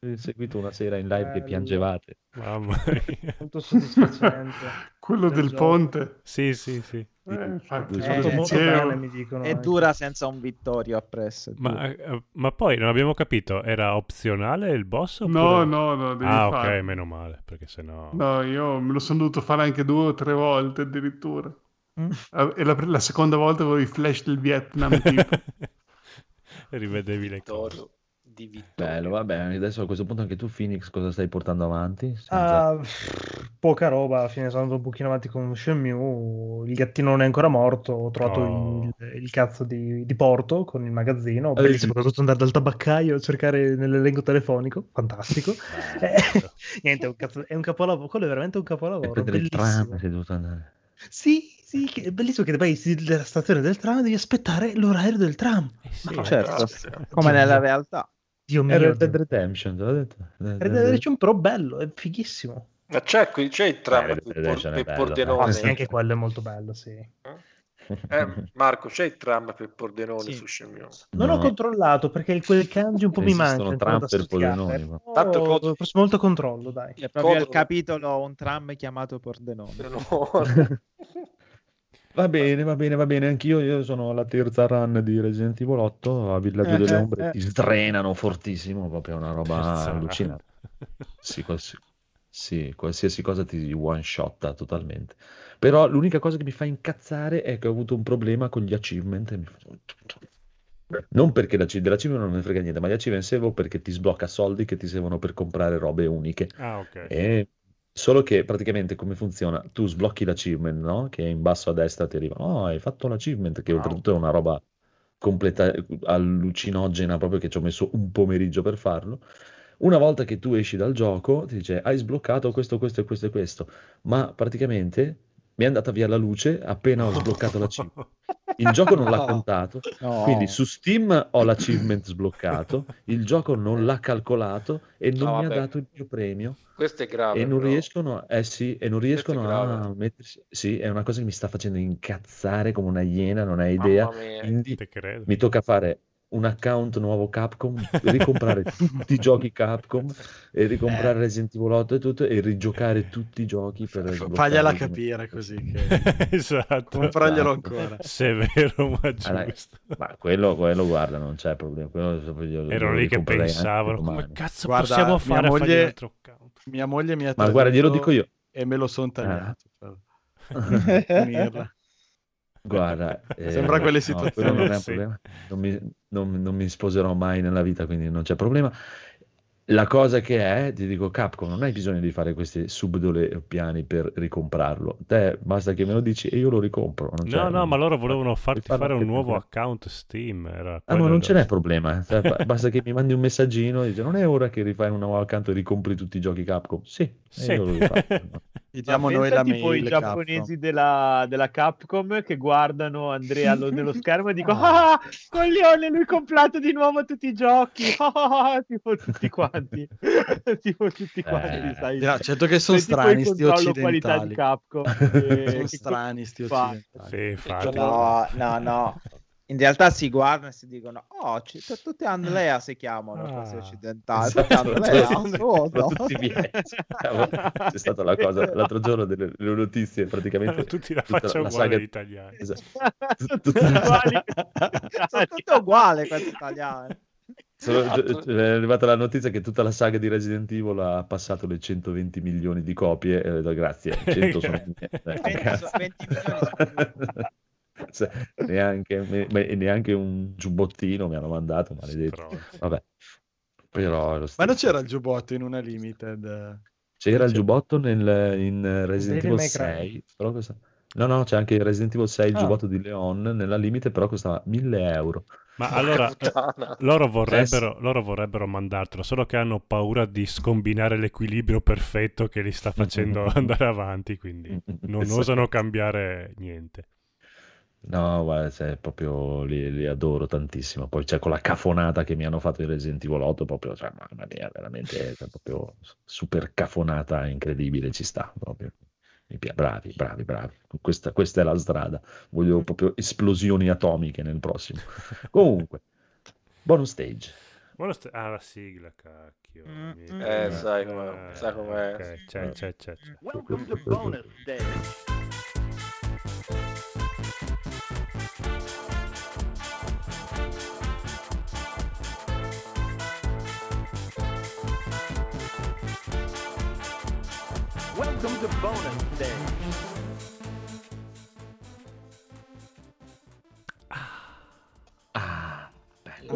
Avete seguito una sera in live che piangevate. Mamma mia. Molto soddisfacente. [LAUGHS] Quello del gioco. ponte. Sì, sì, sì. Eh, infatti, Eh, Fatto molto dicevo- bene, mi dicono. È dura senza un Vittorio appresso. Ma, eh, ma poi non abbiamo capito, era opzionale il boss? Oppure... No, no, no, devi Ah, ok, fare. meno male, perché sennò... No, io me lo sono dovuto fare anche due o tre volte addirittura. Mm. Eh, E la, la seconda volta avevo i flash del Vietnam, tipo. [LAUGHS] Rivedevi le cose. Di Vittorio. Bello, vabbè, adesso a questo punto anche tu Phoenix cosa stai portando avanti? Senza- pff, poca roba, alla fine sono andato un pochino avanti con Shenmue, il gattino non è ancora morto, ho trovato Oh. il, il cazzo di, di Porto con il magazzino, bellissimo, sì. ho dovuto andare dal tabaccaio a cercare nell'elenco telefonico, fantastico. Eh, [LAUGHS] niente, è un, cazzo- è un capolavoro, quello è veramente un Per capolavoro, prendere il tram sei dovuto andare. Sì, sì, che è bellissimo che vai dalla stazione del tram e devi aspettare l'orario del tram. Eh sì. Certo, come Dio nella realtà. Dio mio, Red Dead. Redemption, te l'ho detto. Red Dead Redemption però bello, è fighissimo. Ma c'è, qui- c'è il tram Eh, Red per, Dead Redemption per bello, Pordenone. Ah, sì, anche quello è molto bello, sì. Eh, Marco, c'è il tram per Pordenone Sì. su Shenmue? Non No. ho controllato perché il- quel kanji un po' mi manca. tram ancora da per Pordenone, ma- però Tanto forse molto controllo, dai. È proprio il Codolo. capitolo un tram chiamato Pordenone. Pordenone. [LAUGHS] Va bene, va bene, va bene. Anch'io io sono alla terza run di Resident Evil 8 a Villaggio Eh, delle eh, Ombre. eh. Ti sdrenano fortissimo, proprio una roba Terza allucinante. Sì, quals- sì, qualsiasi cosa ti one shotta totalmente. Però l'unica cosa che mi fa incazzare è che ho avuto un problema con gli achievement. Non perché la dell'achievement non ne frega niente, ma gli achievement servono perché ti sblocca soldi che ti servono per comprare robe uniche. Ah, ok. E solo che praticamente come funziona? Tu sblocchi l'achievement, no? Che in basso a destra ti arriva, oh, hai fatto l'achievement, che Wow. oltretutto è una roba completa, allucinogena, proprio che ci ho messo un pomeriggio per farlo. Una volta che tu esci dal gioco, ti dice, hai sbloccato questo, questo e questo e questo, ma praticamente mi è andata via la luce appena ho sbloccato l'achievement. Il gioco non l'ha contato, No. quindi su Steam ho l'achievement sbloccato, il gioco non l'ha calcolato e non No, mi ha dato il mio premio Questo è grave. e non però. riescono, eh sì, e non riescono a mettersi. Sì, è una cosa che mi sta facendo incazzare come una iena, non hai idea. Quindi mi tocca fare un account nuovo Capcom, ricomprare [LAUGHS] tutti i giochi Capcom e ricomprare Resident Evil 8 e tutto e rigiocare tutti i giochi per Fagliela capire così che [LAUGHS] esatto. comprarglielo Esatto. ancora. Severo ma Allora, giusto. Ma quello, quello, guarda, non c'è problema. Quello, Erano lì che anche pensavano come cazzo Guarda, possiamo mia fare a un moglie- altro account. Mia moglie mi ha Ma guarda, glielo dico io. e me lo son tagliato. Ah. per. [LAUGHS] Guarda, [LAUGHS] eh, Sembra quelle no, situazioni, quello non sì. Non mi, non- non mi sposerò mai nella vita, quindi non c'è problema. La cosa che è, ti dico, Capcom, non hai bisogno di fare questi subdole piani per ricomprarlo. Te basta che me lo dici e io lo ricompro. No, no, ma loro volevano farti fare un nuovo per- account Steam. Era Ah, ma non ce n'è problema. eh. Cioè, ba- [LAUGHS] basta che mi mandi un messaggino e dice non è ora che rifai un nuovo account e ricompri tutti i giochi Capcom. Sì, Sì. io lo rifaccio. [LAUGHS] Gli diamo Ma noi la tipo mail. i giapponesi della, della Capcom che guardano Andrea allo- nello [LAUGHS] schermo e dicono ah, coglione, lui comprato di nuovo tutti i giochi. Ah, tipo tutti quanti. [LAUGHS] tipo tutti quanti, Eh, sai. No, certo che sono strani sti controllo qualità di occidentali. Capcom. [LAUGHS] eh, Sono strani sti occidentali. Sì, infatti. No, no, no. In realtà si guardano e si dicono: Oh, t- tutti Andrea si chiamano Ah. questi occidentali. Esatto, Tutti Andrea, sono. sono tutti miei. C'è stata la cosa l'altro giorno delle, delle notizie, praticamente [LAUGHS] Tutti la faccia uguale saga- agli italiani. Esatto. Tutti uguali. Sono tutti uguali questi italiani. Sono- Esatto. è arrivata la notizia che tutta la saga di Resident Evil ha passato le 120 milioni di copie. E detto, grazie, [LAUGHS] 100 sono. Eh, 20 cazzo. so- 20 milioni [LAUGHS] Se- neanche, me- me- neanche un giubbottino mi hanno mandato, maledetto. Vabbè, però Ma non c'era il giubbotto in una limited? C'era il C'è- giubbotto nel, in Resident Evil May Cry. 6, però costa- No, no, c'è anche il Resident Evil 6, il Ah. giubbotto di Leon, nella limite però costava 1000 euro. Ma allora, puttana. loro vorrebbero, loro vorrebbero mandartelo, solo che hanno paura di scombinare l'equilibrio perfetto che li sta facendo andare avanti, quindi non Esatto. osano cambiare niente. No, guarda, cioè, proprio li, li adoro tantissimo. Poi c'è con la cafonata che mi hanno fatto in Resident Evil 8, proprio, cioè, mamma mia, veramente cioè, proprio super cafonata incredibile, ci sta proprio. Bravi, bravi, bravi. Questa, questa è la strada. Voglio proprio esplosioni atomiche nel prossimo. Comunque, bonus stage. Buono st- ah, la sigla, cacchio. Mm, mm. Eh, sai com'è, sai com'è. ok, c'è, c'è, c'è, c'è. Welcome to bonus stage. Welcome to bonus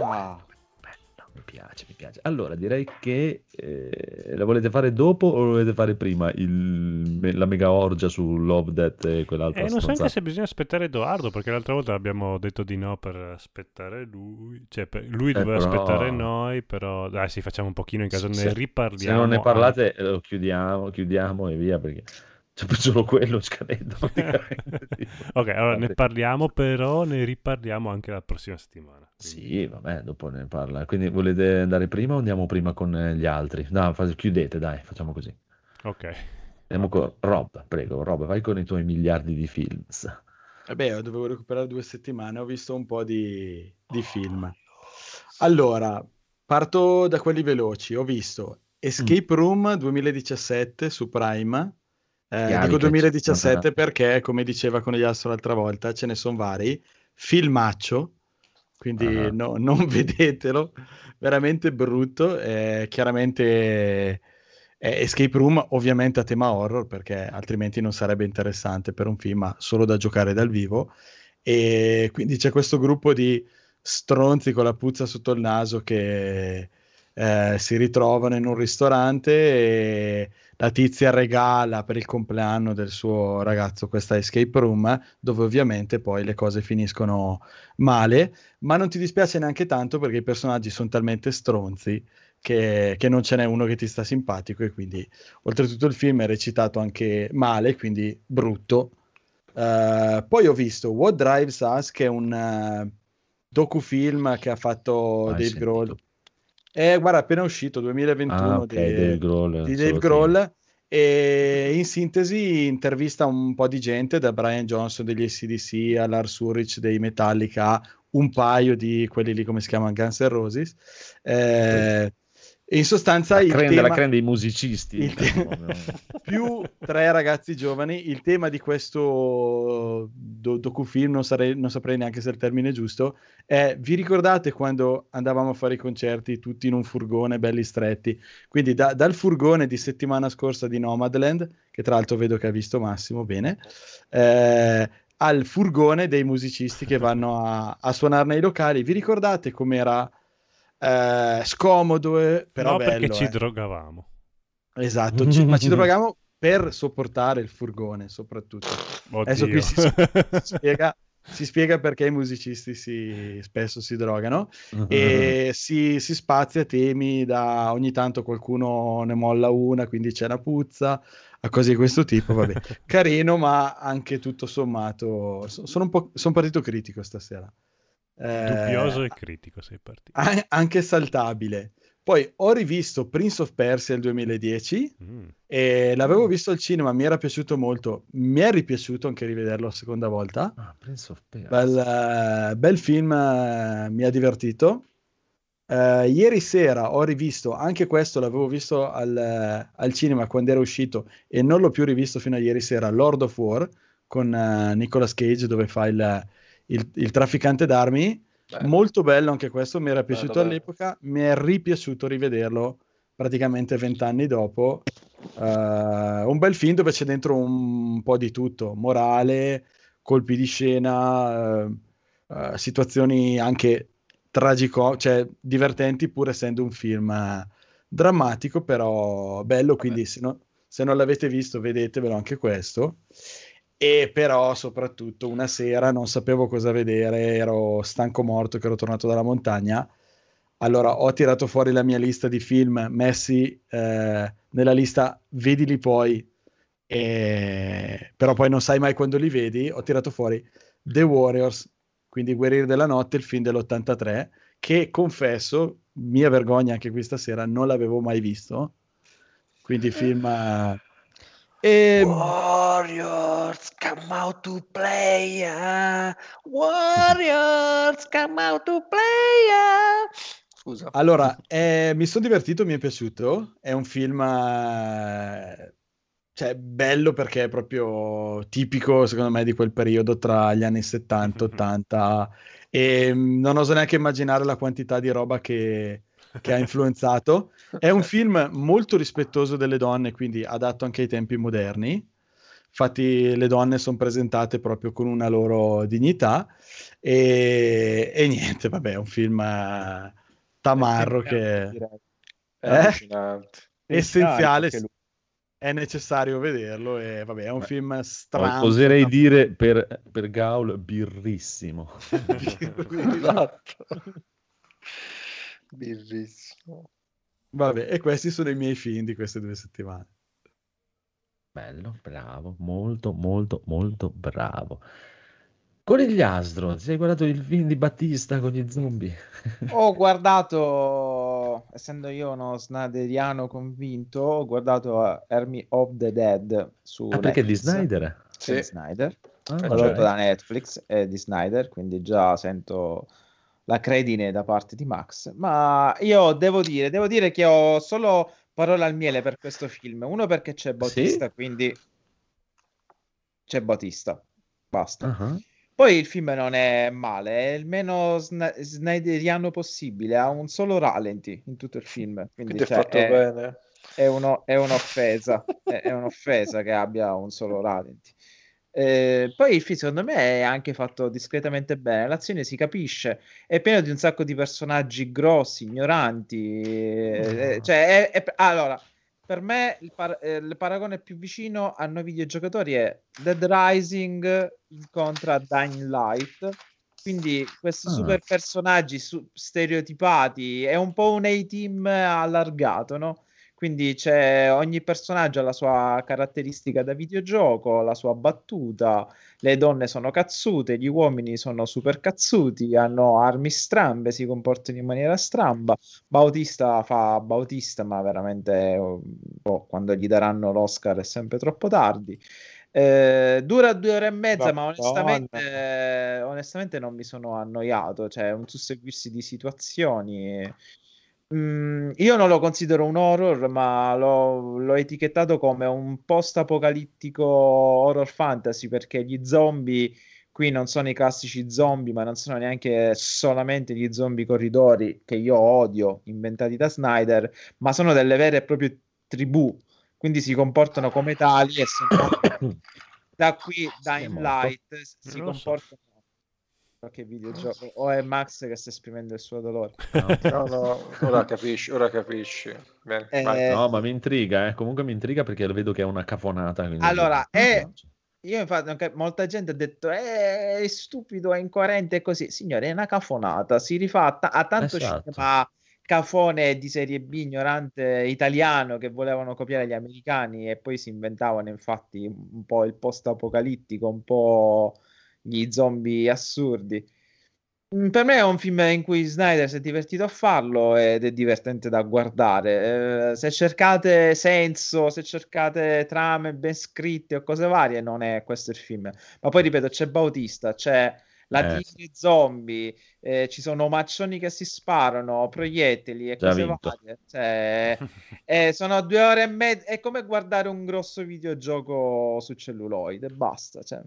Ah. bello, mi piace, mi piace. Allora, direi che eh, la volete fare dopo o la volete fare prima? Il- la mega orgia su Love Death e quell'altra Eh, non so anche se bisogna aspettare Edoardo, perché l'altra volta abbiamo detto di no per aspettare lui. Cioè, per- lui doveva Eh, però- aspettare noi, però dai, sì, facciamo un pochino in caso Se- ne Se riparliamo. non ne parlate, lo chiudiamo, chiudiamo e via perché c'è solo quello scadendo. [LAUGHS] [LAUGHS] Ok, allora ne Vabbè. parliamo, però ne riparliamo anche la prossima settimana. quindi- Sì, vabbè, dopo ne parla. Quindi volete andare prima o andiamo prima con eh, gli altri? No, chiudete, dai, facciamo così. Ok. Andiamo con Rob, prego, Rob, vai con i tuoi miliardi di films. Eh beh, dovevo recuperare due settimane, ho visto un po' di, di film. Allora, parto da quelli veloci. Ho visto Escape Room 2017 su Prime. Eh, dico 2017 non perché, come diceva con gli Astro l'altra volta, ce ne sono vari. Filmaccio, quindi Ah. no- non [LAUGHS] vedetelo, veramente brutto. eh, chiaramente è Escape Room ovviamente a tema horror perché altrimenti non sarebbe interessante per un film, ma solo da giocare dal vivo. E quindi c'è questo gruppo di stronzi con la puzza sotto il naso che eh, si ritrovano in un ristorante e la tizia regala per il compleanno del suo ragazzo questa escape room dove ovviamente poi le cose finiscono male, ma non ti dispiace neanche tanto perché i personaggi sono talmente stronzi che, che non ce n'è uno che ti sta simpatico e quindi oltretutto il film è recitato anche male, quindi brutto. Eh, poi ho visto What Drives Us, che è un eh, docufilm che ha fatto Dave. Grohl. Eh, guarda, appena uscito, 2021, Ah, ok, di, Dave Grohl, di Dave Grohl. E in sintesi intervista un po' di gente, da Brian Johnson degli ACDC a Lars Ulrich dei Metallica, un paio di quelli lì come si chiamano Guns N' Roses. Eh, e in sostanza La il creme, tema... la creme dei musicisti. il te- proprio. [LAUGHS] più tre ragazzi giovani. Il tema di questo do- docufilm, non, sarei- non saprei neanche se il termine è giusto, è vi ricordate quando andavamo a fare i concerti tutti in un furgone belli stretti? Quindi da- dal furgone di settimana scorsa di Nomadland, che tra l'altro vedo che ha visto Massimo bene, eh, al furgone dei musicisti che vanno a, a suonare nei locali. Vi ricordate com'era eh, scomodo, eh, però no, bello, perché ci eh? drogavamo. Esatto, ci- ma ci [LAUGHS] drogavamo per sopportare il furgone, soprattutto. Adesso Oddio. qui si, [LAUGHS] si spiega, si spiega perché i musicisti si- spesso si drogano e si, si spazia temi da ogni tanto qualcuno ne molla una, quindi c'è una puzza, a cose di questo tipo, vabbè. [LAUGHS] Carino, ma anche tutto sommato, so- sono un po' sono partito critico stasera. Eh, Dubbioso e critico sei partito. anche saltabile. Poi ho rivisto Prince of Persia del 2010 Mm. e l'avevo visto al cinema, mi era piaciuto molto, mi è ripiaciuto anche rivederlo la seconda volta. Ah, Prince of Persia. Bel, eh, bel film, eh, mi ha divertito. Eh, ieri sera ho rivisto, anche questo l'avevo visto al, eh, al cinema quando era uscito e non l'ho più rivisto fino a ieri sera, Lord of War con eh, Nicolas Cage dove fa il, il- il trafficante d'armi. Bello. molto bello anche questo, mi era piaciuto bello. all'epoca, mi è ripiaciuto rivederlo praticamente vent'anni dopo. Eh, un bel film dove c'è dentro un po' di tutto, morale, colpi di scena, eh, eh, situazioni anche tragico, cioè divertenti pur essendo un film drammatico, però bello, quindi se, no- se non l'avete visto vedetevelo anche questo. E però soprattutto una sera non sapevo cosa vedere, ero stanco morto che ero tornato dalla montagna. Allora ho tirato fuori la mia lista di film messi eh, nella lista Vedili poi, e- però poi non sai mai quando li vedi. Ho tirato fuori The Warriors, quindi Guerrieri della Notte, il film dell'83, che confesso, mia vergogna anche questa sera, non l'avevo mai visto. Quindi film... eh, e Warriors, come out to play. ah. Warriors, come out to play. ah. Scusa. Allora, eh, mi sono divertito, mi è piaciuto. È un film, eh, cioè, bello perché è proprio tipico, secondo me, di quel periodo tra gli anni 70 e 80. E non oso neanche immaginare la quantità di roba che, che ha influenzato. È un film molto rispettoso delle donne, quindi adatto anche ai tempi moderni. Infatti, le donne sono presentate proprio con una loro dignità. E, e niente, vabbè, è un film eh, tamarro che direi. È Eh? essenziale, è necessario vederlo e vabbè, è un Beh, film strano. Oserei dire per, per Gaul birrissimo. [LAUGHS] [LAUGHS] Esatto. Bellissimo. Vabbè, e questi sono i miei film di queste due settimane. Bello, bravo, molto, molto, molto bravo. Conigliastro, ti sei guardato il film di Battista con gli zombie? [LAUGHS] Ho guardato, essendo io uno snyderiano convinto, ho guardato eh, Army of the Dead su Ah, perché di. Snyder? Sì, Sì. Snyder, Ah, prodotto ok. da Netflix e di Snyder, quindi già sento la credine da parte di Max. Ma io devo dire, devo dire che ho solo parole al miele per questo film. Uno perché c'è Bautista, quindi c'è Bautista. Basta. Ah, Poi il film non è male, è il meno sna- snyderiano possibile, ha un solo ralenti in tutto il film, quindi, Quindi è cioè, fatto è, bene. è uno- è un'offesa, è, è un'offesa che abbia un solo ralenti. Eh, poi il film secondo me è anche fatto discretamente bene, l'azione si capisce, è pieno di un sacco di personaggi grossi, ignoranti, eh, cioè è- è- allora, per me il, par- eh, il paragone più vicino a noi videogiocatori è Dead Rising incontra Dying Light. Quindi questi Ah. super personaggi su- stereotipati è un po' un A-team allargato, no? Quindi c'è ogni personaggio ha la sua caratteristica da videogioco, la sua battuta, le donne sono cazzute, gli uomini sono super cazzuti, hanno armi strambe, si comportano in maniera stramba. Bautista fa Bautista, ma veramente boh, quando gli daranno l'Oscar è sempre troppo tardi. Eh, dura due ore e mezza, ma Madonna. onestamente, eh, onestamente non mi sono annoiato. C'è un susseguirsi di situazioni. Mm, io non lo considero un horror, ma l'ho, l'ho etichettato come un post-apocalittico horror fantasy perché gli zombie qui non sono i classici zombie, ma non sono neanche solamente gli zombie corridori che io odio, inventati da Snyder, ma sono delle vere e proprie tribù, quindi si comportano come tali e sono [COUGHS] da qui Dying morto? Light si comportano qualche videogioco o è Max che sta esprimendo il suo dolore [LAUGHS] No, no, ora capisci, ora capisci. Bene, Eh. No, ma mi intriga, eh. Comunque mi intriga perché lo vedo che è una cafonata. Allora, è- io infatti anche- molta gente ha detto "Eh, è stupido, è incoerente e così. Signore, è una cafonata, si rifà a, ta- a tanto Esatto. cinema cafone di serie B ignorante italiano che volevano copiare gli americani e poi si inventavano infatti un po' il post-apocalittico, un po' gli zombie assurdi. Mm, Per me è un film in cui Snyder si è divertito a farlo ed è divertente da guardare. Eh, se cercate senso, se cercate trame ben scritte o cose varie, non è questo il film. Ma poi ripeto, c'è Bautista, c'è la Eh. tigre zombie, eh, ci sono maccioni che si sparano, proiettili e Già cose vinto. varie. Cioè, eh, [LAUGHS] sono due ore e mezza. È come guardare un grosso videogioco su celluloide, basta. Cioè,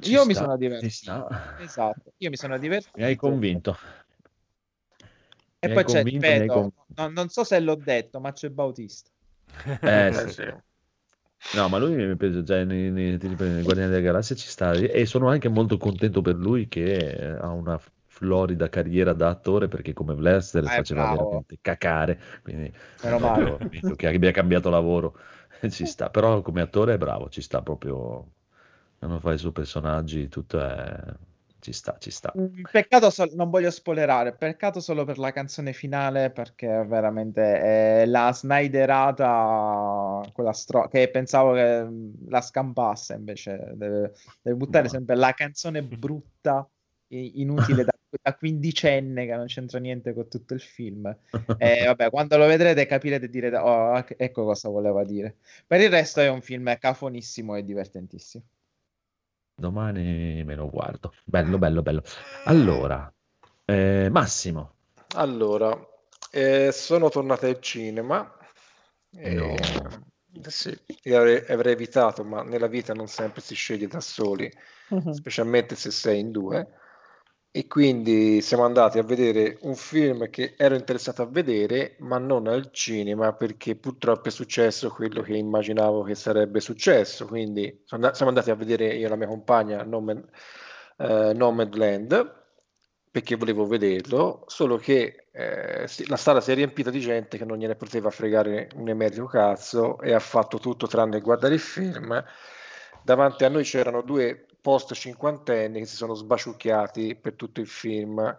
Ci io mi sta, sono ci divertito. Esatto, io mi sono divertito. Mi hai convinto. E Mi poi c'è, mi ripeto, convinto. no- non so se l'ho detto, ma c'è Bautista. Eh, Eh, sì, sì. No, ma lui mi penso già nei, nei, nei- nei Guardiani della Galassia ci sta e sono anche molto contento per lui che eh, ha una florida carriera da attore perché come Lester Eh, faceva bravo. veramente cacare, quindi male. visto che abbia cambiato lavoro [LAUGHS] ci sta, però come attore è bravo, ci sta proprio quando fa i suoi personaggi tutto è ci sta, ci sta. Mm, Peccato, sol- non voglio spoilerare, peccato solo per la canzone finale perché veramente è la sniderata, quella stro- che pensavo che mm, la scampasse, invece deve, deve buttare Ma- sempre la canzone brutta, inutile da, da quindicenne che non c'entra niente con tutto il film. E [LAUGHS] vabbè, quando lo vedrete capirete e direte, oh, ecco cosa voleva dire. Per il resto è un film cafonissimo e divertentissimo. Domani me lo guardo. Bello, bello, bello. Allora, eh, Massimo. Allora, eh, sono tornato al cinema. E, No. eh, sì, io avrei, avrei evitato, ma nella vita non sempre si sceglie da soli, specialmente se sei in due. E quindi siamo andati a vedere un film che ero interessato a vedere, ma non al cinema, perché purtroppo è successo quello che immaginavo che sarebbe successo. Quindi siamo andati a vedere io e la mia compagna Nomad, eh, Nomadland, perché volevo vederlo, solo che eh, la sala si è riempita di gente che non gliene poteva fregare un emerito cazzo e ha fatto tutto tranne guardare il film. Davanti a noi c'erano due post cinquantenni che si sono sbaciucchiati per tutto il film,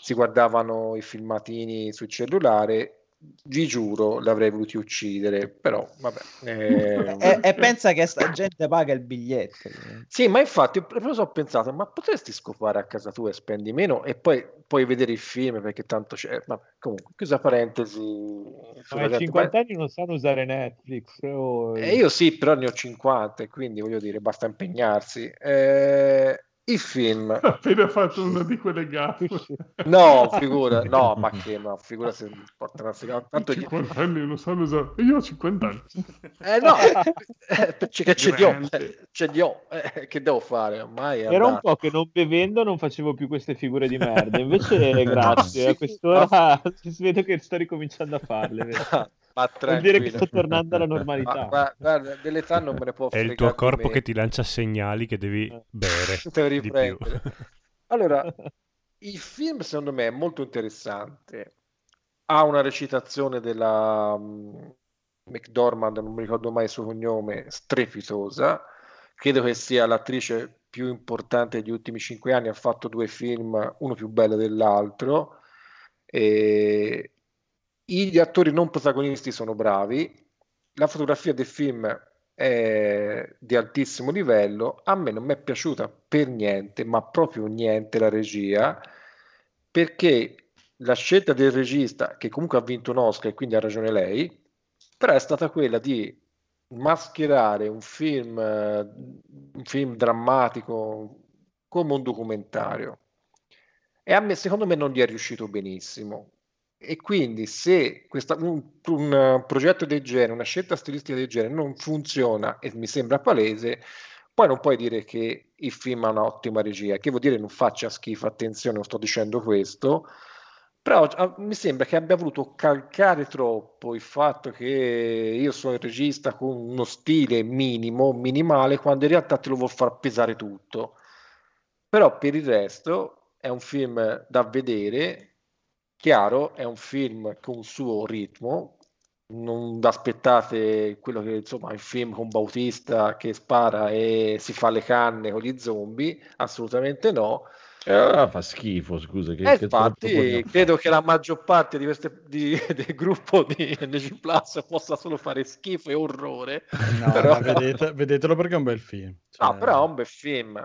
si guardavano i filmatini sul cellulare. Vi giuro, l'avrei voluti uccidere, però vabbè. eh, [LAUGHS] E, e pensa che sta gente paga il biglietto. sì, ma infatti ho pensato, ma potresti scopare a casa tua e spendi meno e poi puoi vedere il film perché tanto c'è. Vabbè, comunque, chiusa parentesi. Ma i gente. cinquantenni non sanno usare Netflix. o- Ma- eh, io sì, però ne ho 50 e quindi voglio dire, basta impegnarsi. Eh, il film, appena fatto una di quelle gaffe. no, figura, no, ma che no, figura se portano a fregare. Tanto gli- 50 anni non sanno usare. Io ho 50 anni. Eh no, eh, [LAUGHS] perché che ce li ho, eh, ce li ho, eh, che devo fare? Ormai Era un po' che non bevendo non facevo più queste figure di merda. Invece, [LAUGHS] grazie, sì, a quest'ora [LAUGHS] si vedo che sto ricominciando a farle. Ma Vuol dire che sto tornando alla Ma normalità. guarda, guarda, dell'età non me ne può È il tuo corpo me. che ti lancia segnali che devi bere [LAUGHS] Devi di più. Allora, [LAUGHS] il film secondo me è molto interessante. Ha una recitazione della mm, McDormand, non mi ricordo mai il suo cognome, strepitosa. Credo che sia l'attrice più importante degli ultimi cinque anni. Ha fatto due film, uno più bello dell'altro. E gli attori non protagonisti sono bravi. La fotografia del film è di altissimo livello. A me non mi è piaciuta per niente, ma proprio niente la regia, perché la scelta del regista, che comunque ha vinto un Oscar e quindi ha ragione lei, però è stata quella di mascherare un film, un film drammatico come un documentario. E a me, secondo me, non gli è riuscito benissimo. E quindi, se questa- un, un, eh, progetto del genere, una scelta stilistica del genere non funziona e mi sembra palese, poi non puoi dire che il film ha un'ottima regia, che vuol dire non faccia schifo, attenzione, non sto dicendo questo, però ah, mi sembra che abbia voluto calcare troppo il fatto che io sono il regista con uno stile minimo, minimale, quando in realtà te lo vuol far pesare tutto. Però per il resto è un film da vedere, chiaro, è un film con un suo ritmo, non aspettate quello che insomma il film con Bautista che spara e si fa le canne con gli zombie, assolutamente no. Eh, allora fa schifo, scusa. Che, E che infatti credo che la maggior parte di queste, di- [LAUGHS] del gruppo di NG Plus possa solo fare schifo e orrore. No, Però- vedete- vedetelo perché è un bel film. No, Cioè, però è un bel film.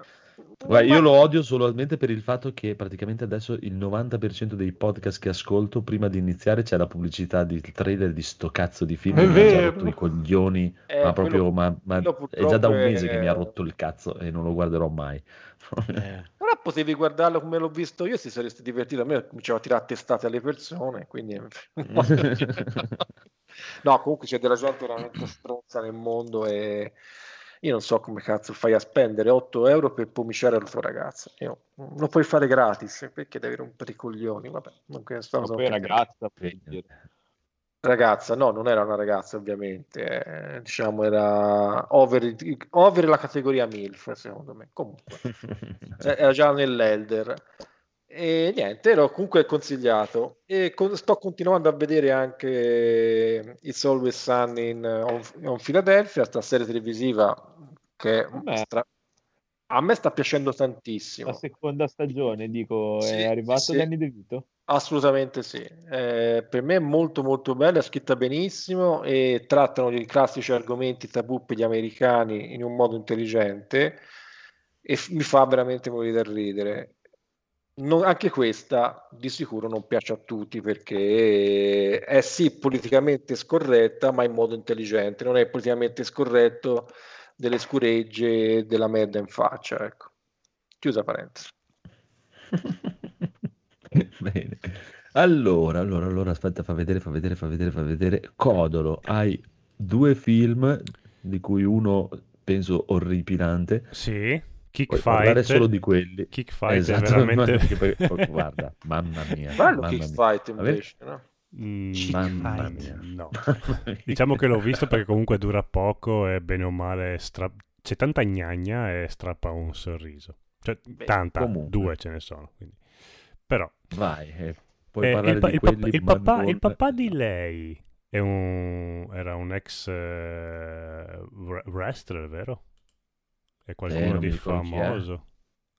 Guarda, io lo odio solamente per il fatto che praticamente adesso il 90% dei podcast che ascolto prima di iniziare c'è la pubblicità di trailer di sto cazzo di film È che mi ha già vero. rotto i coglioni, Eh, ma proprio, quello- ma, ma quello è già da un mese che mi ha è- rotto il cazzo e non lo guarderò mai. eh, Però potevi guardarlo come l'ho visto io, si saresti divertito. A me cominciava a tirare testate alle persone, quindi... [LAUGHS] no, comunque c'è della gente veramente stronza nel mondo e Io non so come cazzo fai a spendere 8 euro per pomiciare la tua ragazza. Io, non lo puoi fare gratis perché devi rompere i coglioni. Vabbè, non Ma cosa poi ragazza. Ragazza, no, non era una ragazza, ovviamente. eh, diciamo, era over, over la categoria MILF, secondo me. Comunque, eh, [LAUGHS] era già nell'Elder. E niente, ero comunque consigliato. E con- sto continuando a vedere anche It's Always Sunny in on, on Philadelphia, sta serie televisiva che Vabbè. stra- a me sta piacendo tantissimo. La seconda stagione, dico, Sì, è arrivato sì. Danny DeVito? Assolutamente sì, Eh, per me è molto molto bella, è scritta benissimo e trattano dei classici argomenti tabù per gli americani in un modo intelligente e f- mi fa veramente morire da ridere. Non- anche questa di sicuro non piace a tutti perché è sì politicamente scorretta ma in modo intelligente, non è politicamente scorretto delle scuregge della merda in faccia, ecco. Chiusa parentesi. [LAUGHS] Bene. Allora, allora, allora, aspetta, fa vedere, fa vedere, fa vedere, fa vedere. Codolo, hai due film, di cui uno penso orripilante. Sì, Kick Puoi parlare Fight. solo di quelli. Kick Fight Esatto, è veramente... [LAUGHS] perché [LAUGHS] poi- oh, guarda, mamma mia, Bello mamma Kick mia. Fight invece, no? Mm, [LAUGHS] Mamma mia. No. Diciamo che l'ho visto perché comunque dura poco e bene o male stra- c'è tanta gnagna e strappa un sorriso. Cioè, Beh, tanta, comunque. due ce ne sono. quindi. Però, Vai, eh, puoi eh, parlare il, pa- di il pa- quelli, il ma papà, il papà di lei è un, era un ex wre- wrestler, vero? È Eh, qualcuno mi di famoso.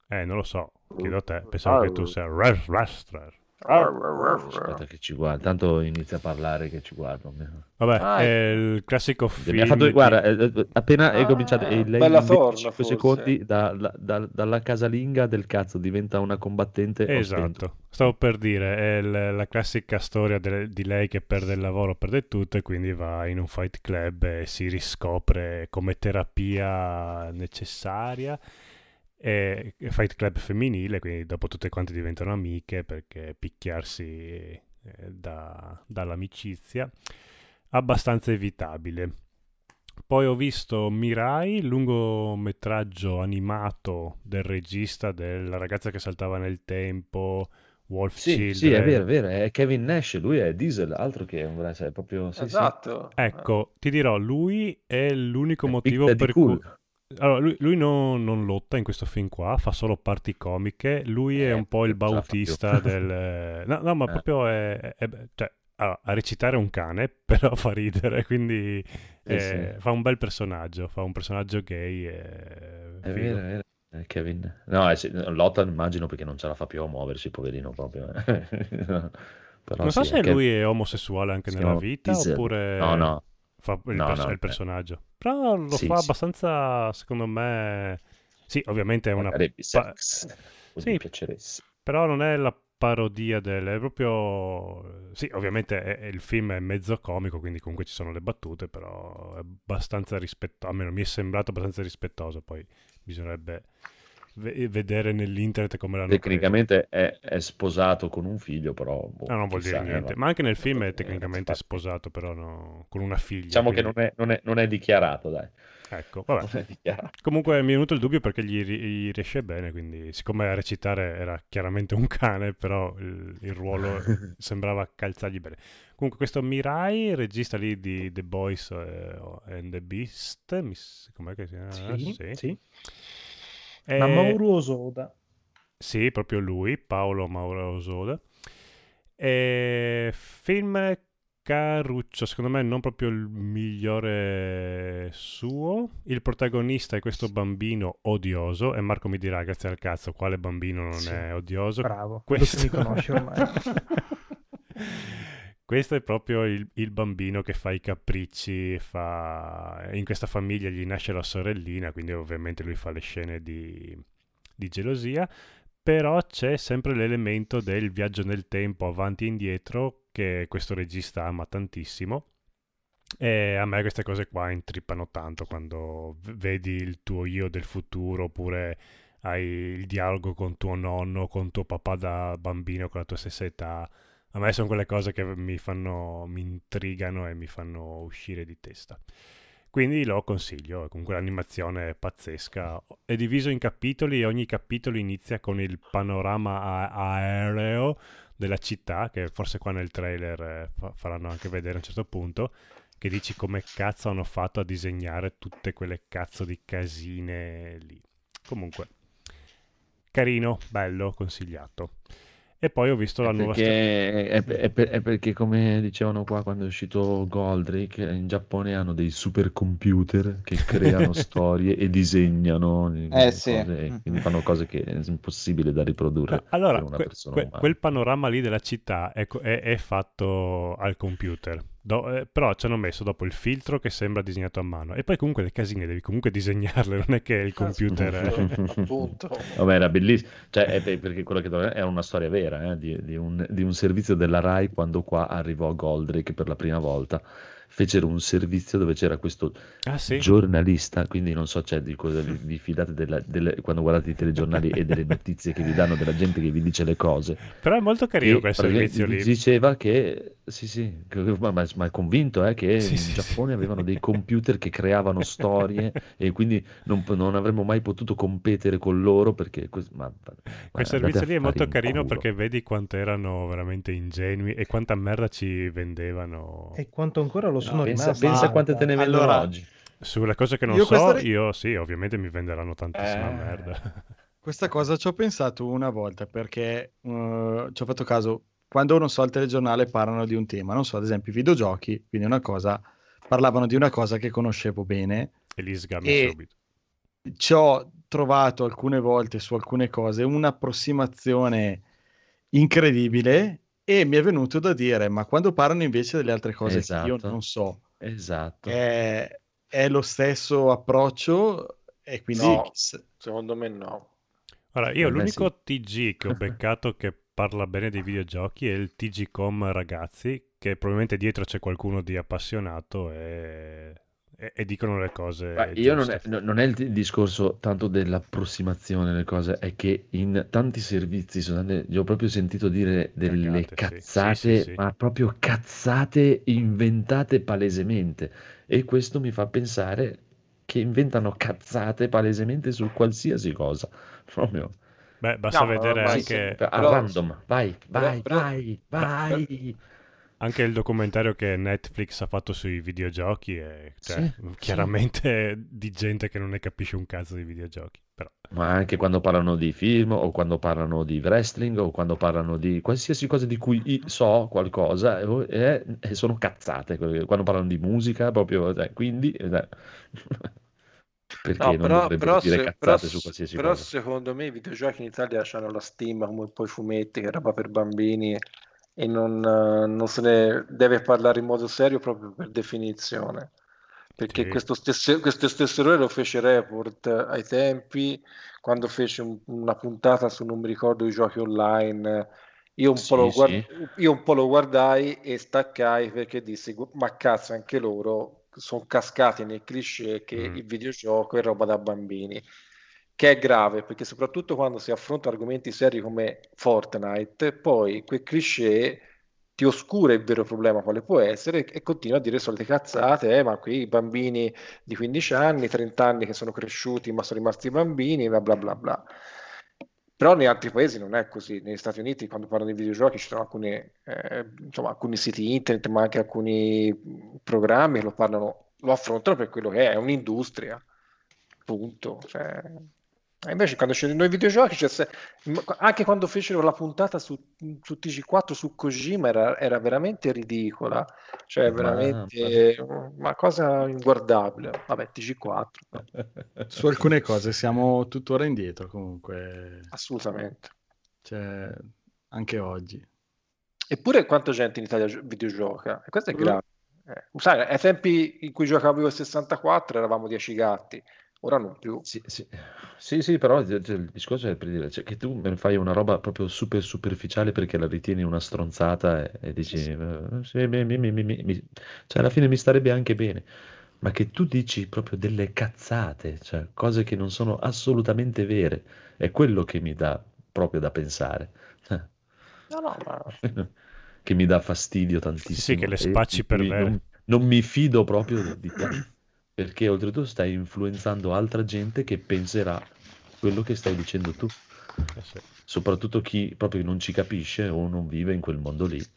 Eh, non lo so, chiedo a te, pensavo che tu sia wrestler. Aspetta che ci guarda, tanto inizia a parlare che ci guardo. Vabbè, Ah, è il classico film Mi ha fatto, di- guarda, eh, eh, appena è Ah, cominciato, e lei bella in forma, 25 forse. secondi da- da- da- dalla casalinga del cazzo diventa una combattente. Esatto, stavo per dire, è l- la classica storia de- di lei che perde il lavoro, perde tutto e quindi va in un fight club e si riscopre come terapia necessaria. E fight club femminile, quindi dopo tutte quante diventano amiche perché picchiarsi eh, da- dall'amicizia, abbastanza evitabile. Poi ho visto Mirai, lungometraggio animato del regista della ragazza che saltava nel tempo, Wolf Sì, Children. sì, è vero, è vero, è Kevin Nash, lui è Diesel, altro che un cioè, è proprio... Sì, sì. Esatto. Ecco, ti dirò, lui è l'unico È motivo per cui... Cool. Allora, lui, lui non, non lotta in questo film qua, fa solo parti comiche. Lui è Eh, un po' il bautista [LAUGHS] del... No, no, ma Eh. proprio è... è- cioè, allora, a recitare un cane, [LAUGHS] però fa ridere, quindi eh, sì. fa un bel personaggio, fa un personaggio gay e... È vero, è vero. È Kevin. No, è, sì, lotta immagino perché non ce la fa più a muoversi, poverino proprio. eh. [LAUGHS] Non so sì, se è Kev- lui è omosessuale anche si nella vita Diesel. oppure No, no. Fa il, No, pers- no, il eh. personaggio. Però lo Sì, fa sì. abbastanza, secondo me... Sì, ovviamente è una... Magari pa- bisex, Sì. piaceresse. Però non è la parodia del... è proprio... Sì, ovviamente è- è- il film è mezzo comico, quindi comunque ci sono le battute, però è abbastanza rispettoso, almeno mi è sembrato abbastanza rispettoso, poi bisognerebbe vedere nell'internet come l'hanno. Tecnicamente è, è sposato con un figlio, però... boh, No, non vuol dire eh, niente. Ma anche nel film è tecnicamente sposato, però no, con una figlia. Diciamo che quindi- non è, non è- non è dichiarato, dai. Ecco, vabbè. Comunque mi è venuto il dubbio perché gli, gli riesce bene, quindi siccome a recitare era chiaramente un cane, però il, il ruolo [LAUGHS] sembrava calzargli bene. Comunque questo Mirai, regista lì di The Boys eh, and the Beast, mi com'è che si chiama? Sì, Sì. sì. Eh, Mamoru Osoda. Sì, proprio lui, Paolo Mauro Osoda. E film caruccio, secondo me non proprio il migliore suo. Il protagonista è questo bambino odioso e Marco mi dirà, grazie al cazzo, quale bambino non Sì, è odioso? Bravo, Questo... mi conosci ormai. [LAUGHS] [LAUGHS] Questo è proprio il, il bambino che fa i capricci, fa... in questa famiglia gli nasce la sorellina, quindi ovviamente lui fa le scene di, di gelosia, però c'è sempre l'elemento del viaggio nel tempo avanti e indietro che questo regista ama tantissimo. E a me queste cose qua intrippano tanto quando vedi il tuo io del futuro oppure hai il dialogo con tuo nonno, con tuo papà da bambino con la tua stessa età. A me sono quelle cose che mi fanno, mi intrigano e mi fanno uscire di testa. Quindi lo consiglio, comunque l'animazione è pazzesca. È diviso in capitoli e ogni capitolo inizia con il panorama a- aereo della città, che forse qua nel trailer eh, fa- faranno anche vedere a un certo punto, che dici come cazzo hanno fatto a disegnare tutte quelle cazzo di casine lì. Comunque, carino, bello, consigliato. E poi ho visto la nuova Perché, è, è per- è perché, come dicevano qua quando è uscito Goldrake, in Giappone hanno dei supercomputer che creano [LAUGHS] storie e disegnano Eh, sì. cose, e quindi fanno cose che è impossibile da riprodurre Allora, per una que- persona que- quel panorama lì della città è- è fatto al computer, Do- eh, però ci hanno messo dopo il filtro che sembra disegnato a mano e poi comunque le casine devi comunque disegnarle, non è che il computer è... [LAUGHS] appunto. Vabbè, era bellissimo, cioè, è per- perché quello che era una storia vera eh, di, di un, di un servizio della Rai quando qua arrivò Goldrake per la prima volta. Fecero un servizio dove c'era questo Ah sì? giornalista, quindi non so, cioè, di cosa vi, vi fidate della- delle- quando guardate i telegiornali e delle notizie che vi danno della gente che vi dice le cose. Però è molto carino E quel praticamente servizio lì. Diceva che, sì, sì, ma, ma- ma è convinto eh, che Sì, in sì, Giappone avevano dei computer che creavano storie e quindi non, non avremmo mai potuto competere con loro perché... ma- ma- Quel servizio lì è molto in carino culo. perché vedi quanto erano veramente ingenui e quanta merda ci vendevano E quanto ancora lo sono pensa, rimasti. pensa quante te ne vendono Allora, oggi. sulle cose che non Io so. questa ri- Io sì, ovviamente mi venderanno tantissima Eh. merda. Questa cosa ci ho pensato una volta perché eh, ci ho fatto caso quando non so al telegiornale parlano di un tema, non so, ad esempio i videogiochi, quindi una cosa, parlavano di una cosa che conoscevo bene E li sgammi E- subito. ci ho trovato alcune volte su alcune cose un'approssimazione incredibile e mi è venuto da dire, ma quando parlano invece delle altre cose che io Esatto. non so, Esatto. è, è lo stesso approccio e quindi No. Secondo me no. Allora, io me l'unico TG che ho [LAUGHS] beccato che parla bene dei videogiochi è il TG.com ragazzi, che probabilmente dietro c'è qualcuno di appassionato e, e- e dicono le cose io non è, non è il discorso tanto dell'approssimazione delle cose, è che in tanti servizi, io ho proprio sentito dire delle Cagate, sì. cazzate, Sì, sì, sì. ma proprio cazzate inventate palesemente. E questo mi fa pensare che inventano cazzate palesemente su qualsiasi cosa. [LAUGHS] Proprio Beh, basta No, vedere ma sì, anche, a Però- random. Vai, vai, però- vai, vai. Anche il documentario che Netflix ha fatto sui videogiochi, e, cioè, Sì, chiaramente [LAUGHS] di gente che non ne capisce un cazzo di videogiochi. Però. Ma anche quando parlano di film o quando parlano di wrestling o quando parlano di qualsiasi cosa di cui so qualcosa e, e- e sono cazzate. Quando parlano di musica, proprio, cioè, quindi eh, [LAUGHS] perché No, non però, però dire se- cazzate però- su qualsiasi però cosa? secondo me i videogiochi in Italia hanno la stima come poi i fumetti, che è roba per bambini e non, eh, non se ne deve parlare in modo serio proprio per definizione. Perché Sì. questo stesso, questo stesso errore lo fece Report ai tempi, quando fece un- una puntata su non mi ricordo i giochi online. Io un po' lo Sì, guard- sì. io un po' lo guardai e staccai perché dissi: Ma cazzo, anche loro sono cascati nel cliché che Mm. il videogioco è roba da bambini. Che è grave perché, soprattutto quando si affrontano argomenti seri come Fortnite, poi quel cliché ti oscura il vero problema, quale può essere, e continua a dire solite cazzate. Eh, ma qui i bambini di 15 anni, 30 anni che sono cresciuti ma sono rimasti bambini, bla bla bla bla. Però negli altri paesi non è così. Negli Stati Uniti, quando parlano di videogiochi, ci sono alcuni, eh, insomma, alcuni siti internet, ma anche alcuni programmi che lo parlano, lo affrontano per quello che è, è un'industria. Punto. Cioè, e invece quando c'erano i videogiochi, c'è se- anche quando fecero la puntata su, su TG4 su Kojima era, era veramente ridicola, cioè Ma- veramente una cosa inguardabile. Vabbè, TG4, [LAUGHS] su alcune cose siamo tuttora indietro comunque, assolutamente. cioè, anche oggi. Eppure quanta gente in Italia gio- videogioca? E questo è grave. Eh, sai, ai tempi in cui giocavo io al 64 eravamo 10 gatti, ora non più. Sì, sì, sì, sì, però il, il discorso è per dire cioè, che tu fai una roba proprio super superficiale perché la ritieni una stronzata e, e dici, eh, sì, mi- mi- mi- mi- mi- mi- cioè alla fine mi starebbe anche bene, ma che tu dici proprio delle cazzate, cioè cose che non sono assolutamente vere, è quello che mi dà proprio da pensare, No, no, ma [LAUGHS] che mi dà fastidio tantissimo che le spacci per vere. non, non mi fido proprio di te. Perché oltretutto stai influenzando altra gente che penserà quello che stai dicendo tu, Eh sì. soprattutto chi proprio non ci capisce o non vive in quel mondo lì.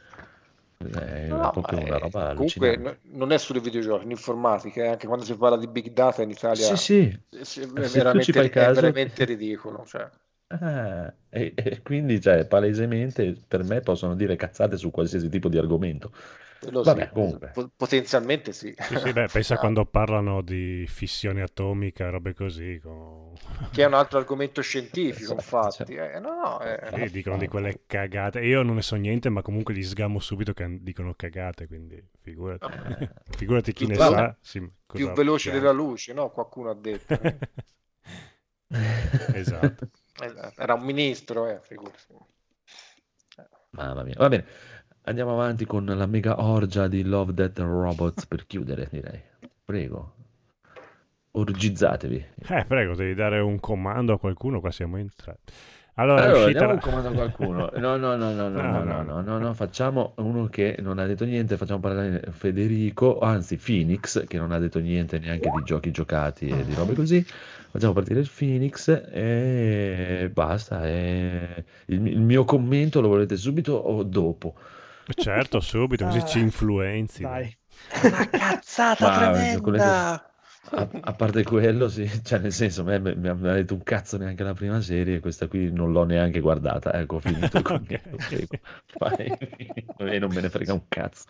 È No, proprio una è- roba comunque non è solo i videogiochi, in informatica, eh, anche quando si parla di big data in Italia Sì, sì. eh, Eh, è, ci veramente, è veramente ridicolo. Cioè. Eh, e, e quindi, cioè, palesemente per me possono dire cazzate su qualsiasi tipo di argomento. Quello Vabbè, sì, comunque. po- potenzialmente sì. Sì, sì, beh, pensa Ah, quando parlano di fissione atomica, robe così. con- [LAUGHS] Che è un altro argomento scientifico, Esatto, infatti. Eh, no, no, eh, Sì, dicono di quelle cagate. Io non ne so niente, ma comunque li sgamo subito che dicono cagate, quindi figurati, Eh. [LAUGHS] figurati chi Più ne sa. sì, più veloce piange. della luce, no? Qualcuno ha detto. eh. [LAUGHS] esatto. Eh, Era un ministro, eh, figurati. Mamma mia, va bene. Andiamo avanti con la mega orgia di Love, Death and Robots per chiudere, direi. Prego. Orgizzatevi. Eh, prego, devi dare un comando a qualcuno, qua siamo entrati. Allora, Allora, uscita un comando a qualcuno. [LAUGHS] No, no, no, no, no, no, no, no, no, no, facciamo uno che non ha detto niente, facciamo parlare Federico, anzi Phoenix, che non ha detto niente neanche di giochi giocati e di robe così. Facciamo partire il Phoenix e basta. e Il, il mio commento lo volete subito o dopo? Certo, subito, così Ah, ci influenzi. Dai. [LAUGHS] Una cazzata Ma, tremenda! A, a parte quello, sì, [LAUGHS] cioè nel senso, a me mi mi ha detto un cazzo neanche la prima serie, questa qui non l'ho neanche guardata, ecco, ho finito [LAUGHS] prego. Vai. [LAUGHS] e non me ne frega un cazzo.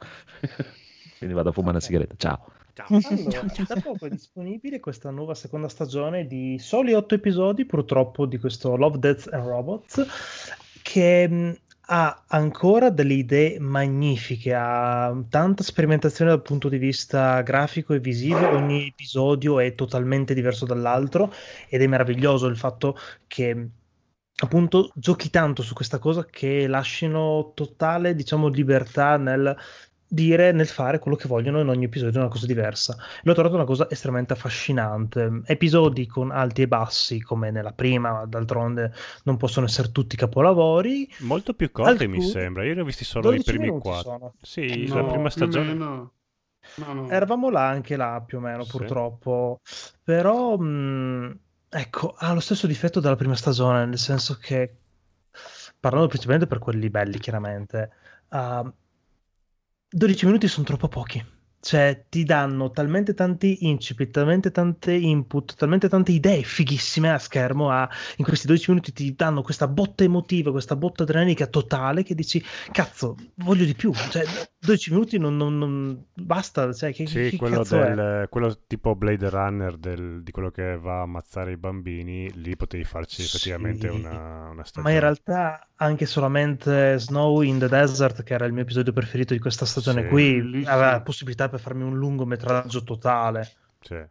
Quindi vado a fumare una sigaretta, ciao. Allora, da poco è disponibile questa nuova seconda stagione di soli otto episodi, purtroppo, di questo Love, Death and Robots, che mh, ha ancora delle idee magnifiche, ha tanta sperimentazione dal punto di vista grafico e visivo, ogni episodio è totalmente diverso dall'altro ed è meraviglioso il fatto che appunto giochi tanto su questa cosa che lasciano totale, diciamo, libertà nel dire, nel fare quello che vogliono in ogni episodio, una cosa diversa. L'ho trovato una cosa estremamente affascinante. Episodi con alti e bassi, come nella prima, d'altronde non possono essere tutti capolavori. Molto più corti Alcuni- mi sembra. Io ne ho visti solo i 12 primi quattro. Sì, No, la prima stagione. meno. No, no. Eravamo là anche là, più o meno, Sì. purtroppo. Però, mh, ecco, ha lo stesso difetto della prima stagione, nel senso che, parlando principalmente per quelli belli, chiaramente, uh, 12 minuti sono troppo pochi. Cioè, ti danno talmente tanti incipit, talmente tante input, talmente tante idee fighissime a schermo. a- in questi 12 minuti ti danno questa botta emotiva, questa botta adrenalica totale che dici, cazzo, voglio di più. Cioè, 12 minuti non, non- non- basta. Cioè, che, Sì, che quello, cazzo è? del, quello tipo Blade Runner del- di quello che va a ammazzare i bambini, lì potevi farci effettivamente Sì. una, una stagione. Ma in realtà anche solamente Snow in the Desert, che era il mio episodio preferito di questa stagione Sì, qui, aveva la possibilità per farmi un lungometraggio totale. Sì.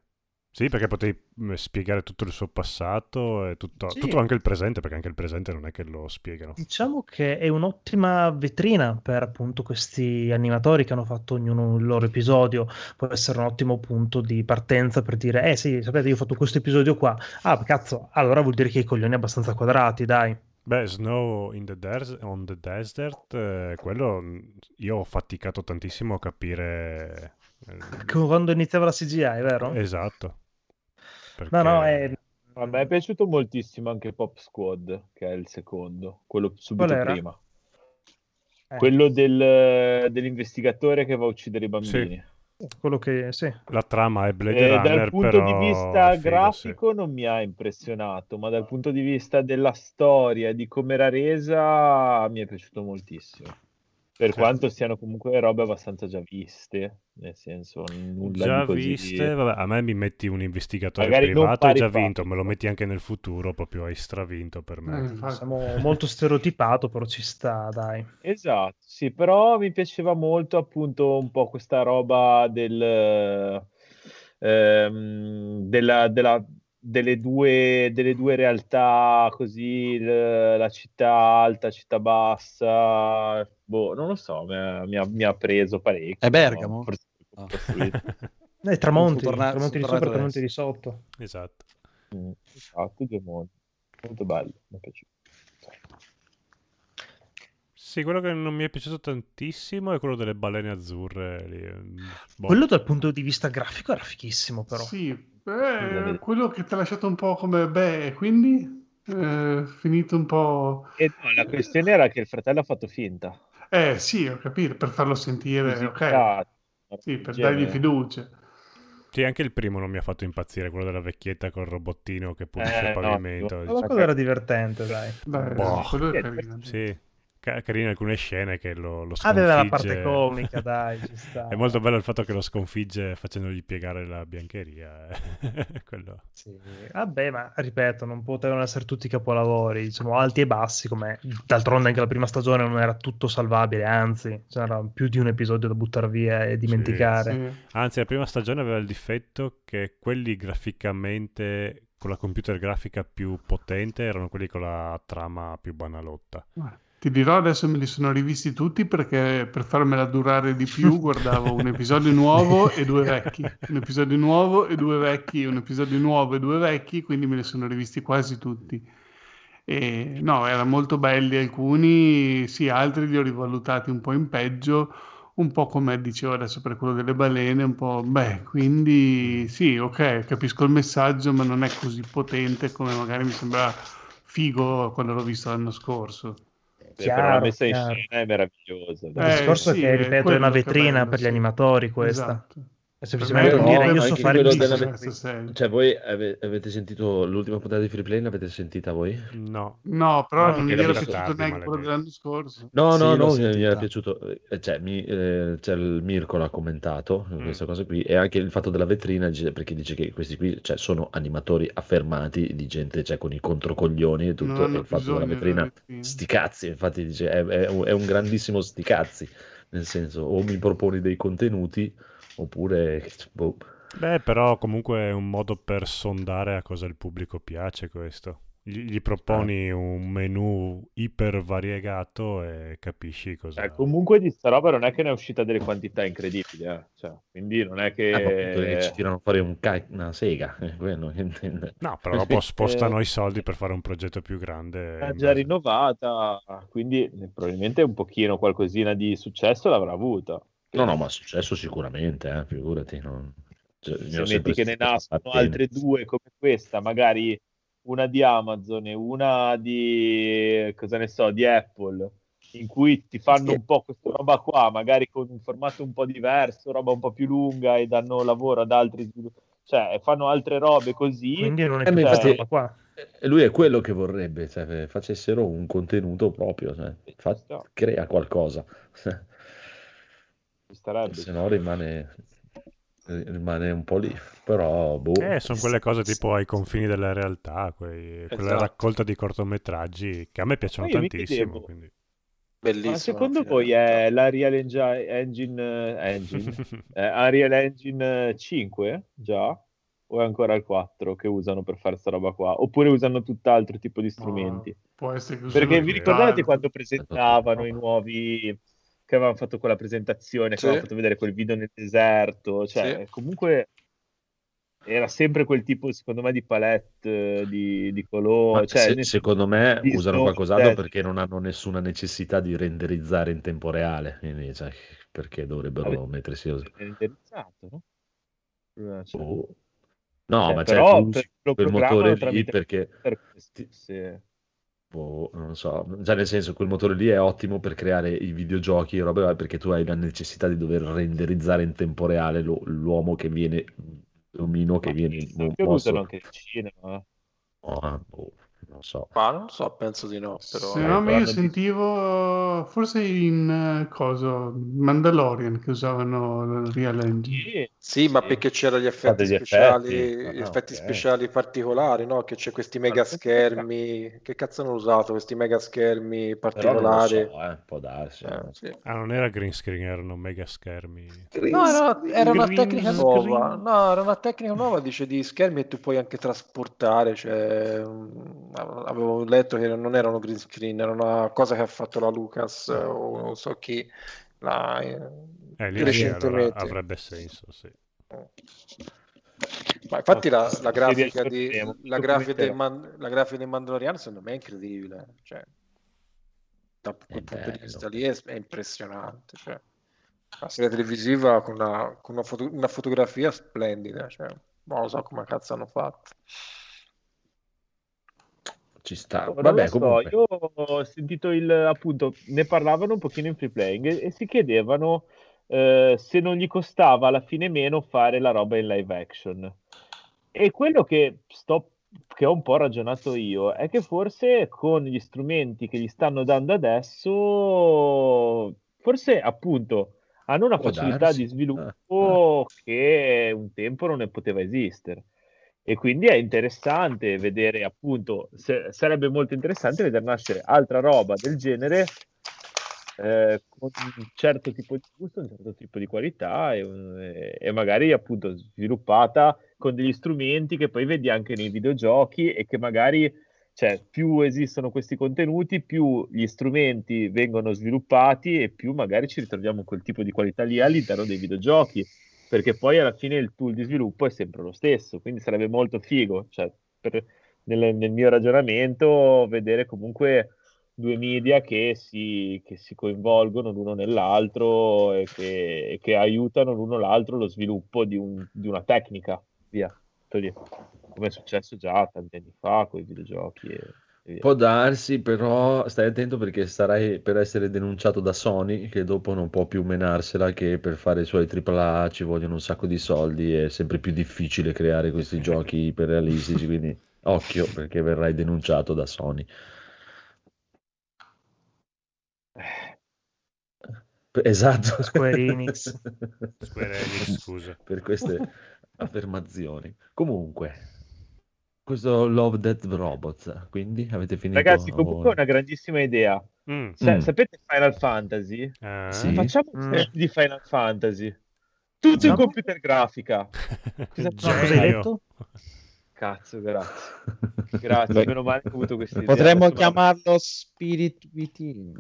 Sì, perché potevi mh, spiegare tutto il suo passato e tutto, Sì. tutto anche il presente, perché anche il presente non è che lo spiegano. Diciamo che è un'ottima vetrina per appunto questi animatori che hanno fatto ognuno il loro episodio. Può essere un ottimo punto di partenza per dire: Eh sì, sapete, io ho fatto questo episodio qua. Ah, cazzo, allora vuol dire che i coglioni abbastanza quadrati, dai. Beh, Snow in the Des- on the Desert, eh, quello mh, io ho faticato tantissimo a capire. eh, Quando iniziava la CGI, vero? Esatto. No, no, Perché- è... A me è piaciuto moltissimo anche Pop Squad, che è il secondo, quello subito prima. eh, Quello del- dell'investigatore che va a uccidere i bambini. Quello che... Sì. La trama è Blade E Runner, dal punto però di vista figo, grafico non mi ha impressionato, ma dal punto di vista della storia e di come era resa mi è piaciuto moltissimo. Per Sì. quanto siano comunque robe abbastanza già viste, nel senso nulla Già di così. viste, vabbè, a me mi metti un investigatore Magari privato, già pari. vinto, me lo metti anche nel futuro, proprio hai stravinto per me. infatti. Siamo molto stereotipato, però ci sta, dai. Esatto, sì, però mi piaceva molto appunto un po' questa roba del, ehm, della, della- delle due, delle due realtà, così il- la città alta, città bassa, boh, non lo so, mi ha, mi ha- mi ha preso parecchio. È Bergamo? Forse Ah. costruito. Eh, tramonti, torna- tramonti di sopra, tramonti di sotto. Esatto. Mm, Esatto, due mondi. Molto bello, mi è piaciuto. Sì, quello che non mi è piaciuto tantissimo è quello delle balene azzurre. lì, eh, boh. Quello dal punto di vista grafico era fighissimo, però. Sì, eh, quello che ti ha lasciato un po' come beh, quindi eh, finito un po'. E no, la questione era che il fratello ha fatto finta. Eh sì, ho capito, per farlo sentire, ok. Visitato, Sì, per genere. dargli fiducia. Sì, anche il primo non mi ha fatto impazzire, quello della vecchietta col robottino che pulisce Eh, il no, pavimento. Ma quello era divertente, dai. Dai, Boh. quello è Sì, carino. Sì, ca- carine alcune scene che lo, lo Aveva la sconfigge. parte comica, [LAUGHS] dai, ci sta. È molto bello il fatto che lo sconfigge facendogli piegare la biancheria. eh. [LAUGHS] Quello. Sì. Vabbè, ma ripeto, non potevano essere tutti capolavori, diciamo alti e bassi, come d'altronde anche la prima stagione non era tutto salvabile, anzi, c'era più di un episodio da buttare via e dimenticare. Sì. Anzi, la prima stagione aveva il difetto che quelli graficamente con la computer grafica più potente erano quelli con la trama più banalotta. Ti dirò, adesso me li sono rivisti tutti perché per farmela durare di più guardavo un episodio [LAUGHS] nuovo e due vecchi, un episodio nuovo e due vecchi, un episodio nuovo e due vecchi, quindi me li sono rivisti quasi tutti. E no, erano molto belli alcuni, sì, altri li ho rivalutati un po' in peggio, un po' come dicevo adesso per quello delle balene, un po', beh, quindi sì, ok, capisco il messaggio, ma non è così potente come magari mi sembrava figo quando l'ho visto l'anno scorso. Beh, però la messa in scena è meravigliosa. Il dai. discorso sì, è che, ripeto, è una vetrina bello, per gli animatori questa. Esatto. È semplicemente me dire, no, io so fare il business. della-. Cioè, voi ave- avete sentito l'ultima puntata di Free Play? L'avete sentita voi? No. No, però No, non mi era piaciuto neanche quello dell'anno scorso. No, Sì, no, l'ho no, mi sentita. era piaciuto. eh, Cioè, mi, eh, c'è il Mirko l'ha commentato, Mm. questa cosa qui, e anche il fatto della vetrina, perché dice che questi qui cioè, sono animatori affermati di gente cioè, con i controcoglioni e tutto, e il fatto della vetrina, della vetrina. sti cazzi, infatti dice, è, è un è un grandissimo sti cazzi, nel senso, o mi proponi dei contenuti, oppure... boh. Beh, però comunque è un modo per sondare a cosa il pubblico piace questo. Gli, gli proponi un menu iper variegato e capisci cosa... Cioè, comunque di sta roba non è che ne è uscita delle quantità incredibili, eh. Cioè, quindi non è che... Ah, che ci tirano fuori un ca- una sega, eh, quello [LAUGHS] che intende. No, però dopo spostano i soldi per fare un progetto più grande. è già rinnovata, quindi eh, probabilmente un pochino qualcosina di successo l'avrà avuta. No, no, ma è successo sicuramente, eh, figurati. non- cioè, Se metti che ne nascono parlare altre due come questa, magari una di Amazon e una di, cosa ne so, di Apple, in cui ti fanno un po' questa roba qua, magari con un formato un po' diverso, roba un po' più lunga e danno lavoro ad altri sviluppatori, cioè fanno altre robe così. Quindi non è Eh, più roba qua. E lui è quello che vorrebbe, cioè, facessero un contenuto proprio, cioè, fa- crea qualcosa. [LAUGHS] se no rimane, rimane un po' lì, però boh. Eh, sono quelle cose tipo ai confini della realtà, quei- quella Esatto. raccolta di cortometraggi che a me piacciono tantissimo. quindi- Bellissimo. Ma secondo voi è la Real Engi- Engine, eh, Engine [LAUGHS] eh, Unreal Engine 5 già? O è ancora il 4 che usano per fare sta roba qua? Oppure usano tutt'altro tipo di strumenti? Può essere che Perché vi ricordate quando presentavano i nuovi che avevano fatto quella presentazione, che Sì. avevano fatto vedere quel video nel deserto? Cioè, comunque era sempre quel tipo, secondo me, di palette, eh, di, di colore. Ma Cioè, se- nel- secondo me usano qualcos'altro test. perché non hanno nessuna necessità di renderizzare in tempo reale, quindi, cioè, perché dovrebbero Vabbè. mettersi così? renderizzato, no? Cioè, Boh. No, Cioè, ma cioè, però tu per- programmano motore lì perché per sì. Boh, non so, cioè nel senso quel motore lì è ottimo per creare i videogiochi e robe varie, perché tu hai la necessità di dover renderizzare in tempo reale lo- l'uomo che viene, l'omino che viene mo- Che mosso. usano anche il cinema. Ah, boh, non so. Ma non so, penso di no. Però... Se no, ma io sentivo forse in eh, coso Mandalorian che usavano il Real Engine. Sì, Sì, ma sì. perché c'erano gli Fa effetti speciali, effetti. gli Ah, effetti ok. speciali particolari, no? Che c'è questi mega schermi. Che cazzo hanno usato questi mega schermi Però non lo particolari? so, eh, può darsi. Eh, sì. Ah, non era green screen, erano mega schermi. No, era, era una Green tecnica screen. nuova. No, era una tecnica nuova, dice di schermi e tu puoi anche trasportare. Cioè, avevo letto che non erano green screen, era una cosa che ha fatto la Lucas eh, o non so chi. la- Eh, lì sì, allora recentemente. avrebbe senso, sì. Ma infatti la, la grafica, di, la, grafica del. Man- la grafica del Mandaloriano secondo me è incredibile. Cioè, da quel È punto di bello. vista lì è, è impressionante. Cioè, la serie televisiva con una, con una foto- una fotografia splendida, cioè, non lo so come cazzo hanno fatto. Ci sta. Non Vabbè, lo so, comunque. io ho sentito il appunto, ne parlavano un pochino in free playing e, e si chiedevano eh, se non gli costava alla fine meno fare la roba in live action. E quello che sto che ho un po' ragionato io è che forse con gli strumenti che gli stanno dando adesso, forse appunto hanno una Può facilità darsi. di sviluppo che un tempo non ne poteva esistere. E quindi è interessante vedere, appunto, se- sarebbe molto interessante vedere nascere altra roba del genere eh, con un certo tipo di gusto, un certo tipo di qualità e, un- e- e magari appunto sviluppata con degli strumenti che poi vedi anche nei videogiochi e che magari, cioè, più esistono questi contenuti, più gli strumenti vengono sviluppati e più magari ci ritroviamo quel tipo di qualità lì all'interno dei videogiochi perché poi alla fine il tool di sviluppo è sempre lo stesso, quindi sarebbe molto figo, cioè, per- nel, nel mio ragionamento, vedere comunque due media che si, che si coinvolgono l'uno nell'altro e che, e che aiutano l'uno l'altro lo sviluppo di, un- di una tecnica, via, come è successo già tanti anni fa con i videogiochi. E. Può darsi, però stai attento perché starai per essere denunciato da Sony, che dopo non può più menarsela, che per fare i suoi AAA ci vogliono un sacco di soldi, è sempre più difficile creare questi giochi iperrealistici, quindi occhio perché verrai denunciato da Sony. Esatto. Square Enix. [LAUGHS] Square Enix, scusa. Per queste affermazioni. Comunque, questo Love Death Robots, quindi avete finito? Ragazzi, comunque è una grandissima idea. Mm. Sa- Mm. Sapete Final Fantasy? Ah. Sì. Facciamo un Mm. di Final Fantasy. Tutto in No. computer grafica. [LAUGHS] Cosa- hai detto? Cazzo, grazie. Grazie, Beh, meno male che ho avuto questa idea. Potremmo chiamarlo Spirit Within.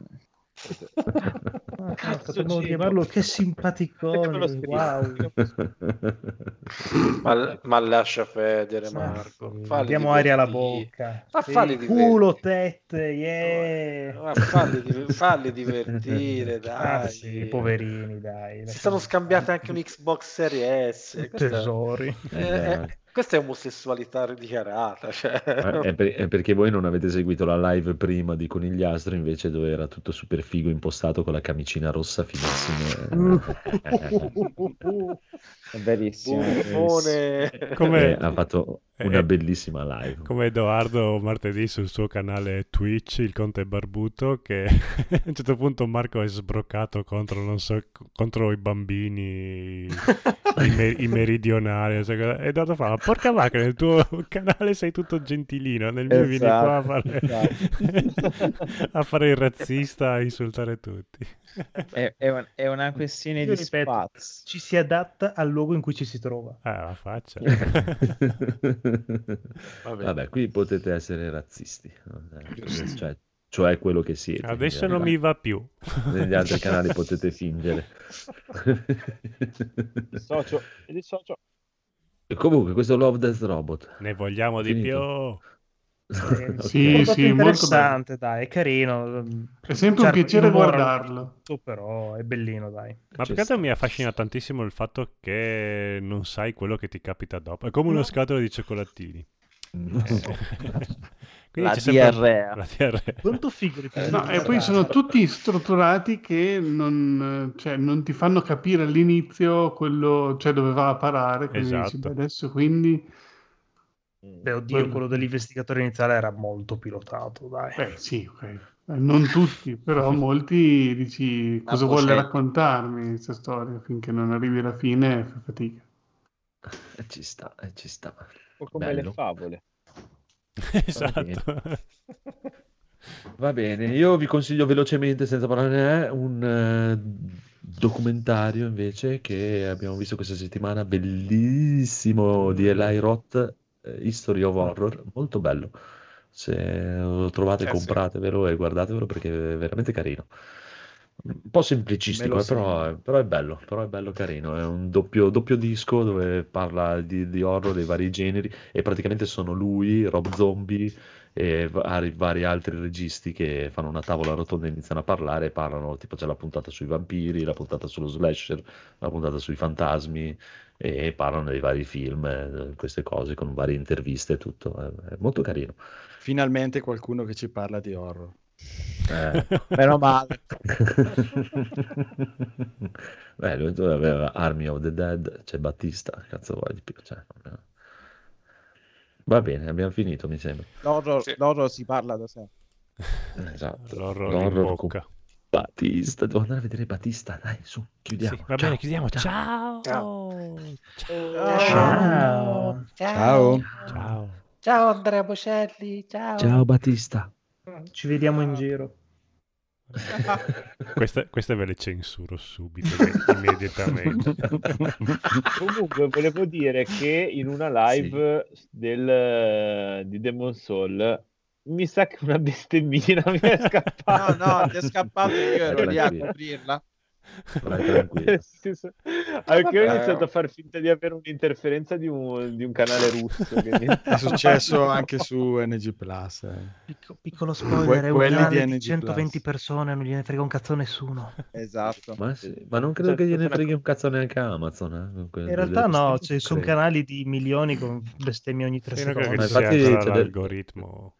[LAUGHS] Ah, Cazzo, potremmo chiamarlo che simpaticone. Wow. Ma, ma lascia federe, Sì, Marco. Diamo aria alla bocca. Ma Sì, falli culo, divertire. tette, yeah. Ma falli, falli divertire, [LAUGHS] Ah, dai. sì, poverini, dai. Si sono scambiati anche un Xbox Series S. Tesori. è, è- questa è omosessualità dichiarata. Cioè. È, per- è perché voi non avete seguito la live prima di Conigliastro, invece dove era tutto super figo impostato con la camicina rossa finissima. [LAUGHS] [LAUGHS] È verissimo. Buffone. Come- Eh, ha fatto una eh, bellissima live. Come Edoardo martedì sul suo canale Twitch, il Conte Barbuto, che [LAUGHS] a un certo punto Marco è sbroccato contro, non so, contro i bambini, i, me- i meridionali. cosa. E Edoardo fa, "Ma porca vacca, nel tuo canale sei tutto gentilino, nel mio vieni qua a fare, Esatto, [LAUGHS] a fare il razzista, a insultare tutti. È, è un- è una questione Io di ripeto, spazio. ci si adatta al luogo in cui ci si trova. Ah, la faccia. [LAUGHS] Vabbè. Vabbè, qui potete essere razzisti, cioè, cioè quello che siete. Adesso non mi va più. Negli altri canali potete fingere. Socio, e di socio. Comunque, questo Love Death Robot. Ne vogliamo di Finito. più. Eh, [LAUGHS] Ok. Sì, Prodotto sì, molto interessante, dai, è carino. È sempre un piacere ignora guardarlo. tutto, però è bellino, dai. Ma sta. mi affascina tantissimo il fatto che non sai quello che ti capita dopo. È come una scatola di cioccolatini. [LAUGHS] Quindi La c'è diarrea. La diarrea. Quanto figo di Eh, No, e poi sono tutti strutturati che non, cioè, non ti fanno capire all'inizio quello, cioè, dove va a parare. Quindi dici, Esatto. "Beh, adesso quindi, Beh, oddio, Quello- quello dell'investigatore iniziale era molto pilotato, dai. beh, sì, ok. Non tutti, però [LAUGHS] molti dici cosa vuole raccontarmi questa storia finché non arrivi alla fine fa fatica. Eh, ci sta, eh, ci sta. Un po' come Bello. le favole. [LAUGHS] esatto. Va bene, io vi consiglio velocemente, senza parlare, un eh, documentario invece che abbiamo visto questa settimana, bellissimo, di Eli Roth, History of Horror, molto bello. Se lo trovate, Eh, sì. compratevelo e guardatevelo perché è veramente carino. Un po' semplicistico, eh, però, è- però è bello, però è bello carino. È un doppio, doppio disco dove parla di, di horror dei vari generi e praticamente sono lui, Rob Zombie e vari, vari altri registi che fanno una tavola rotonda e iniziano a parlare parlano, tipo c'è la puntata sui vampiri, la puntata sullo slasher, la puntata sui fantasmi e parlano dei vari film, eh, queste cose con varie interviste e tutto, è, è molto carino. Finalmente qualcuno che ci parla di horror. Eh. [LAUGHS] Meno male. [LAUGHS] Beh, lui aveva Army of the Dead, c'è Battista, cazzo vuoi di più? Cioè, Va bene, abbiamo finito, mi sembra. L'horror, Sì. l'horror si parla da sé. Esatto. L'horror in L'horror con bocca. Battista, devo andare a vedere Battista, dai, su, chiudiamo. Sì, va bene, chiudiamo. ciao. Ciao. Ciao. Ciao. Ciao. Ciao Andrea Bocelli, ciao. Ciao Battista. Ci vediamo in giro. [LAUGHS] Queste, queste ve le censuro subito, [LAUGHS] immediatamente. [LAUGHS] Comunque, volevo dire che in una live del, di Demon Soul mi sa che una bestemmina mi è [LAUGHS] No, scappata. no, ti è scappato io ero lì a coprirla. Senso- Anche io ho iniziato a far finta di avere un'interferenza di un, di un canale russo. che mi- È successo anche su NG Plus. eh. Picco- piccolo spoiler, è un quelli canale di di NG 120 Plus. persone, non gliene frega un cazzo a nessuno. Esatto. Ma, sì, ma non credo che gliene freghi un cazzo neanche a Amazon. eh, que- In realtà no, ci sono credo. canali di milioni con bestemmie ogni tre credo secondi. infatti c'è del- l'algoritmo.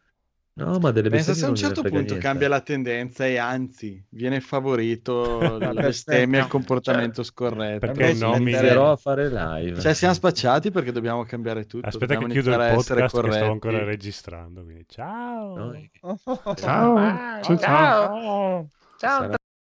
No, ma delle Pensa se a non un certo punto niente. cambia la tendenza e anzi viene favorito [LAUGHS] la bestemmia. e il comportamento scorretto. Perché Invece nomini- mettere- Inizierò a fare live. Cioè siamo spacciati perché dobbiamo cambiare tutto. Aspetta dobbiamo che chiudo il podcast che stavo corretti. ancora registrando. Quindi ciao. Noi- [LAUGHS] Ciao. Ciao ciao. Ciao. Ciao Sarà